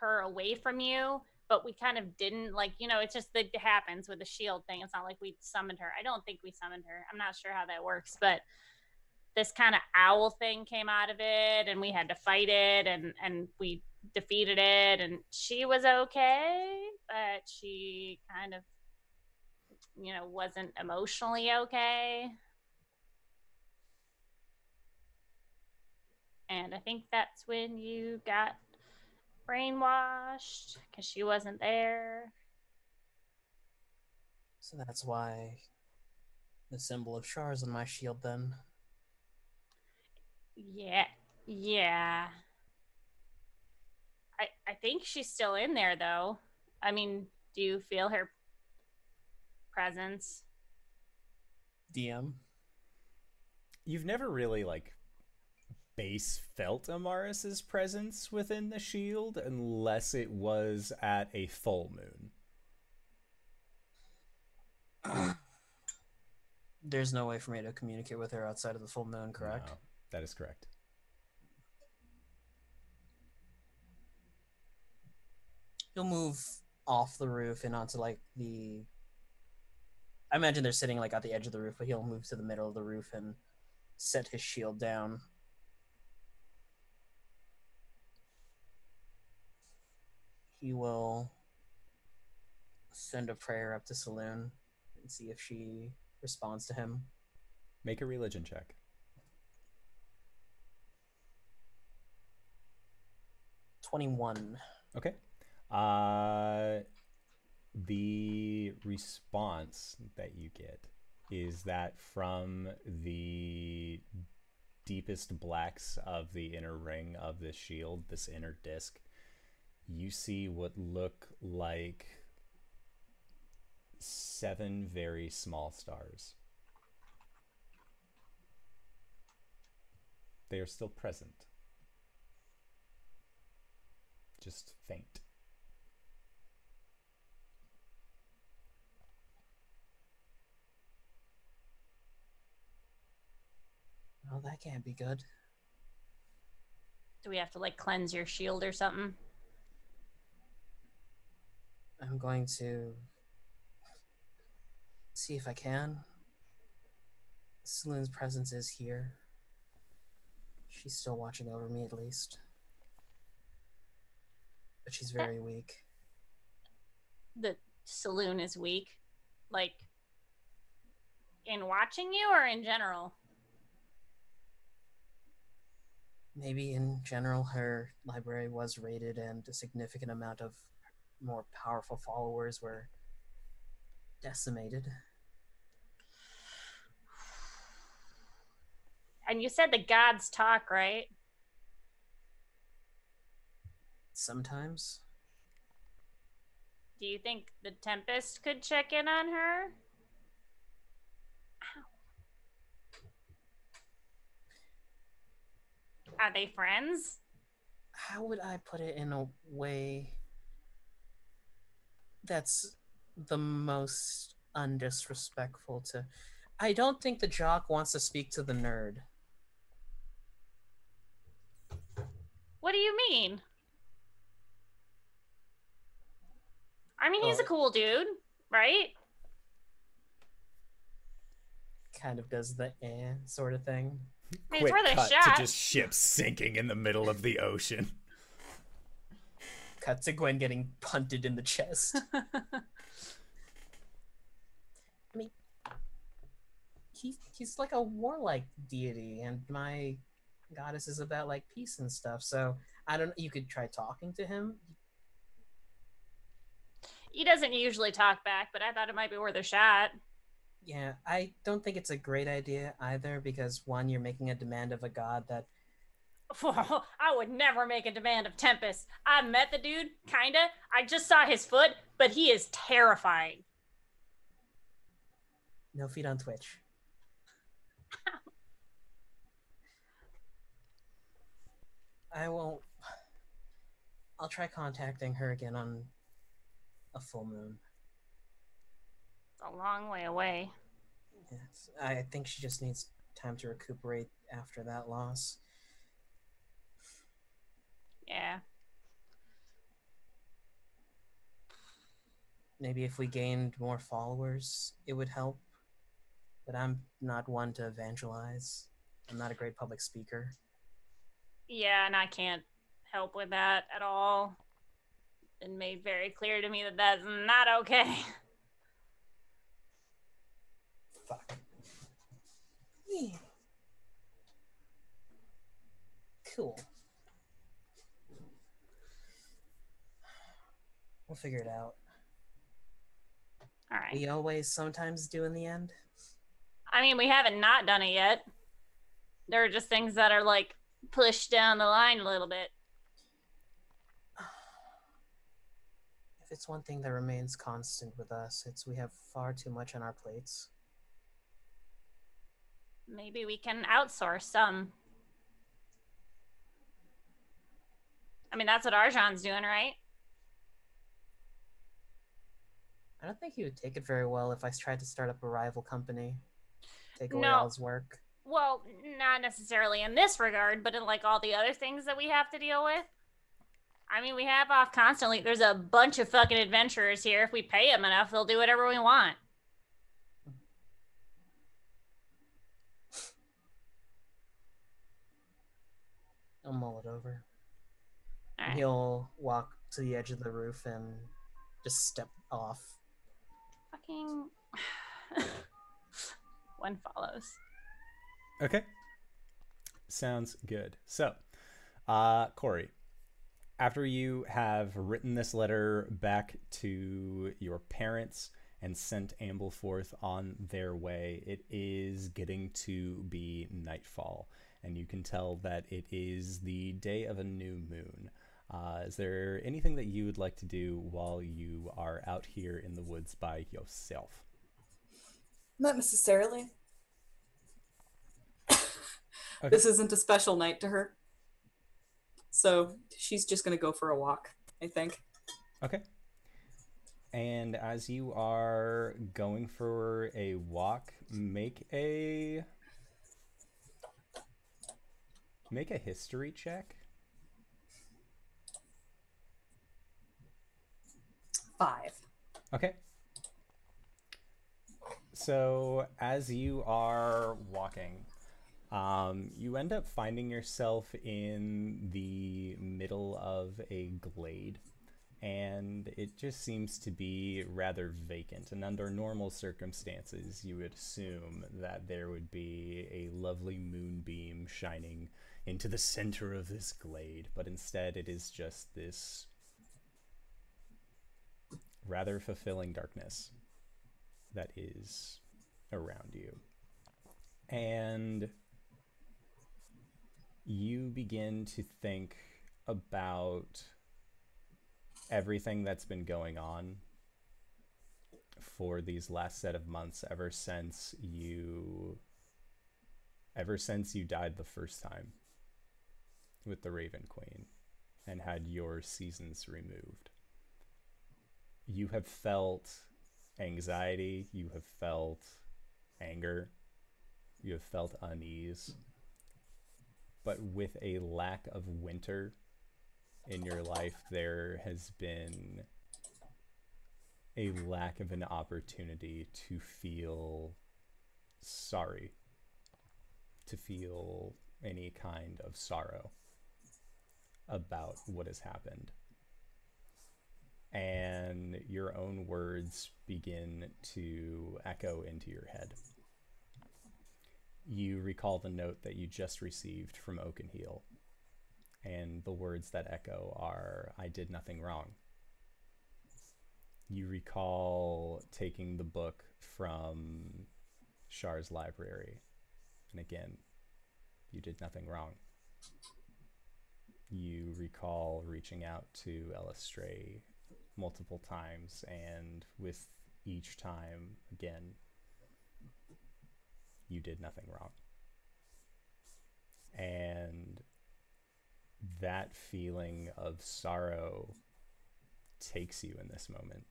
Speaker 3: her away from you but we kind of didn't like you know it's just that it happens with the shield thing. It's not like we summoned her. I don't think we summoned her. I'm not sure how that works but this kind of owl thing came out of it and we had to fight it and and we defeated it and she was okay but she kind of you know wasn't emotionally okay and i think that's when you got brainwashed because she wasn't there.
Speaker 2: So that's why the symbol of Shar's on my shield then.
Speaker 3: Yeah, yeah. I I think she's still in there though. I mean, do you feel her presence?
Speaker 2: DM.
Speaker 1: You've never really like base felt Amaris's presence within the shield unless it was at a full moon.
Speaker 2: There's no way for me to communicate with her outside of the full moon, correct?
Speaker 1: No, that is correct.
Speaker 2: He'll move off the roof and onto like the. I imagine they're sitting like at the edge of the roof, but he'll move to the middle of the roof and set his shield down. He will send a prayer up to Selûne and see if she responds to him.
Speaker 1: Make a religion check.
Speaker 2: Twenty-one.
Speaker 1: Okay. Uh, the response that you get is that from the deepest blacks of the inner ring of this shield, this inner disc, you see what look like seven very small stars. They are still present, just faint.
Speaker 2: Oh, that can't be good.
Speaker 3: Do we have to like cleanse your shield or something?
Speaker 2: I'm going to see if I can. Selûne's presence is here. She's still watching over me, at least. But she's very weak.
Speaker 3: The Selûne is weak, like in watching you or in general.
Speaker 2: Maybe in general, her library was raided, and a significant amount of more powerful followers were decimated.
Speaker 3: And you said the gods talk, right?
Speaker 2: Sometimes.
Speaker 3: Do you think the Tempest could check in on her? Ow. Are they friends?
Speaker 2: How would I put it in a way that's the most undisrespectful to. I don't think the jock wants to speak to the nerd.
Speaker 3: What do you mean? I mean, he's a
Speaker 2: Oh.
Speaker 3: cool dude, right?
Speaker 2: Kind of does the eh sort of thing.
Speaker 3: I mean, it's
Speaker 1: Quick
Speaker 3: worth a
Speaker 1: cut
Speaker 3: shot.
Speaker 1: to just ships sinking in the middle of the ocean.
Speaker 2: Cut to Gwen getting punted in the chest. I mean, he he's like a warlike deity, and my goddess is about like peace and stuff. So I don't. Know you could try talking to him.
Speaker 3: He doesn't usually talk back, but I thought it might be worth a shot.
Speaker 2: Yeah, I don't think it's a great idea either because one, you're making a demand of a god that
Speaker 3: I would never make a demand of Tempest. I met the dude, kinda. I just saw his foot, but he is terrifying.
Speaker 2: no feet on Twitch. I won't. I'll try contacting her again on a full moon.
Speaker 3: It's a long way away.
Speaker 2: Yes, I think she just needs time to recuperate after that loss.
Speaker 3: Yeah.
Speaker 2: Maybe if we gained more followers, it would help. But I'm not one to evangelize. I'm not a great public speaker.
Speaker 3: Yeah, and I can't help with that at all. Been made very clear to me that that's not okay.
Speaker 2: Fuck. Yeah. Cool. We'll figure it out.
Speaker 3: All right.
Speaker 2: We always sometimes do in the end.
Speaker 3: I mean, we haven't not done it yet. There are just things that are like pushed down the line a little bit.
Speaker 2: It's one thing that remains constant with us, it's we have far too much on our plates.
Speaker 3: Maybe we can outsource some. I mean, that's what Arjan's doing, right?
Speaker 2: I don't think he would take it very well if I tried to start up a rival company. Take away
Speaker 3: No.
Speaker 2: all his work.
Speaker 3: Well, not necessarily in this regard, but in like all the other things that we have to deal with. I mean, we have off constantly. There's a bunch of fucking adventurers here. If we pay them enough, they'll do whatever we want.
Speaker 2: I'll mull it over.
Speaker 3: All right.
Speaker 2: He'll walk to the edge of the roof and just step off.
Speaker 3: Fucking. One follows.
Speaker 1: Okay. Sounds good. So, uh, Corey, after you have written this letter back to your parents and sent Ampleforth on their way, it is getting to be nightfall, and you can tell that it is the day of a new moon. Uh, is there anything that you would like to do while you are out here in the woods by yourself?
Speaker 5: Not necessarily.
Speaker 1: Okay.
Speaker 5: This isn't a special night to her. So she's just gonna go for a walk, I think.
Speaker 1: Okay. And as you are going for a walk, make a make a history check.
Speaker 5: Five.
Speaker 1: Okay. So as you are walking, um, you end up finding yourself in the middle of a glade, and it just seems to be rather vacant. And under normal circumstances, you would assume that there would be a lovely moonbeam shining into the center of this glade, but instead, it is just this rather fulfilling darkness that is around you. And you begin to think about everything that's been going on for these last set of months ever since you ever since you died the first time with the Raven Queen and had your seasons removed. You have felt anxiety, you have felt anger, you have felt unease. But with a lack of winter in your life, there has been a lack of an opportunity to feel sorry, to feel any kind of sorrow about what has happened. And your own words begin to echo into your head. You recall the note that you just received from Oakenheel. And the words that echo are, I did nothing wrong. You recall taking the book from Shar's library. And again, you did nothing wrong. You recall reaching out to Elistray multiple times, and with each time, again, you did nothing wrong. And that feeling of sorrow takes you in this moment.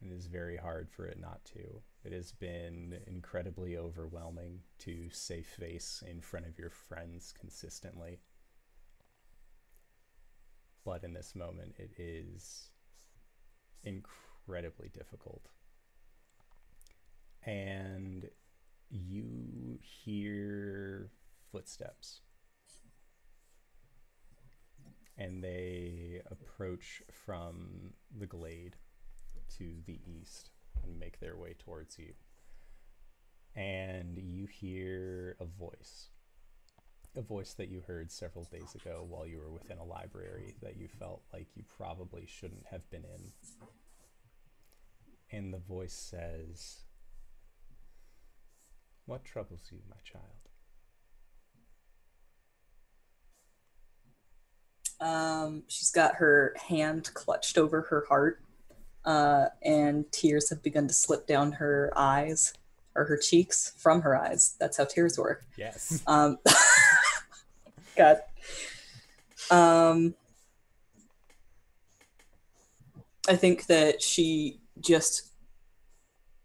Speaker 1: It is very hard for it not to. It has been incredibly overwhelming to save face in front of your friends consistently. But in this moment, it is incredibly difficult. And you hear footsteps. And they approach from the glade to the east and make their way towards you. And you hear a voice. A voice that you heard several days ago while you were within a library that you felt like you probably shouldn't have been in. And the voice says, What troubles you, my child?
Speaker 5: Um, she's got her hand clutched over her heart, uh, and tears have begun to slip down her eyes or her cheeks from her eyes. That's how tears work.
Speaker 1: Yes.
Speaker 5: Um, God. Um, I think that she just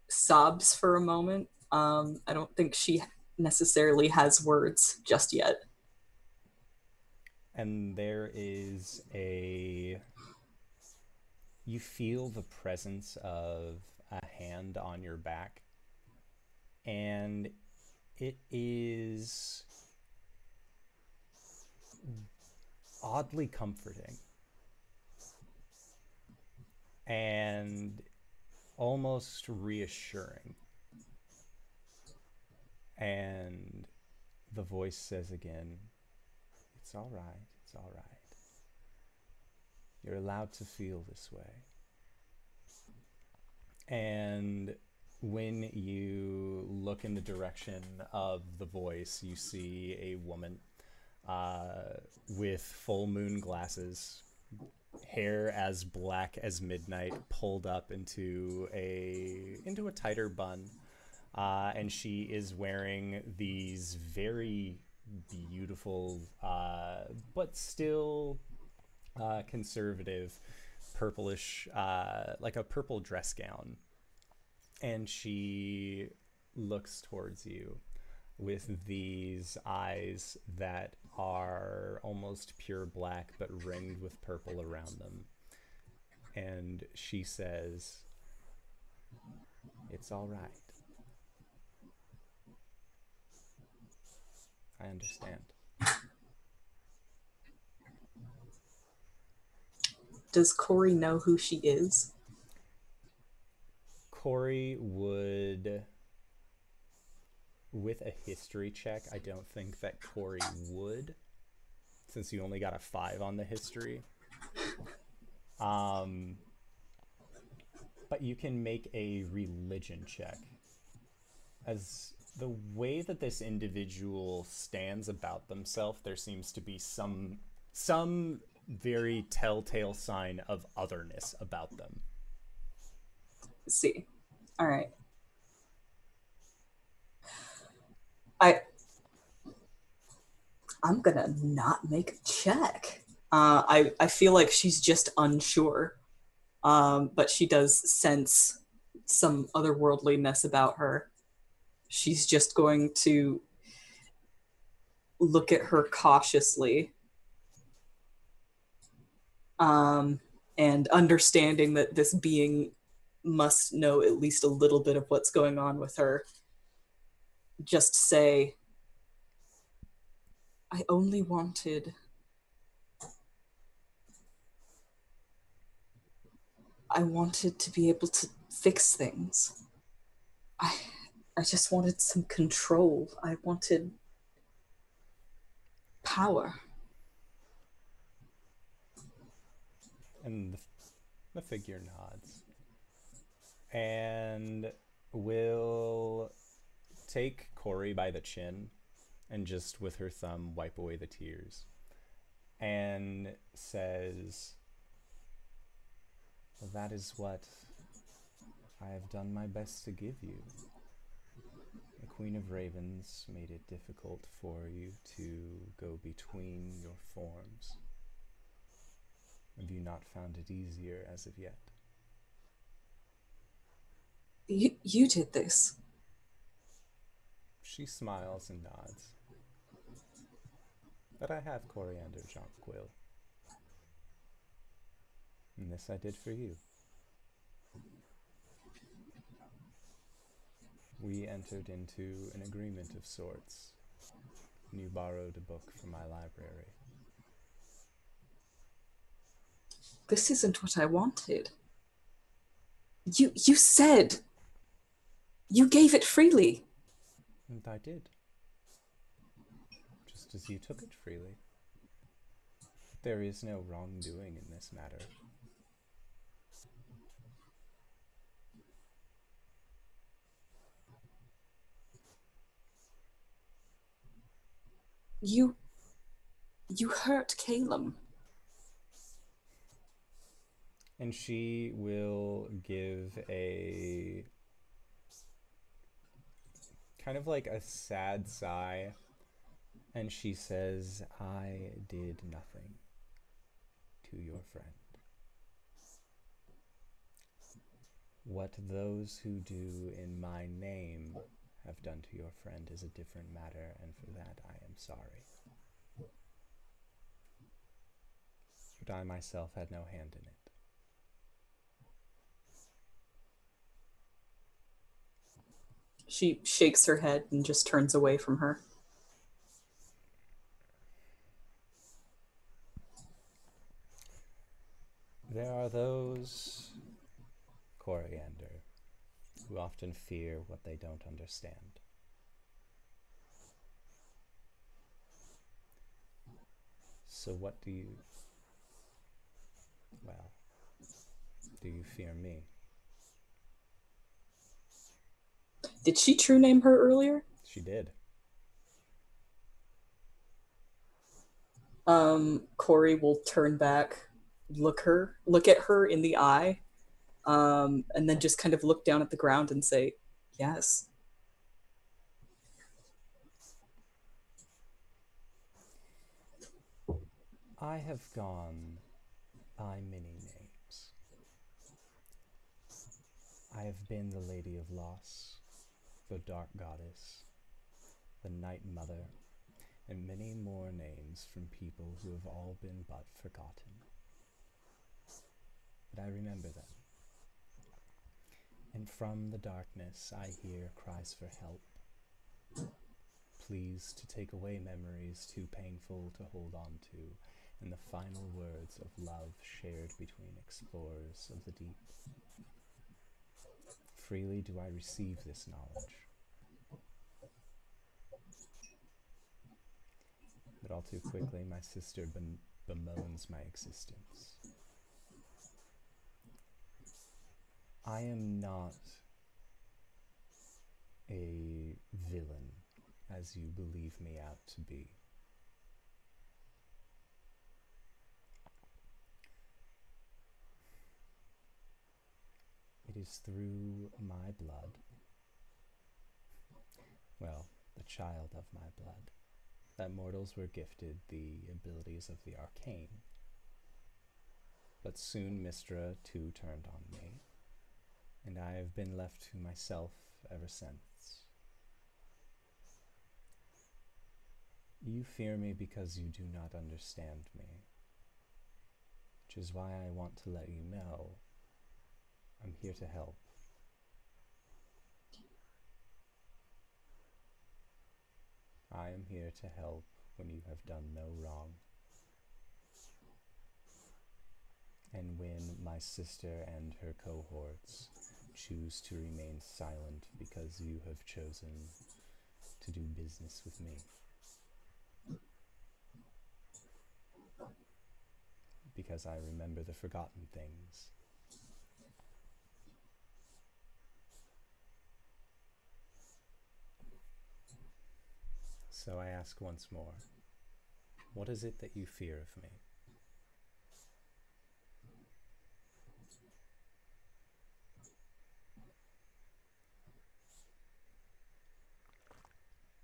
Speaker 5: sobs for a moment. Um, I don't think she necessarily has words just yet.
Speaker 1: and there is a you feel the presence of a hand on your back. And it is oddly comforting. And almost reassuring and the voice says again it's all right. It's all right. You're allowed to feel this way. And when you look in the direction of the voice, you see a woman uh, with full moon glasses, hair as black as midnight, pulled up into a into a tighter bun, uh, and she is wearing these very beautiful, uh, but still uh, conservative, purplish, uh, like a purple dress gown. And she looks towards you with these eyes that are almost pure black but ringed with purple around them. And she says, It's all right. Understand.
Speaker 5: Does Corey know who she is?
Speaker 1: Corey would, with a history check, I don't think that Corey would, since you only got a five on the history. Um, but you can make a religion check. As the way that this individual stands about themselves, there seems to be some some very telltale sign of otherness about them.
Speaker 5: Let's see. All right. I I'm gonna not make a check. Uh, I I feel like she's just unsure, um, but she does sense some otherworldliness about her. She's just going to look at her cautiously, um, and understanding that this being must know at least a little bit of what's going on with her. Just say, I only wanted. I wanted to be able to fix things. I I just wanted some control. I wanted power.
Speaker 1: And the, figure nods. And will take Corey by the chin and just with her thumb wipe away the tears. And says, That is what I have done my best to give you. Queen of Ravens made it difficult for you to go between your forms. Have you not found it easier as of yet?
Speaker 5: You, you did this.
Speaker 1: She smiles and nods. But I have Coriander Jonquil. And this I did for you. We entered into an agreement of sorts. And you borrowed a book from my library.
Speaker 5: This isn't what I wanted. You you said you gave it freely.
Speaker 1: And I did. Just as you took it freely. There is no wrongdoing in this matter.
Speaker 5: You you hurt Calum.
Speaker 1: And she will give a kind of like a sad sigh. And she says, I did nothing to your friend. What those who do in my name have done to your friend is a different matter, and for that I am sorry. But I myself had no hand in it.
Speaker 5: She shakes her head and just turns away from her.
Speaker 1: There are those, Coriander, who often fear what they don't understand. So, what do you. Well, do you fear me?
Speaker 5: Did she true name her earlier?
Speaker 1: She did.
Speaker 5: Um, Corey will turn back, look her, look at her in the eye, um, and then just kind of look down at the ground and say, "Yes."
Speaker 1: I have gone by many names. I have been the Lady of Loss, the Dark Goddess, the Night Mother, and many more names from people who have all been but forgotten. But I remember them. And from the darkness I hear cries for help. Please to take away memories too painful to hold on to, and the final words of love shared between explorers of the deep. Freely do I receive this knowledge. But all too quickly, my sister bem- bemoans my existence. I am not a villain as you believe me out to be. It is through my blood, well, the child of my blood, that mortals were gifted the abilities of the arcane. But soon Mystra too turned on me, and I have been left to myself ever since. You fear me because you do not understand me, which is why I want to let you know I'm here to help. I am here to help when you have done no wrong. And when my sister and her cohorts choose to remain silent because you have chosen to do business with me. Because I remember the forgotten things. So I ask once more what is it that you fear of me?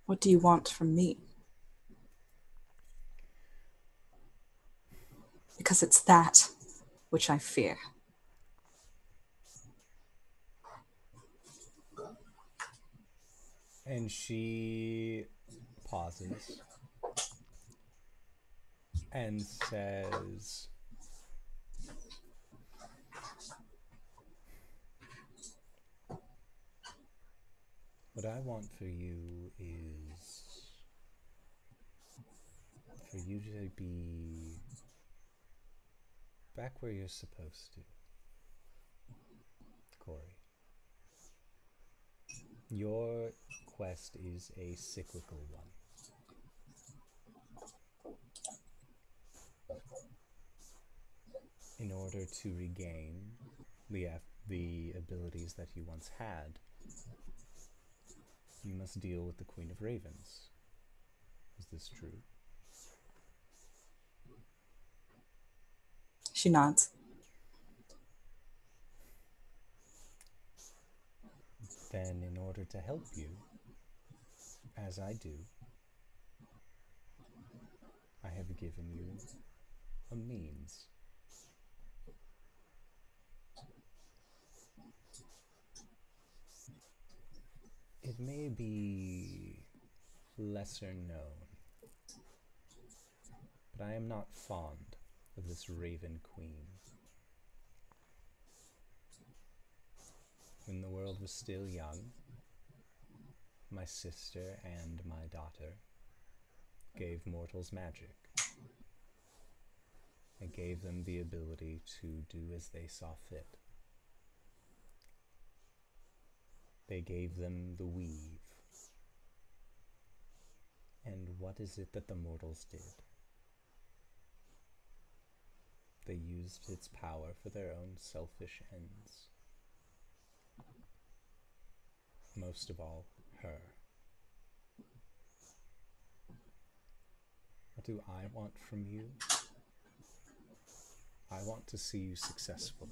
Speaker 6: What do you want from me? Because it's that which I fear.
Speaker 1: And she pauses and says, What I want for you is for you to be back where you're supposed to. Corey. Your quest is a cyclical one. In order to regain the, the abilities that you once had, you must deal with the Queen of Ravens. Is this true?
Speaker 6: She nods.
Speaker 1: Then, in order to help you, as I do, I have given you a means. It may be lesser known, but I am not fond of this Raven Queen. When the world was still young, my sister and my daughter gave mortals magic. It gave them the ability to do as they saw fit. They gave them the weave. And what is it that the mortals did? They used its power for their own selfish ends. Most of all, her. What do I want from you? I want to see you successful.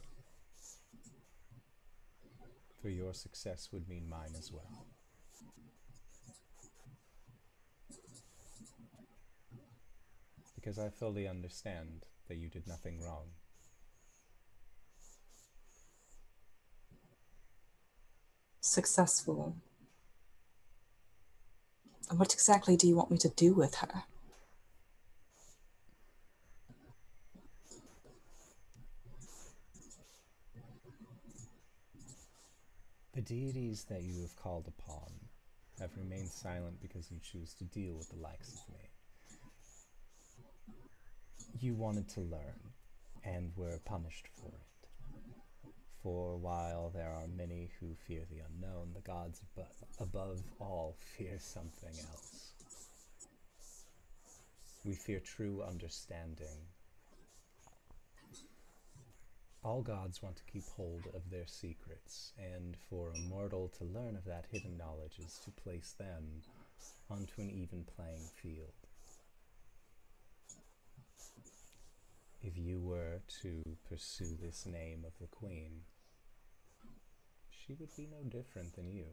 Speaker 1: For your success would mean mine as well. Because I fully understand that you did nothing wrong.
Speaker 6: Successful. And what exactly do you want me to do with her?
Speaker 1: The deities that you have called upon have remained silent because you choose to deal with the likes of me. You wanted to learn, and were punished for it. For while there are many who fear the unknown, the gods abo- above all fear something else. We fear true understanding. All gods want to keep hold of their secrets, and for a mortal to learn of that hidden knowledge is to place them onto an even playing field. If you were to pursue this name of the Queen, she would be no different than you.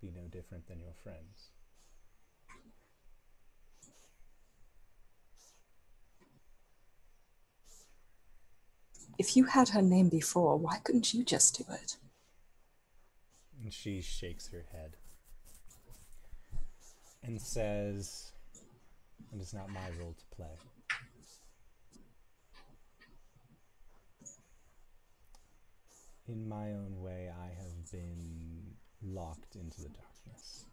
Speaker 1: Be no different than your friends.
Speaker 6: If you had her name before, why couldn't you just do it?
Speaker 1: And she shakes her head and says, It is not my role to play. In my own way, I have been locked into the darkness.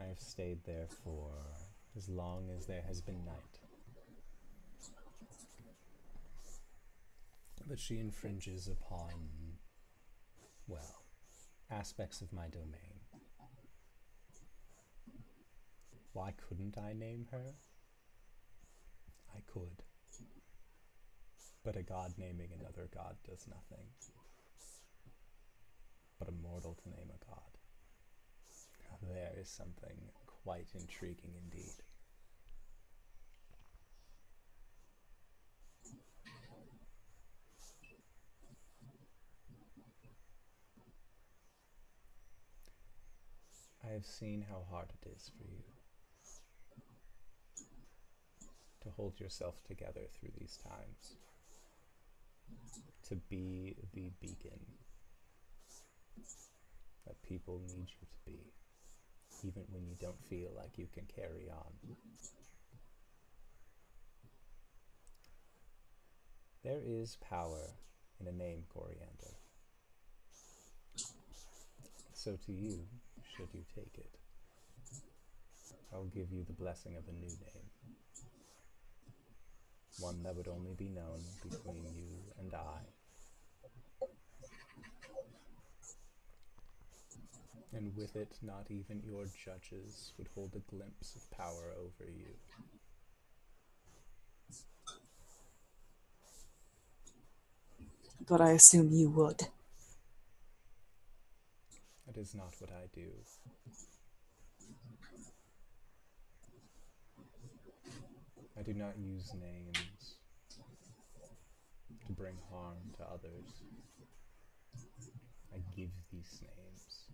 Speaker 1: I have stayed there for as long as there has been night. But she infringes upon, well, aspects of my domain. Why couldn't I name her? I could. But a god naming another god does nothing. But a mortal to name a god. Now there is something quite intriguing indeed. I have seen how hard it is for you to hold yourself together through these times, to be the beacon that people need you to be, even when you don't feel like you can carry on. There is power in a name, Coriander. So to you, should you take it, I'll give you the blessing of a new name. One that would only be known between you and I. And with it, not even your judges would hold a glimpse of power over you.
Speaker 6: But I assume you would.
Speaker 1: That is not what I do. Do not use names to bring harm to others. I give these names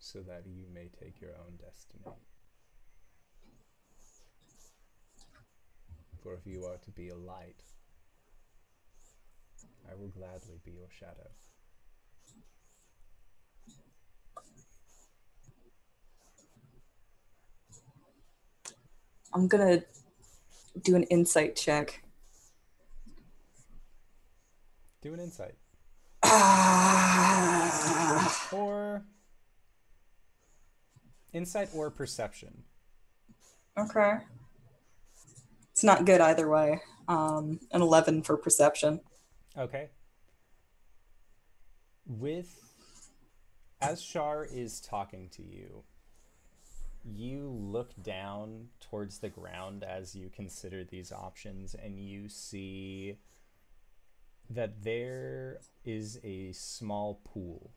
Speaker 1: so that you may take your own destiny. For if you are to be a light, I will gladly be your shadow.
Speaker 6: I'm gonna do an insight check.
Speaker 1: Do an insight.
Speaker 6: Ah,
Speaker 1: Or insight or perception.
Speaker 6: okay. It's not good either way. Um, an 11 for perception.
Speaker 1: Okay. With as Shar is talking to you, you look down towards the ground as you consider these options and you see that there is a small pool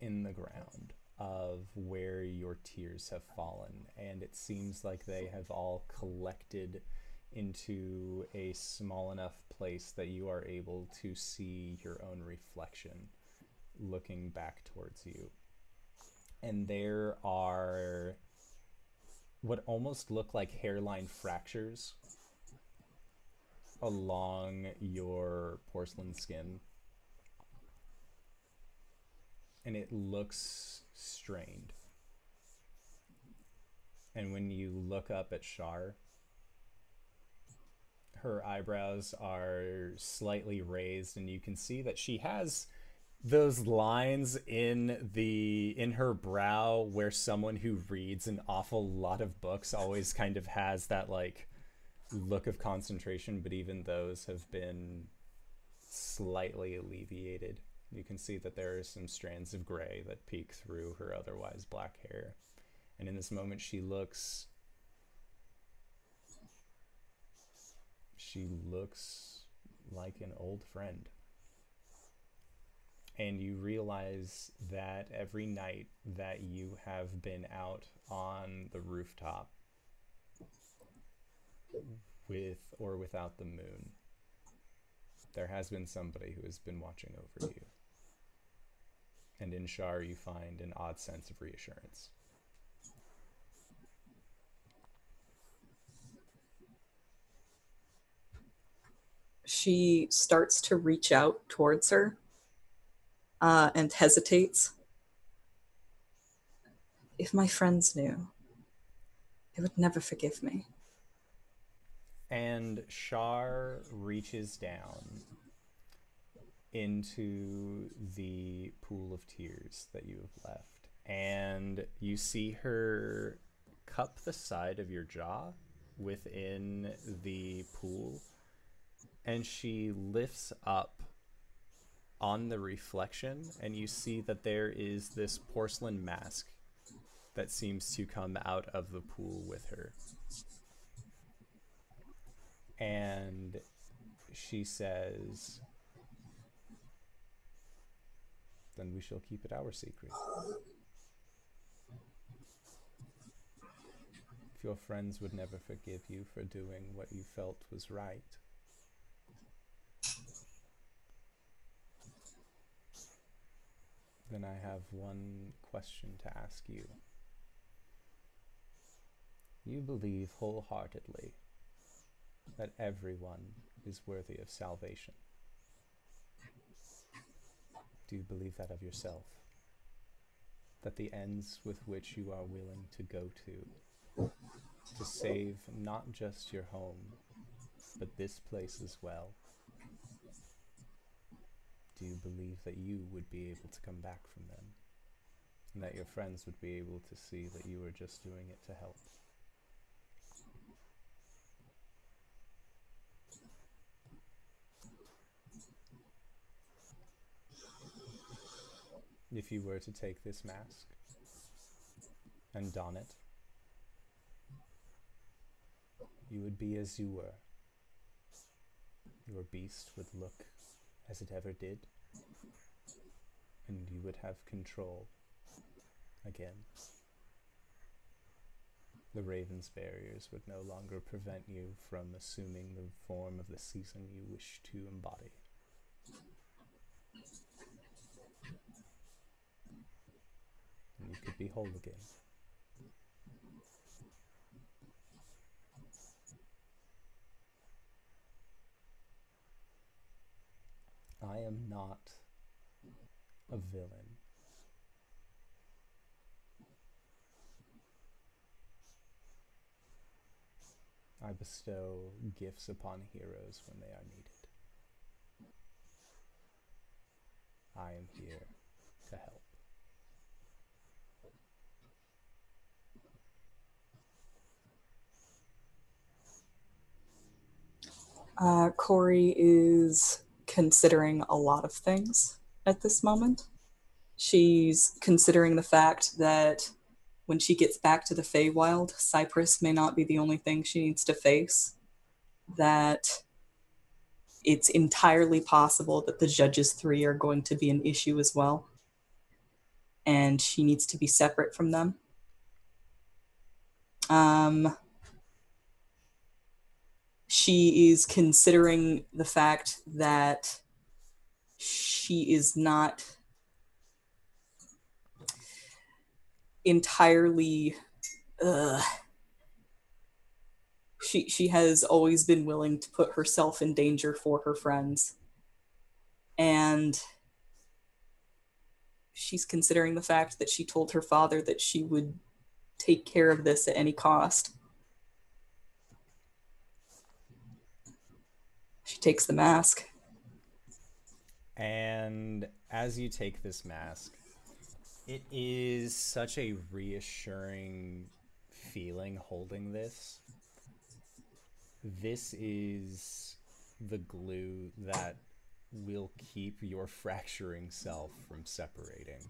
Speaker 1: in the ground of where your tears have fallen and it seems like they have all collected into a small enough place that you are able to see your own reflection looking back towards you. And there are what almost look like hairline fractures along your porcelain skin. And it looks strained. And when you look up at Shar, her eyebrows are slightly raised and you can see that she has those lines in the in her brow where someone who reads an awful lot of books always kind of has that like look of concentration but even those have been slightly alleviated you can see that there are some strands of gray that peek through her otherwise black hair and in this moment she looks she looks like an old friend. And you realize that every night that you have been out on the rooftop with or without the moon, there has been somebody who has been watching over you. And in Shar, you find an odd sense of reassurance.
Speaker 6: She starts to reach out towards her uh, and hesitates. If my friends knew, they would never forgive me.
Speaker 1: and Shar reaches down into the pool of tears that you have left, and you see her cup the side of your jaw within the pool, and she lifts up on the reflection, and you see that there is this porcelain mask that seems to come out of the pool with her. And she says, Then we shall keep it our secret. If your friends would never forgive you for doing what you felt was right, then I have one question to ask you. You believe wholeheartedly that everyone is worthy of salvation. Do you believe that of yourself? That the ends with which you are willing to go to, to save not just your home, but this place as well, do you believe that you would be able to come back from them? And that your friends would be able to see that you were just doing it to help? If you were to take this mask and don it, you would be as you were. Your beast would look as it ever did, and you would have control again. The Raven's barriers would no longer prevent you from assuming the form of the season you wish to embody. And you could be whole again. I am not a villain. I bestow gifts upon heroes when they are needed. I am here to help.
Speaker 5: Uh, Corey is considering a lot of things at this moment. She's considering the fact that when she gets back to the Feywild, Cypress may not be the only thing she needs to face. That it's entirely possible that the Judges Three are going to be an issue as well. And she needs to be separate from them. Um, she is considering the fact that she is not entirely uh, she she has always been willing to put herself in danger for her friends. And she's considering the fact that she told her father that she would take care of this at any cost she takes the mask
Speaker 1: And as you take this mask, it is such a reassuring feeling holding this. This is the glue that will keep your fracturing self from separating.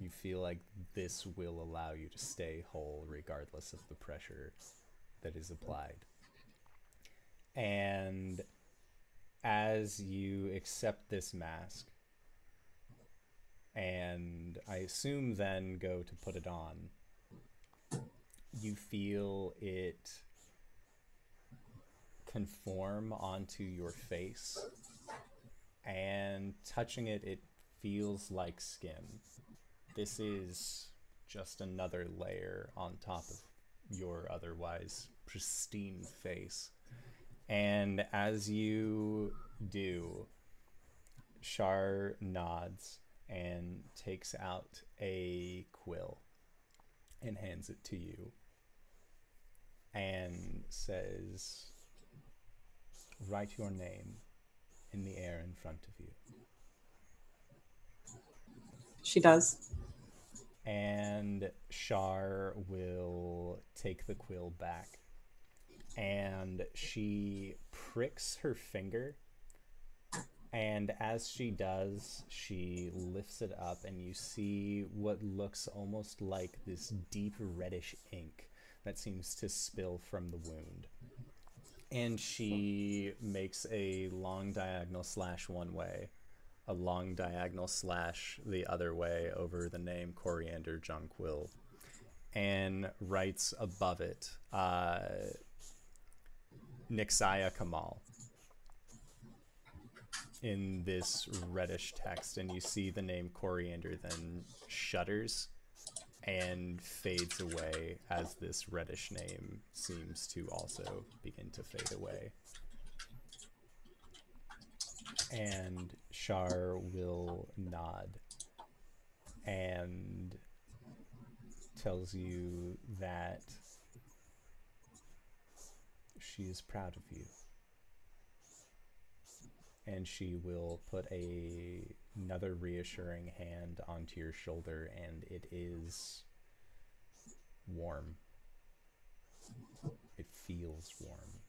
Speaker 1: You feel like this will allow you to stay whole regardless of the pressure that is applied. And as you accept this mask, and I assume then go to put it on, you feel it conform onto your face, and touching it, it feels like skin. This is just another layer on top of your otherwise pristine face. And as you do, Shar nods and takes out a quill and hands it to you and says, Write your name in the air in front of you.
Speaker 5: she does
Speaker 1: And Shar will take the quill back and she pricks her finger. And as she does, she lifts it up, and you see what looks almost like this deep reddish ink that seems to spill from the wound. And she makes a long diagonal slash one way, a long diagonal slash the other way over the name Coriander Jonquil, and writes above it, uh, Nixaya Kamal in this reddish text, and you see the name Coriander then shudders and fades away as this reddish name seems to also begin to fade away. And Shar will nod and tells you that she is proud of you. And she will put a another reassuring hand onto your shoulder and it is warm. It feels warm.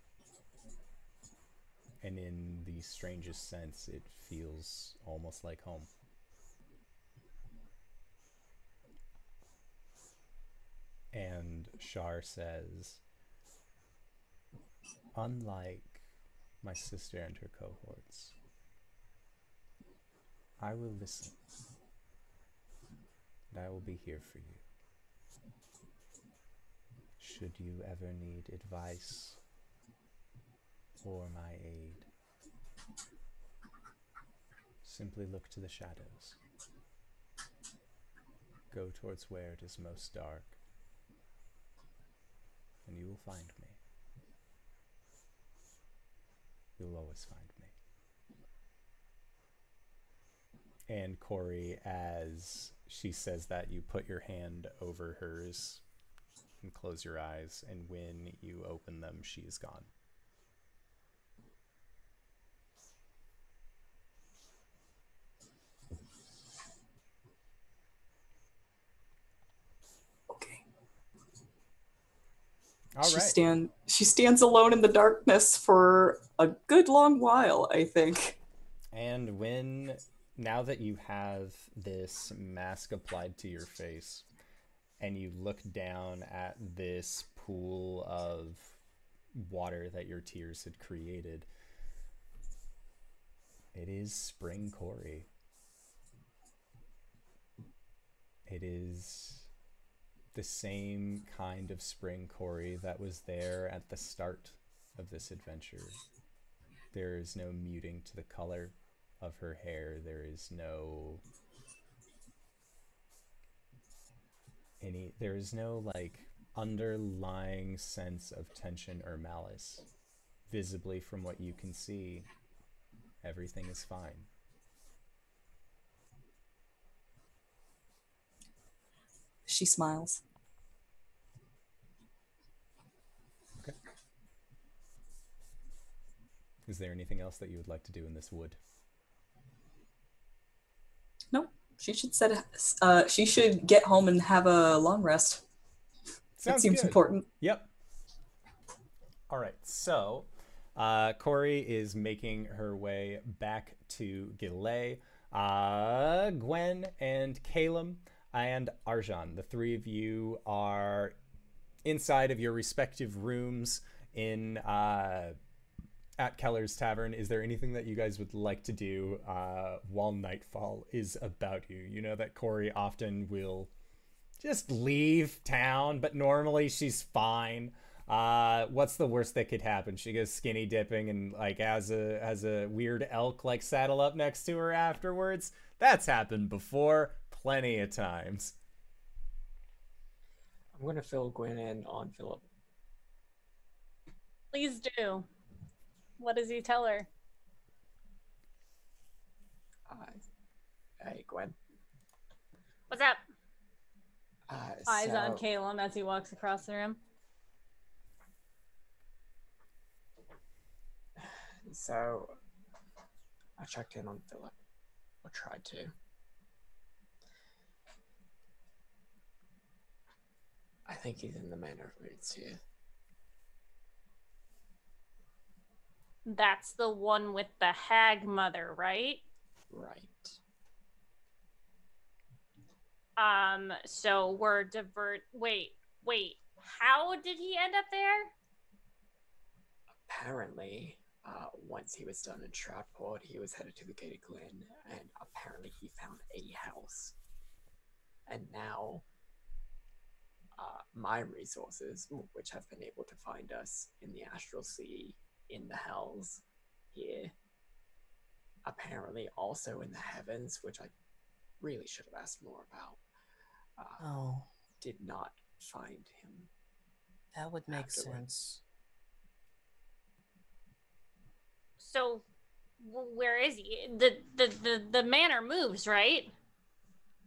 Speaker 1: And in the strangest sense it feels almost like home. And Shar says unlike my sister and her cohorts. I will listen, and I will be here for you. Should you ever need advice or my aid, simply look to the shadows. Go towards where it is most dark, and you will find me you'll always find me. And Corey, as she says that, you put your hand over hers and close your eyes, and when you open them, she is gone. All
Speaker 6: she
Speaker 1: right.
Speaker 6: stand she stands alone in the darkness for a good long while, I think.
Speaker 1: And when now that you have this mask applied to your face and you look down at this pool of water that your tears had created, it is spring Corey. It is the same kind of spring Corey that was there at the start of this adventure. There is no muting to the color of her hair. There is no any there is no like underlying sense of tension or malice. Visibly from what you can see, everything is fine.
Speaker 6: She smiles. Okay.
Speaker 1: Is there anything else that you would like to do in this wood?
Speaker 6: Nope. She should set uh she should get home and have a long rest.
Speaker 1: Sounds that
Speaker 6: seems
Speaker 1: good.
Speaker 6: important.
Speaker 1: Yep. All right. So, uh, Corey is making her way back to Gillet. Uh, Gwen and Calum and Arjan, the three of you are inside of your respective rooms in uh, at Keller's Tavern. Is there anything that you guys would like to do uh, while nightfall is about you? You know that Corey often will just leave town, but normally she's fine. Uh, what's the worst that could happen? She goes skinny dipping and like has a has a weird elk like saddle up next to her afterwards. That's happened before, plenty of times.
Speaker 4: I'm gonna fill Gwen in on Philip.
Speaker 3: Please do. What does he tell her?
Speaker 4: Uh, hey, Gwen.
Speaker 3: What's up?
Speaker 4: Uh,
Speaker 3: Eyes on
Speaker 4: so-
Speaker 3: Calum as he walks across the room.
Speaker 4: So, I checked in on Philip, or tried to. I think he's in the manor of moods here.
Speaker 3: That's the one with the hag mother, right?
Speaker 4: Right.
Speaker 3: Um, so we're divert. Wait, wait. How did he end up there?
Speaker 4: Apparently, uh, once he was done in Stratport, he was headed to the Gated Glen, and apparently he found a house. And now, uh, my resources, which have been able to find us in the Astral Sea, in the Hells, here, apparently also in the heavens, which I really should have asked more about, uh,
Speaker 2: Oh,
Speaker 4: did not find him.
Speaker 2: that would make
Speaker 4: Afterwards.
Speaker 2: sense.
Speaker 3: So, where is he? The the the the manor moves, right?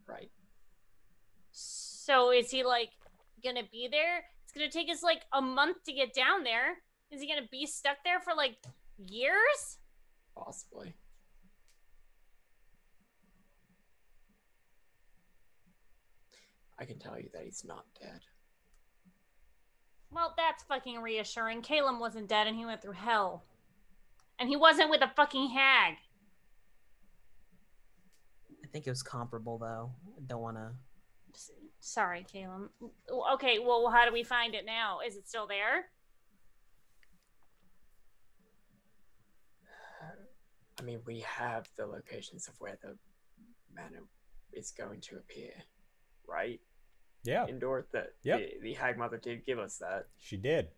Speaker 4: Right.
Speaker 3: So is he like gonna be there? It's gonna take us like a month to get down there. Is he gonna be stuck there for like years?
Speaker 4: Possibly. I can tell you that he's not dead.
Speaker 3: Well, that's fucking reassuring. Caleb wasn't dead and he went through hell. And he wasn't with a fucking hag.
Speaker 2: I think it was comparable though. I don't want to.
Speaker 3: S- Sorry, Caleb. Okay, well, how do we find it now? Is it still there?
Speaker 4: I mean, we have the locations of where the manor is going to appear, right?
Speaker 1: Yeah,
Speaker 4: Indoor, the,
Speaker 1: Yep.
Speaker 4: the the hag mother did give us that.
Speaker 1: she did.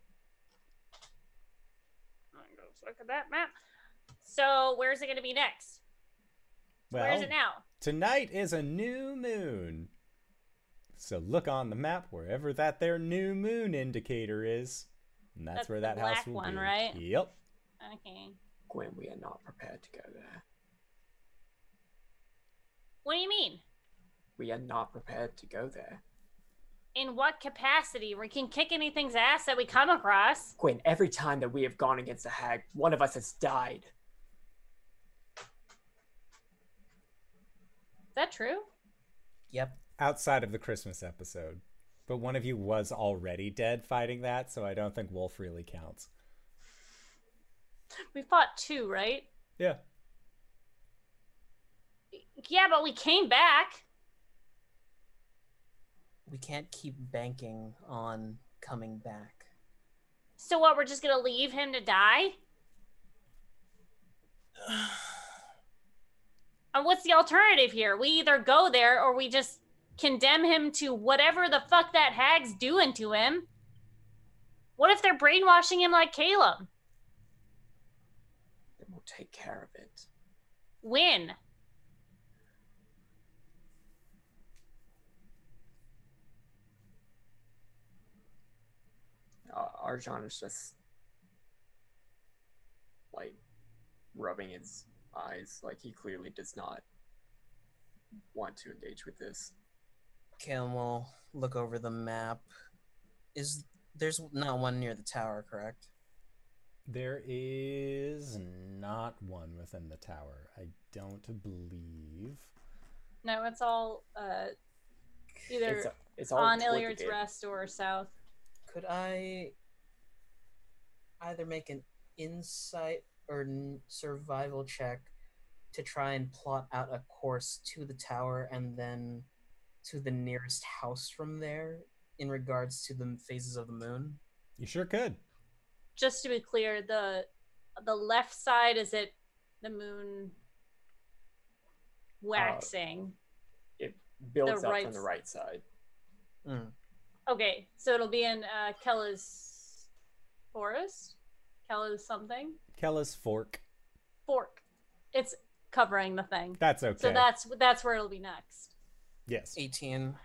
Speaker 3: Look at that map. So, where's it gonna be next?
Speaker 1: Well,
Speaker 3: Where is it now?
Speaker 1: tonight is a new moon. So look on the map wherever that there new moon indicator is. And that's,
Speaker 3: That's
Speaker 1: where that house
Speaker 3: black
Speaker 1: will
Speaker 3: one,
Speaker 1: be.
Speaker 3: right?
Speaker 1: Yep.
Speaker 3: Okay.
Speaker 4: Gwen, we are not prepared to go there.
Speaker 3: What do you mean?
Speaker 4: We are not prepared to go there.
Speaker 3: In what capacity? We can kick anything's ass that we come across.
Speaker 4: Gwen, every time that we have gone against a hag, one of us has died.
Speaker 3: Is that true?
Speaker 2: Yep.
Speaker 1: Outside of the Christmas episode. But one of you was already dead fighting that, so I don't think Wolf really counts.
Speaker 3: We fought two, right?
Speaker 1: Yeah.
Speaker 3: Yeah, but we came back.
Speaker 2: We can't keep banking on coming back.
Speaker 3: So what? We're just gonna leave him to die? And what's the alternative here? We either go there or we just condemn him to whatever the fuck that hag's doing to him. What if they're brainwashing him like Caleb?
Speaker 4: Then we'll take care of it.
Speaker 3: When?
Speaker 4: Uh, Arjan is just like rubbing his eyes, like he clearly does not want to engage with this.
Speaker 2: Caleb will look over the map. Is there's not one near the tower, correct?
Speaker 1: There is not one within the tower. I don't believe.
Speaker 3: No, it's all uh, either
Speaker 4: It's, it's all
Speaker 3: on
Speaker 4: toward the
Speaker 3: Iliard's. Rest or south.
Speaker 2: Could I either make an insight or n- survival check to try and plot out a course to the tower and then to the nearest house from there in regards to the phases of the moon?
Speaker 1: You sure could.
Speaker 3: Just to be clear, the the left side is it the moon waxing.
Speaker 4: It builds
Speaker 3: The
Speaker 4: up
Speaker 3: right
Speaker 4: from the right side.
Speaker 2: Mm.
Speaker 3: Okay, so it'll be in uh, Kella's forest. Kella's something
Speaker 1: Kella's fork.
Speaker 3: fork. It's covering the thing.
Speaker 1: That's okay.
Speaker 3: So that's that's where it'll be next.
Speaker 1: Yes.
Speaker 2: 18.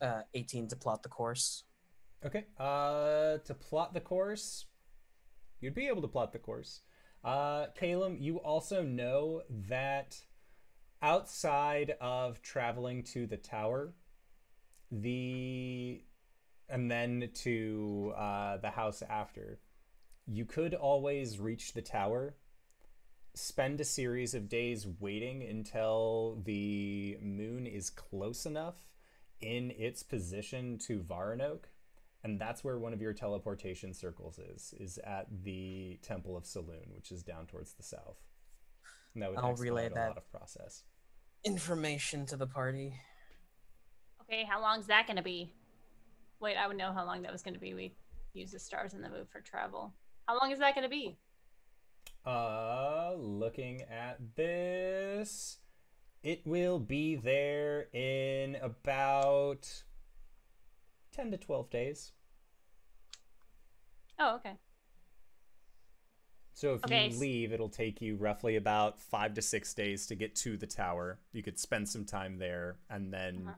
Speaker 2: Uh, 18 to plot the course.
Speaker 1: Okay. Uh, to plot the course, you'd be able to plot the course. Uh, Caleb, you also know that outside of traveling to the tower, the and then to uh, the house after, you could always reach the tower, spend a series of days waiting until the moon is close enough, in its position to Varanoke, and that's where one of your teleportation circles is. Is at the Temple of Selûne, which is down towards the south. And that would
Speaker 2: I'll relay
Speaker 1: expedite a
Speaker 2: that.
Speaker 1: lot of process.
Speaker 2: Information to the party.
Speaker 3: Okay, how long is that gonna be? Wait, I would know how long that was gonna be. We use the stars in the move for travel. How long is that gonna be?
Speaker 1: Uh, looking at this, it will be there in about 10 to 12 days.
Speaker 3: Oh, okay.
Speaker 1: So if
Speaker 3: Okay,
Speaker 1: you leave, it'll take you roughly about five to six days to get to the tower. You could spend some time there and then
Speaker 3: Uh-huh.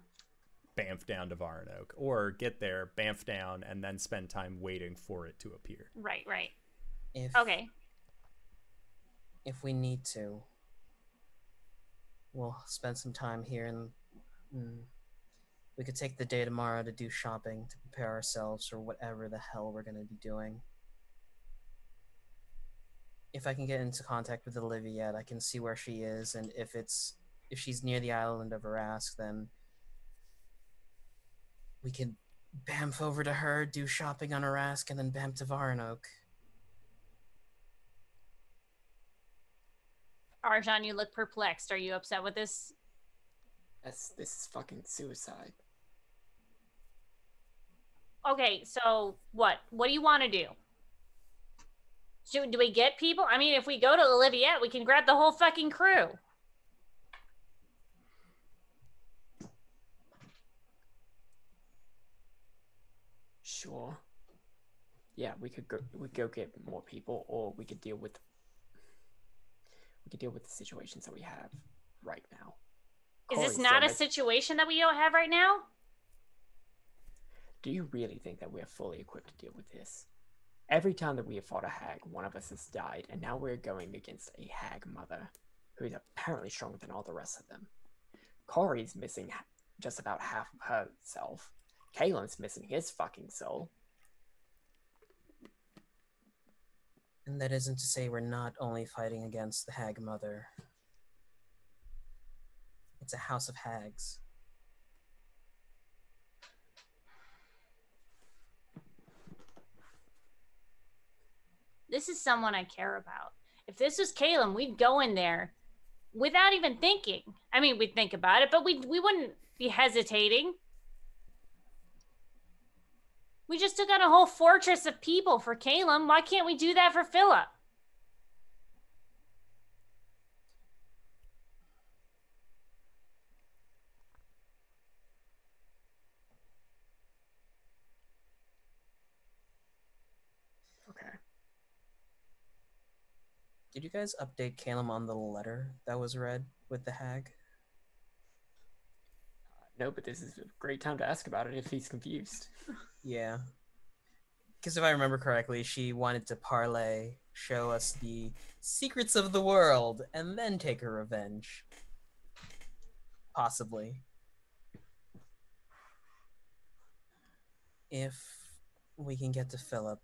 Speaker 1: Bamf down to Varanoke, or get there, bamf down, and then spend time waiting for it to appear.
Speaker 3: Right, right.
Speaker 2: If
Speaker 3: Okay.
Speaker 2: if we need to, we'll spend some time here and mm, we could take the day tomorrow to do shopping to prepare ourselves for whatever the hell we're gonna be doing. If I can get into contact with Olivia yet, I can see where she is, and if it's if she's near the island of Arask, then we can bamf over to her, do shopping on Arask, and then bamf to Varanoke.
Speaker 3: Arjan, you look perplexed. Are you upset with this?
Speaker 4: That's this is fucking suicide.
Speaker 3: Okay, so what? What do you want to do? Should, do we get people? I mean, if we go to Oliviette, we can grab the whole fucking crew.
Speaker 4: Sure. Yeah, we could go. We could go get more people, or we could deal with. We could deal with the situations that we have right now.
Speaker 3: Is this not a situation that we don't have right now?
Speaker 4: Do you really think that we are fully equipped to deal with this? Every time that we have fought a hag, one of us has died, and now we're going against a hag mother, who is apparently stronger than all the rest of them. Corey's missing just about half of herself. Kalen's missing his fucking soul.
Speaker 2: And that isn't to say we're not only fighting against the Hag Mother. It's a house of hags.
Speaker 3: This is someone I care about. If this was Caleb, we'd go in there without even thinking. I mean, we'd think about it, but we we wouldn't be hesitating. We just took on a whole fortress of people for Caleb. Why can't we do that for Philip?
Speaker 4: Okay.
Speaker 2: Did you guys update Caleb on the letter that was read with the hag?
Speaker 4: No, but this is a great time to ask about it if he's confused.
Speaker 2: Yeah. Because if I remember correctly, she wanted to parlay, show us the secrets of the world, and then take her revenge. Possibly. If we can get to Philip,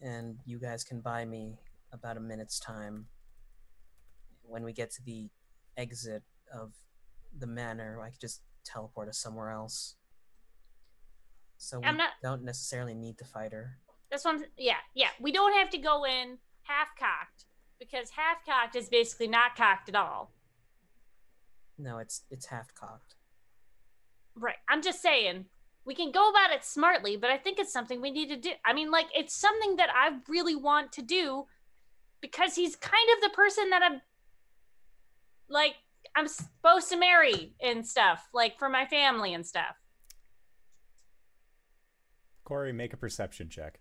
Speaker 2: and you guys can buy me about a minute's time, when we get to the exit of the manor, I could just teleport us somewhere else. So we
Speaker 3: I'm not-
Speaker 2: don't necessarily need to fight her.
Speaker 3: That's one. Yeah, yeah. We don't have to go in half cocked because half cocked is basically not cocked at all.
Speaker 2: No, it's it's half cocked.
Speaker 3: Right. I'm just saying we can go about it smartly, but I think it's something we need to do. I mean, like it's something that I really want to do because he's kind of the person that I'm like I'm supposed to marry and stuff, like for my family and stuff.
Speaker 1: Corey, make a perception check.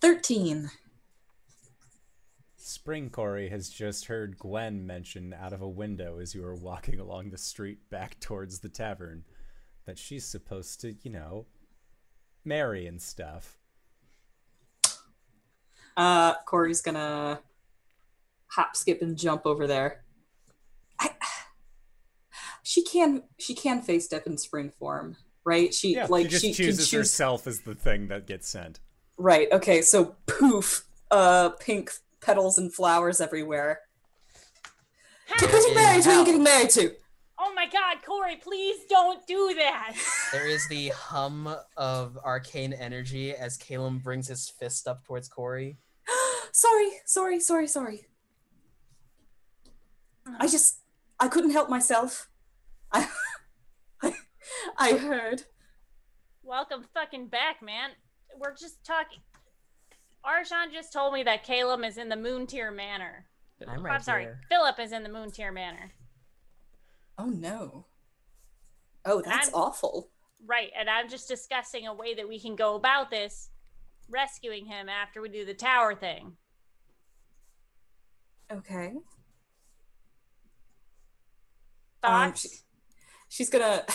Speaker 6: Thirteen.
Speaker 1: Spring Corey has just heard Gwen mention out of a window as you were walking along the street back towards the tavern that she's supposed to, you know, marry and stuff.
Speaker 6: Uh, Corey's gonna hop, skip, and jump over there. I, she can she can face step in spring form, right? She
Speaker 1: Yeah,
Speaker 6: like
Speaker 1: she just
Speaker 6: she can
Speaker 1: chooses
Speaker 6: choose
Speaker 1: herself as the thing that gets sent.
Speaker 6: Right. Okay. So poof, uh, pink
Speaker 5: petals and flowers everywhere.
Speaker 3: How-
Speaker 5: You're getting married. Who are you getting married to?
Speaker 3: Oh my god, Corey, please don't do that.
Speaker 2: There is the hum of arcane energy as Caleb brings his fist up towards Corey.
Speaker 5: sorry, sorry, sorry, sorry. I just I couldn't help myself. I I, I heard.
Speaker 3: Welcome fucking back, man. We're just talking. Arjan just told me that Caleb is in the Moon Tier Manor.
Speaker 2: I'm right
Speaker 3: I'm sorry,
Speaker 2: here.
Speaker 3: Philip is in the Moon Tier Manor.
Speaker 5: Oh no. Oh, that's
Speaker 3: I'm-
Speaker 5: awful.
Speaker 3: Right, and I'm just discussing a way that we can go about this, rescuing him after we do the tower thing.
Speaker 5: Okay.
Speaker 3: Um, Thoughts?
Speaker 5: she- She's gonna.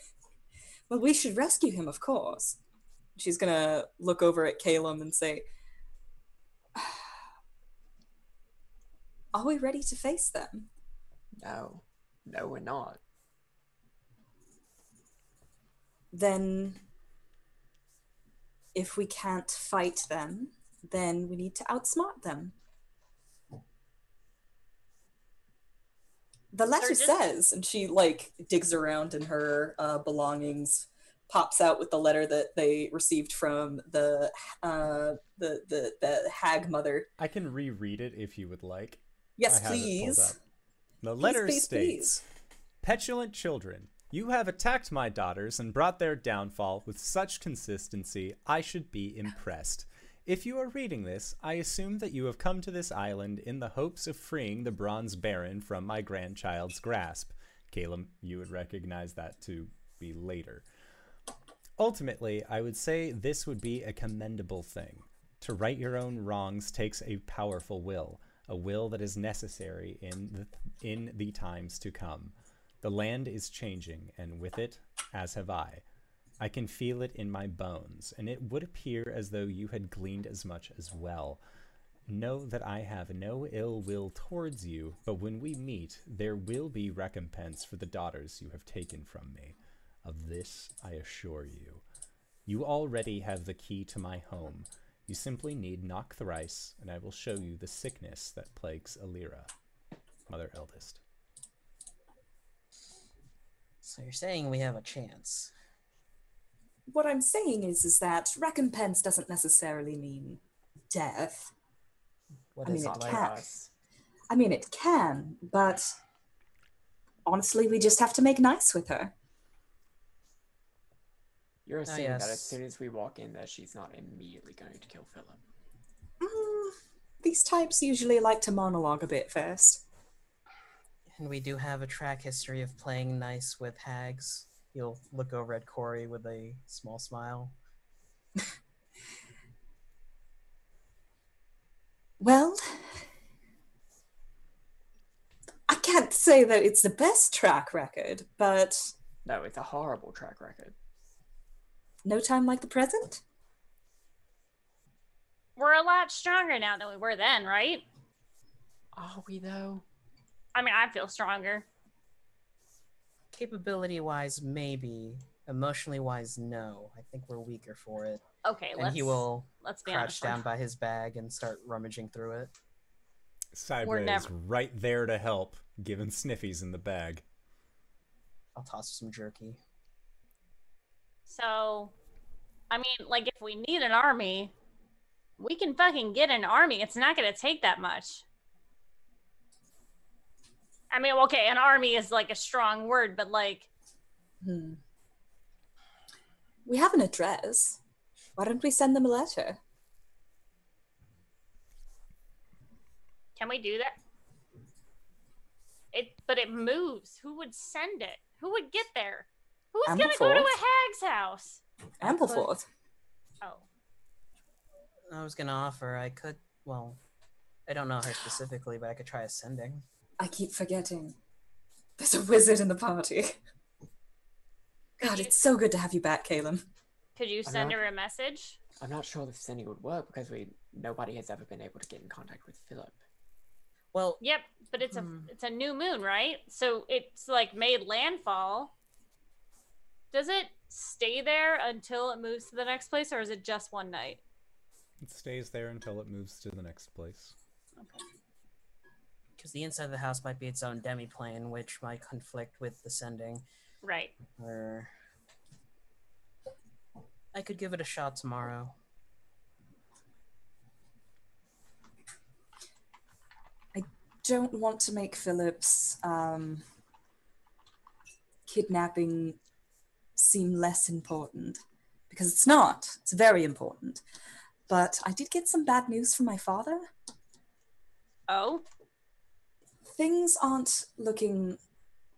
Speaker 5: well, we should rescue him, of course. She's gonna look over at Caleb and say, Are we ready to face them?
Speaker 4: No, no, we're not.
Speaker 5: Then, if we can't fight them, then we need to outsmart them. The letter
Speaker 3: just-
Speaker 5: says, and she like digs around in her uh, belongings, pops out with the letter that they received from the uh, the the the hag mother.
Speaker 1: I can reread it if you would like.
Speaker 5: Yes,
Speaker 1: I have it
Speaker 5: please.
Speaker 1: The letter
Speaker 5: please,
Speaker 1: states Petulant children, you have attacked my daughters and brought their downfall with such consistency, I should be impressed. If you are reading this, I assume that you have come to this island in the hopes of freeing the Bronze Baron from my grandchild's grasp. Caleb, you would recognize that to be later. Ultimately, I would say this would be a commendable thing. To right your own wrongs takes a powerful will, a will that is necessary in the, in the times to come. The land is changing, and with it, as have I. I can feel it in my bones, and it would appear as though you had gleaned as much as well. Know that I have no ill will towards you, but when we meet, there will be recompense for the daughters you have taken from me. Of this I assure you. You already have the key to my home. You simply need knock thrice, and I will show you the sickness that plagues Alira, mother eldest.
Speaker 2: So you're saying we have a chance?
Speaker 5: What I'm saying is, is that recompense doesn't necessarily mean death.
Speaker 2: What
Speaker 5: I
Speaker 2: is
Speaker 5: mean,
Speaker 2: it
Speaker 5: it
Speaker 2: like?
Speaker 5: can.
Speaker 4: us.
Speaker 5: I mean, it can, but honestly, we just have to make nice with her.
Speaker 4: You're assuming that
Speaker 2: yes.
Speaker 4: as soon as we walk in, that she's not immediately going to kill Philip.
Speaker 5: Mm, these types usually like to monologue a bit first.
Speaker 2: And we do have a track history of playing nice with hags. You'll look over at Corey with a small smile.
Speaker 5: Well, I can't say that it's the best track record, but
Speaker 4: No, it's a horrible track record.
Speaker 5: No time like the present.
Speaker 3: We're a lot stronger now than we were then, right?
Speaker 4: Are we though?
Speaker 3: I mean, I feel stronger.
Speaker 2: Capability wise, maybe. Emotionally wise, no. I think we're weaker for it.
Speaker 3: Okay,
Speaker 2: and
Speaker 3: let's
Speaker 2: he will
Speaker 3: let's be
Speaker 2: crouch down by his bag and start rummaging through it.
Speaker 1: Cybra is
Speaker 3: never-
Speaker 1: right there to help, giving sniffies in the bag.
Speaker 2: I'll toss some jerky.
Speaker 3: So, I mean, like, if we need an army, we can fucking get an army. It's not going to take that much. I mean, okay, an army is like a strong word, but like,
Speaker 5: Hmm. We have an address. Why don't we send them a letter?
Speaker 3: can we do that? It, but it moves. Who would send it? Who would get there? Who's gonna go to a hag's house?
Speaker 5: Ampleforth.
Speaker 3: Oh,
Speaker 2: I was gonna offer I could well I don't know her specifically, but I could try ascending.
Speaker 5: I keep forgetting. There's a wizard in the party. God, it's so good to have you back, Caleb.
Speaker 3: could you send
Speaker 4: not-
Speaker 3: her a message?
Speaker 4: I'm not sure if sending would work because we nobody has ever been able to get in contact with Philip.
Speaker 2: Well,
Speaker 3: Yep, but it's a
Speaker 2: Hmm.
Speaker 3: it's a new moon, right? So it's like made landfall. Does it stay there until it moves to the next place, or is it just one night?
Speaker 1: It stays there until it moves to the next place.
Speaker 3: Okay.
Speaker 2: Because the inside of the house might be its own demi-plane, which might conflict with the sending.
Speaker 3: Right.
Speaker 2: Or I could give it a shot tomorrow.
Speaker 5: I don't want to make Phillips um, kidnapping seem less important because it's not. It's very important. But I did get some bad news from my father.
Speaker 3: Oh.
Speaker 5: Things aren't looking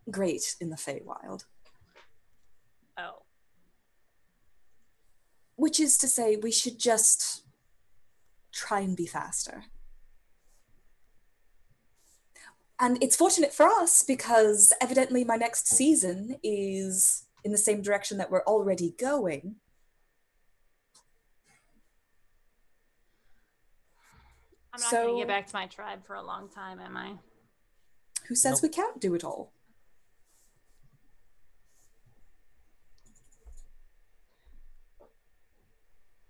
Speaker 5: great in the Feywild.
Speaker 3: Oh.
Speaker 5: Which is to say, we should just try and be faster. And it's fortunate for us because evidently my next season is in the same direction that we're already going.
Speaker 3: I'm not going to
Speaker 5: So-
Speaker 3: get back to my tribe for a long time, am I?
Speaker 5: Who says
Speaker 2: Nope.
Speaker 5: we can't do it all?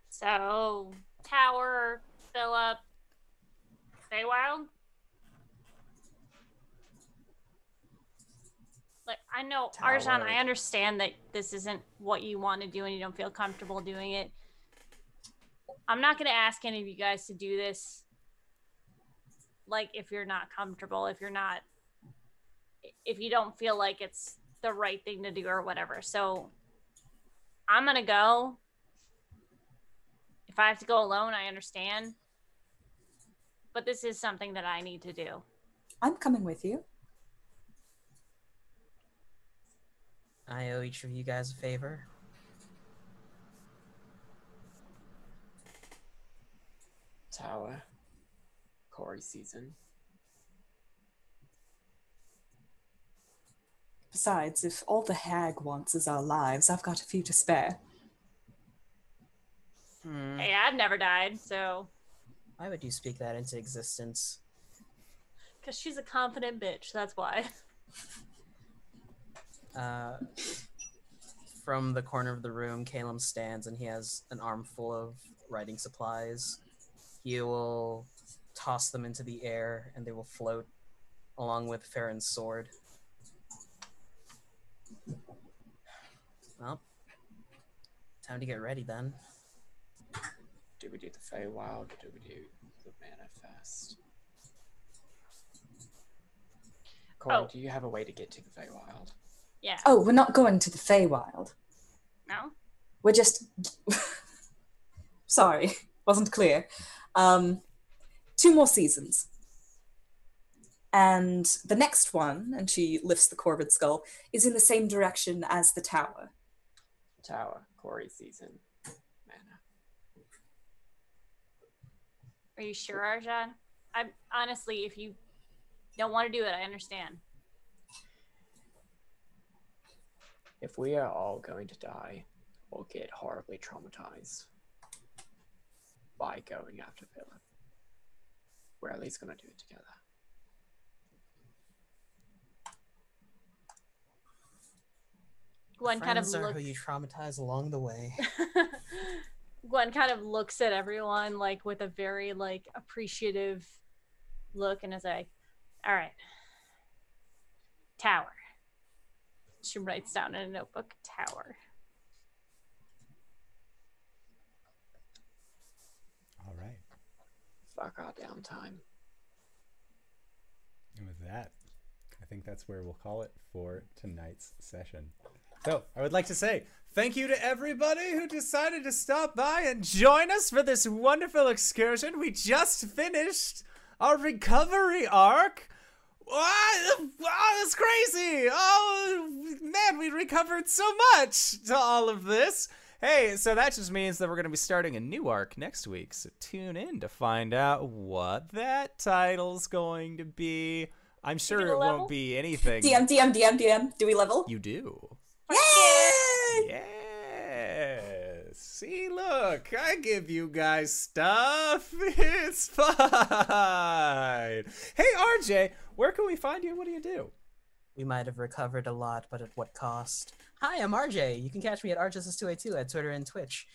Speaker 3: So, Tower, Philip, Feywild. Like, I know, Arjan, I understand that this isn't what you want to do and you don't feel comfortable doing it. I'm not going to ask any of you guys to do this. Like, if you're not comfortable, if you're not, if you don't feel like it's the right thing to do or whatever. So, I'm going to go. If I have to go alone, I understand. But this is something that I need to do.
Speaker 5: I'm coming with you.
Speaker 2: I owe each of you guys a favor.
Speaker 4: Tower. Corey season.
Speaker 5: Besides, if all the hag wants is our lives, I've got a few to spare.
Speaker 2: Hmm.
Speaker 3: Hey, I've never died, so
Speaker 2: Why would you speak that into existence?
Speaker 3: because she's a confident bitch. That's why.
Speaker 2: Uh, from the corner of the room, Caleb stands and he has an armful of writing supplies. He will toss them into the air and they will float along with Farron's sword. Well, time to get ready then.
Speaker 4: Do we do the Feywild or do we do the Manifest? Corey,
Speaker 3: Oh.
Speaker 4: do you have a way to get to the Feywild?
Speaker 3: Yeah.
Speaker 5: Oh, we're not going to the Feywild.
Speaker 3: No.
Speaker 5: We're just. Sorry, wasn't clear. Um, two more seasons. And the next one, and she lifts the Corvid skull, is in the same direction as the tower.
Speaker 4: Tower, Corey season. Mana.
Speaker 3: Are you sure, Arjan? I'm honestly, if you don't want to do it, I understand.
Speaker 4: If we are all going to die, we'll get horribly traumatized by going after Philip. We're at least going to do it together.
Speaker 3: Gwen kind of
Speaker 2: are
Speaker 3: looks.
Speaker 2: who you traumatize along the way.
Speaker 3: Gwen kind of looks at everyone like with a very like appreciative look and is like, "All right, tower." She writes down in a notebook, "Tower."
Speaker 1: All right.
Speaker 4: Fuck our downtime.
Speaker 1: And with that, I think that's where we'll call it for tonight's session. So, I would like to say thank you to everybody who decided to stop by and join us for this wonderful excursion. We just finished our recovery arc. Wow, oh, wow, that's crazy! Oh man, we recovered so much to all of this. Hey, so that just means that we're going to be starting a new arc next week. So tune in to find out what that title's going to be. I'm sure it
Speaker 3: level?
Speaker 1: won't be anything.
Speaker 5: DM, DM, DM, DM. Do we level?
Speaker 1: You do.
Speaker 5: Yay!
Speaker 1: Yes. See, look, I give you guys stuff. It's fine. Hey, RJ, where can we find you? What do you do?
Speaker 2: We might have recovered a lot, but at what cost? Hi, I'm RJ. You can catch me at RJS282 at Twitter and Twitch.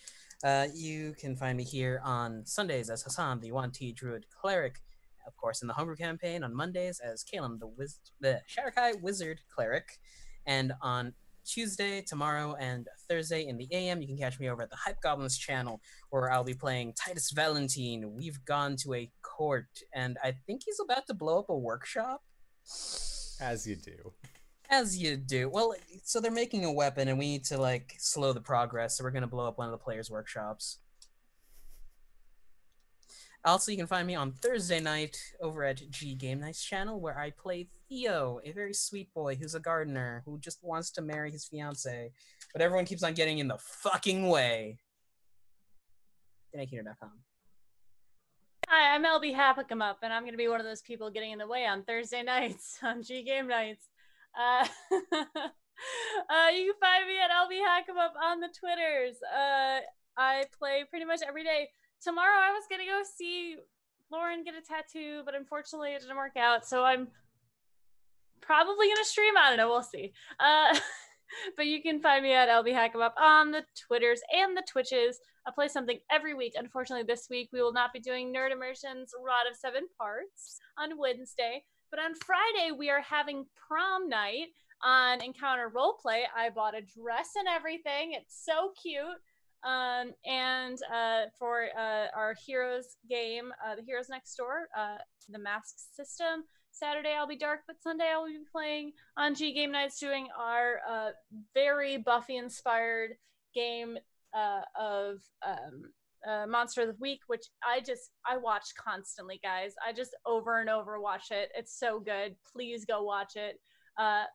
Speaker 2: Uh, you can find me here on Sundays as Hassan, the 1T Druid Cleric. Of course, in the Homebrew campaign on Mondays as Kalen, the, wiz- the Shadar-kai Wizard Cleric. And on Tuesday, tomorrow, and Thursday in the AM, you can catch me over at the Hype Goblins channel, where I'll be playing Titus Valentine. We've gone to a court, and I think he's about to blow up a workshop.
Speaker 1: As you do.
Speaker 2: As you do. Well, so they're making a weapon, and we need to like slow the progress. So we're gonna blow up one of the players' workshops. Also, you can find me on Thursday night over at G Game Nights channel, where I play Theo, a very sweet boy who's a gardener who just wants to marry his fiance, but everyone keeps on getting in the fucking way. DanaeKeener.com.
Speaker 3: Hi, I'm LB Happicum and I'm going to be one of those people getting in the way on Thursday nights on G Game nights. Uh, uh, you can find me at LB Hackamup on the Twitters. Uh, I play pretty much every day. Tomorrow I was to go see Lauren get a tattoo, but unfortunately it didn't work out. So I'm probably to stream. I don't know. We'll see. Uh, but you can find me at LB Hackamup on the Twitters and the Twitches. I play something every week. Unfortunately, this week we will not be doing Nerd Immersion's Rod of Seven Parts on Wednesday. But on Friday, we are having prom night on Encounter Roleplay. I bought a dress and everything. It's so cute. Um, and uh, for uh, our Heroes game, uh, the Heroes Next Door, uh, the Mask System, Saturday I'll be dark, but Sunday I'll be playing on G Game Nights, doing our uh, very Buffy inspired game uh, of um, Monster of the Week, which I just I watch constantly, guys. I just over and over watch it. It's so good. Please go watch it.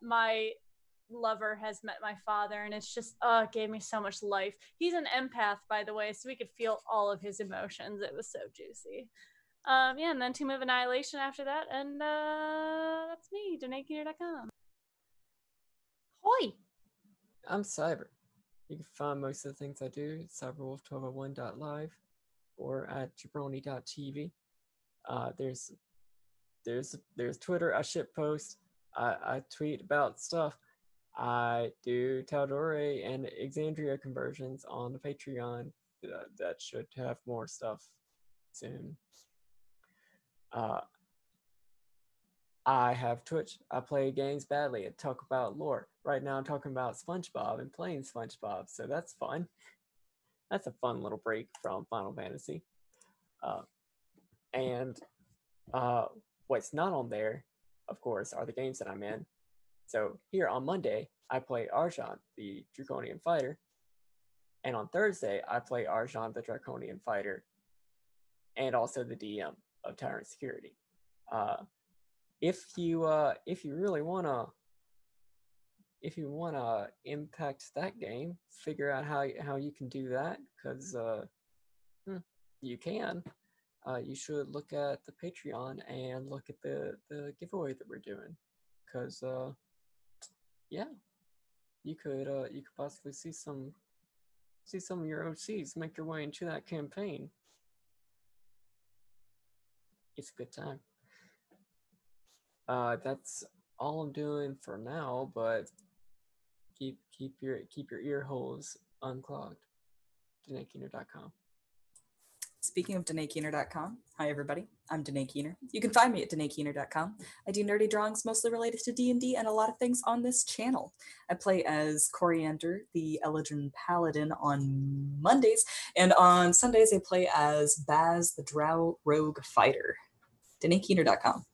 Speaker 3: My lover has met my father, and it's just oh, it gave me so much life. He's an empath, by the way, so we could feel all of his emotions. It was so juicy. Um, yeah, and then Tomb of Annihilation after that, and uh, that's me, DanaeKeener.com. Hoi!
Speaker 4: I'm Cyber. You can find most of the things I do at cyberwolf1201.live or at jabroni.tv. Uh, there's there's there's Twitter. I ship post. I, I tweet about stuff. I do Tal'Dorei and Exandria conversions on the Patreon. That, that should have more stuff soon. Uh, I have Twitch. I play games badly and talk about lore. Right now, I'm talking about SpongeBob and playing SpongeBob, so that's fun. That's a fun little break from Final Fantasy. Uh, and uh, what's not on there, of course, are the games that I'm in. So here on Monday, I play Arjan, the Draconian Fighter. And on Thursday, I play Arjan, the Draconian Fighter, and also the DM of Tyrant Security. Uh, if you uh, if you really wanna if you wanna impact that game, figure out how how you can do that because uh, hmm, you can. Uh, you should look at the Patreon and look at the the giveaway that we're doing because uh, yeah, you could uh, you could possibly see some see some of your OCs make your way into that campaign. It's a good time. Uh, that's all I'm doing for now, but keep keep your keep your ear holes unclogged. DanaeKeener.com.
Speaker 6: Speaking of DanaeKeener.com, hi everybody, I'm Danae Keener. You can find me at DanaeKeener.com. I do nerdy drawings mostly related to D&D and a lot of things on this channel. I play as Coriander, the Eladrin Paladin on Mondays, and on Sundays I play as Baz, the Drow Rogue Fighter. DanaeKeener.com.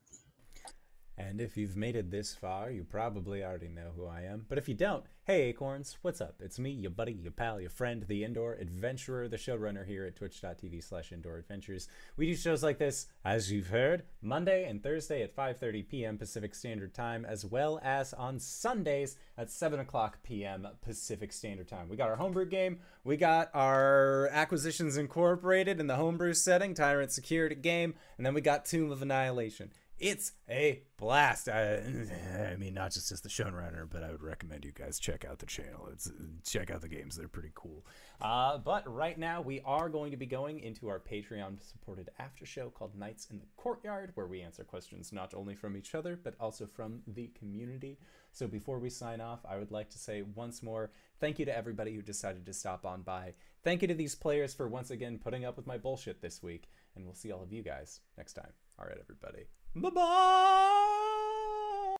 Speaker 1: And if you've made it this far, you probably already know who I am. But if you don't, hey Acorns, what's up? It's me, your buddy, your pal, your friend, the indoor adventurer, the showrunner here at twitch.tv slash indoor adventures. We do shows like this, as you've heard, Monday and Thursday at 5.30 p.m. Pacific Standard Time, as well as on Sundays at 7 o'clock p.m. Pacific Standard Time. We got our homebrew game, we got our Acquisitions Incorporated in the homebrew setting, Tyrant Security game, and then we got Tomb of Annihilation It's a blast. I, I mean, not just as the showrunner, but I would recommend you guys check out the channel. It's check out the games; they're pretty cool. Uh, but right now, we are going to be going into our Patreon-supported after show called Nights in the Courtyard, where we answer questions not only from each other but also from the community. So before we sign off, I would like to say once more, thank you to everybody who decided to stop on by. Thank you to these players for once again putting up with my bullshit this week, and we'll see all of you guys next time. All right, everybody. Bye bye.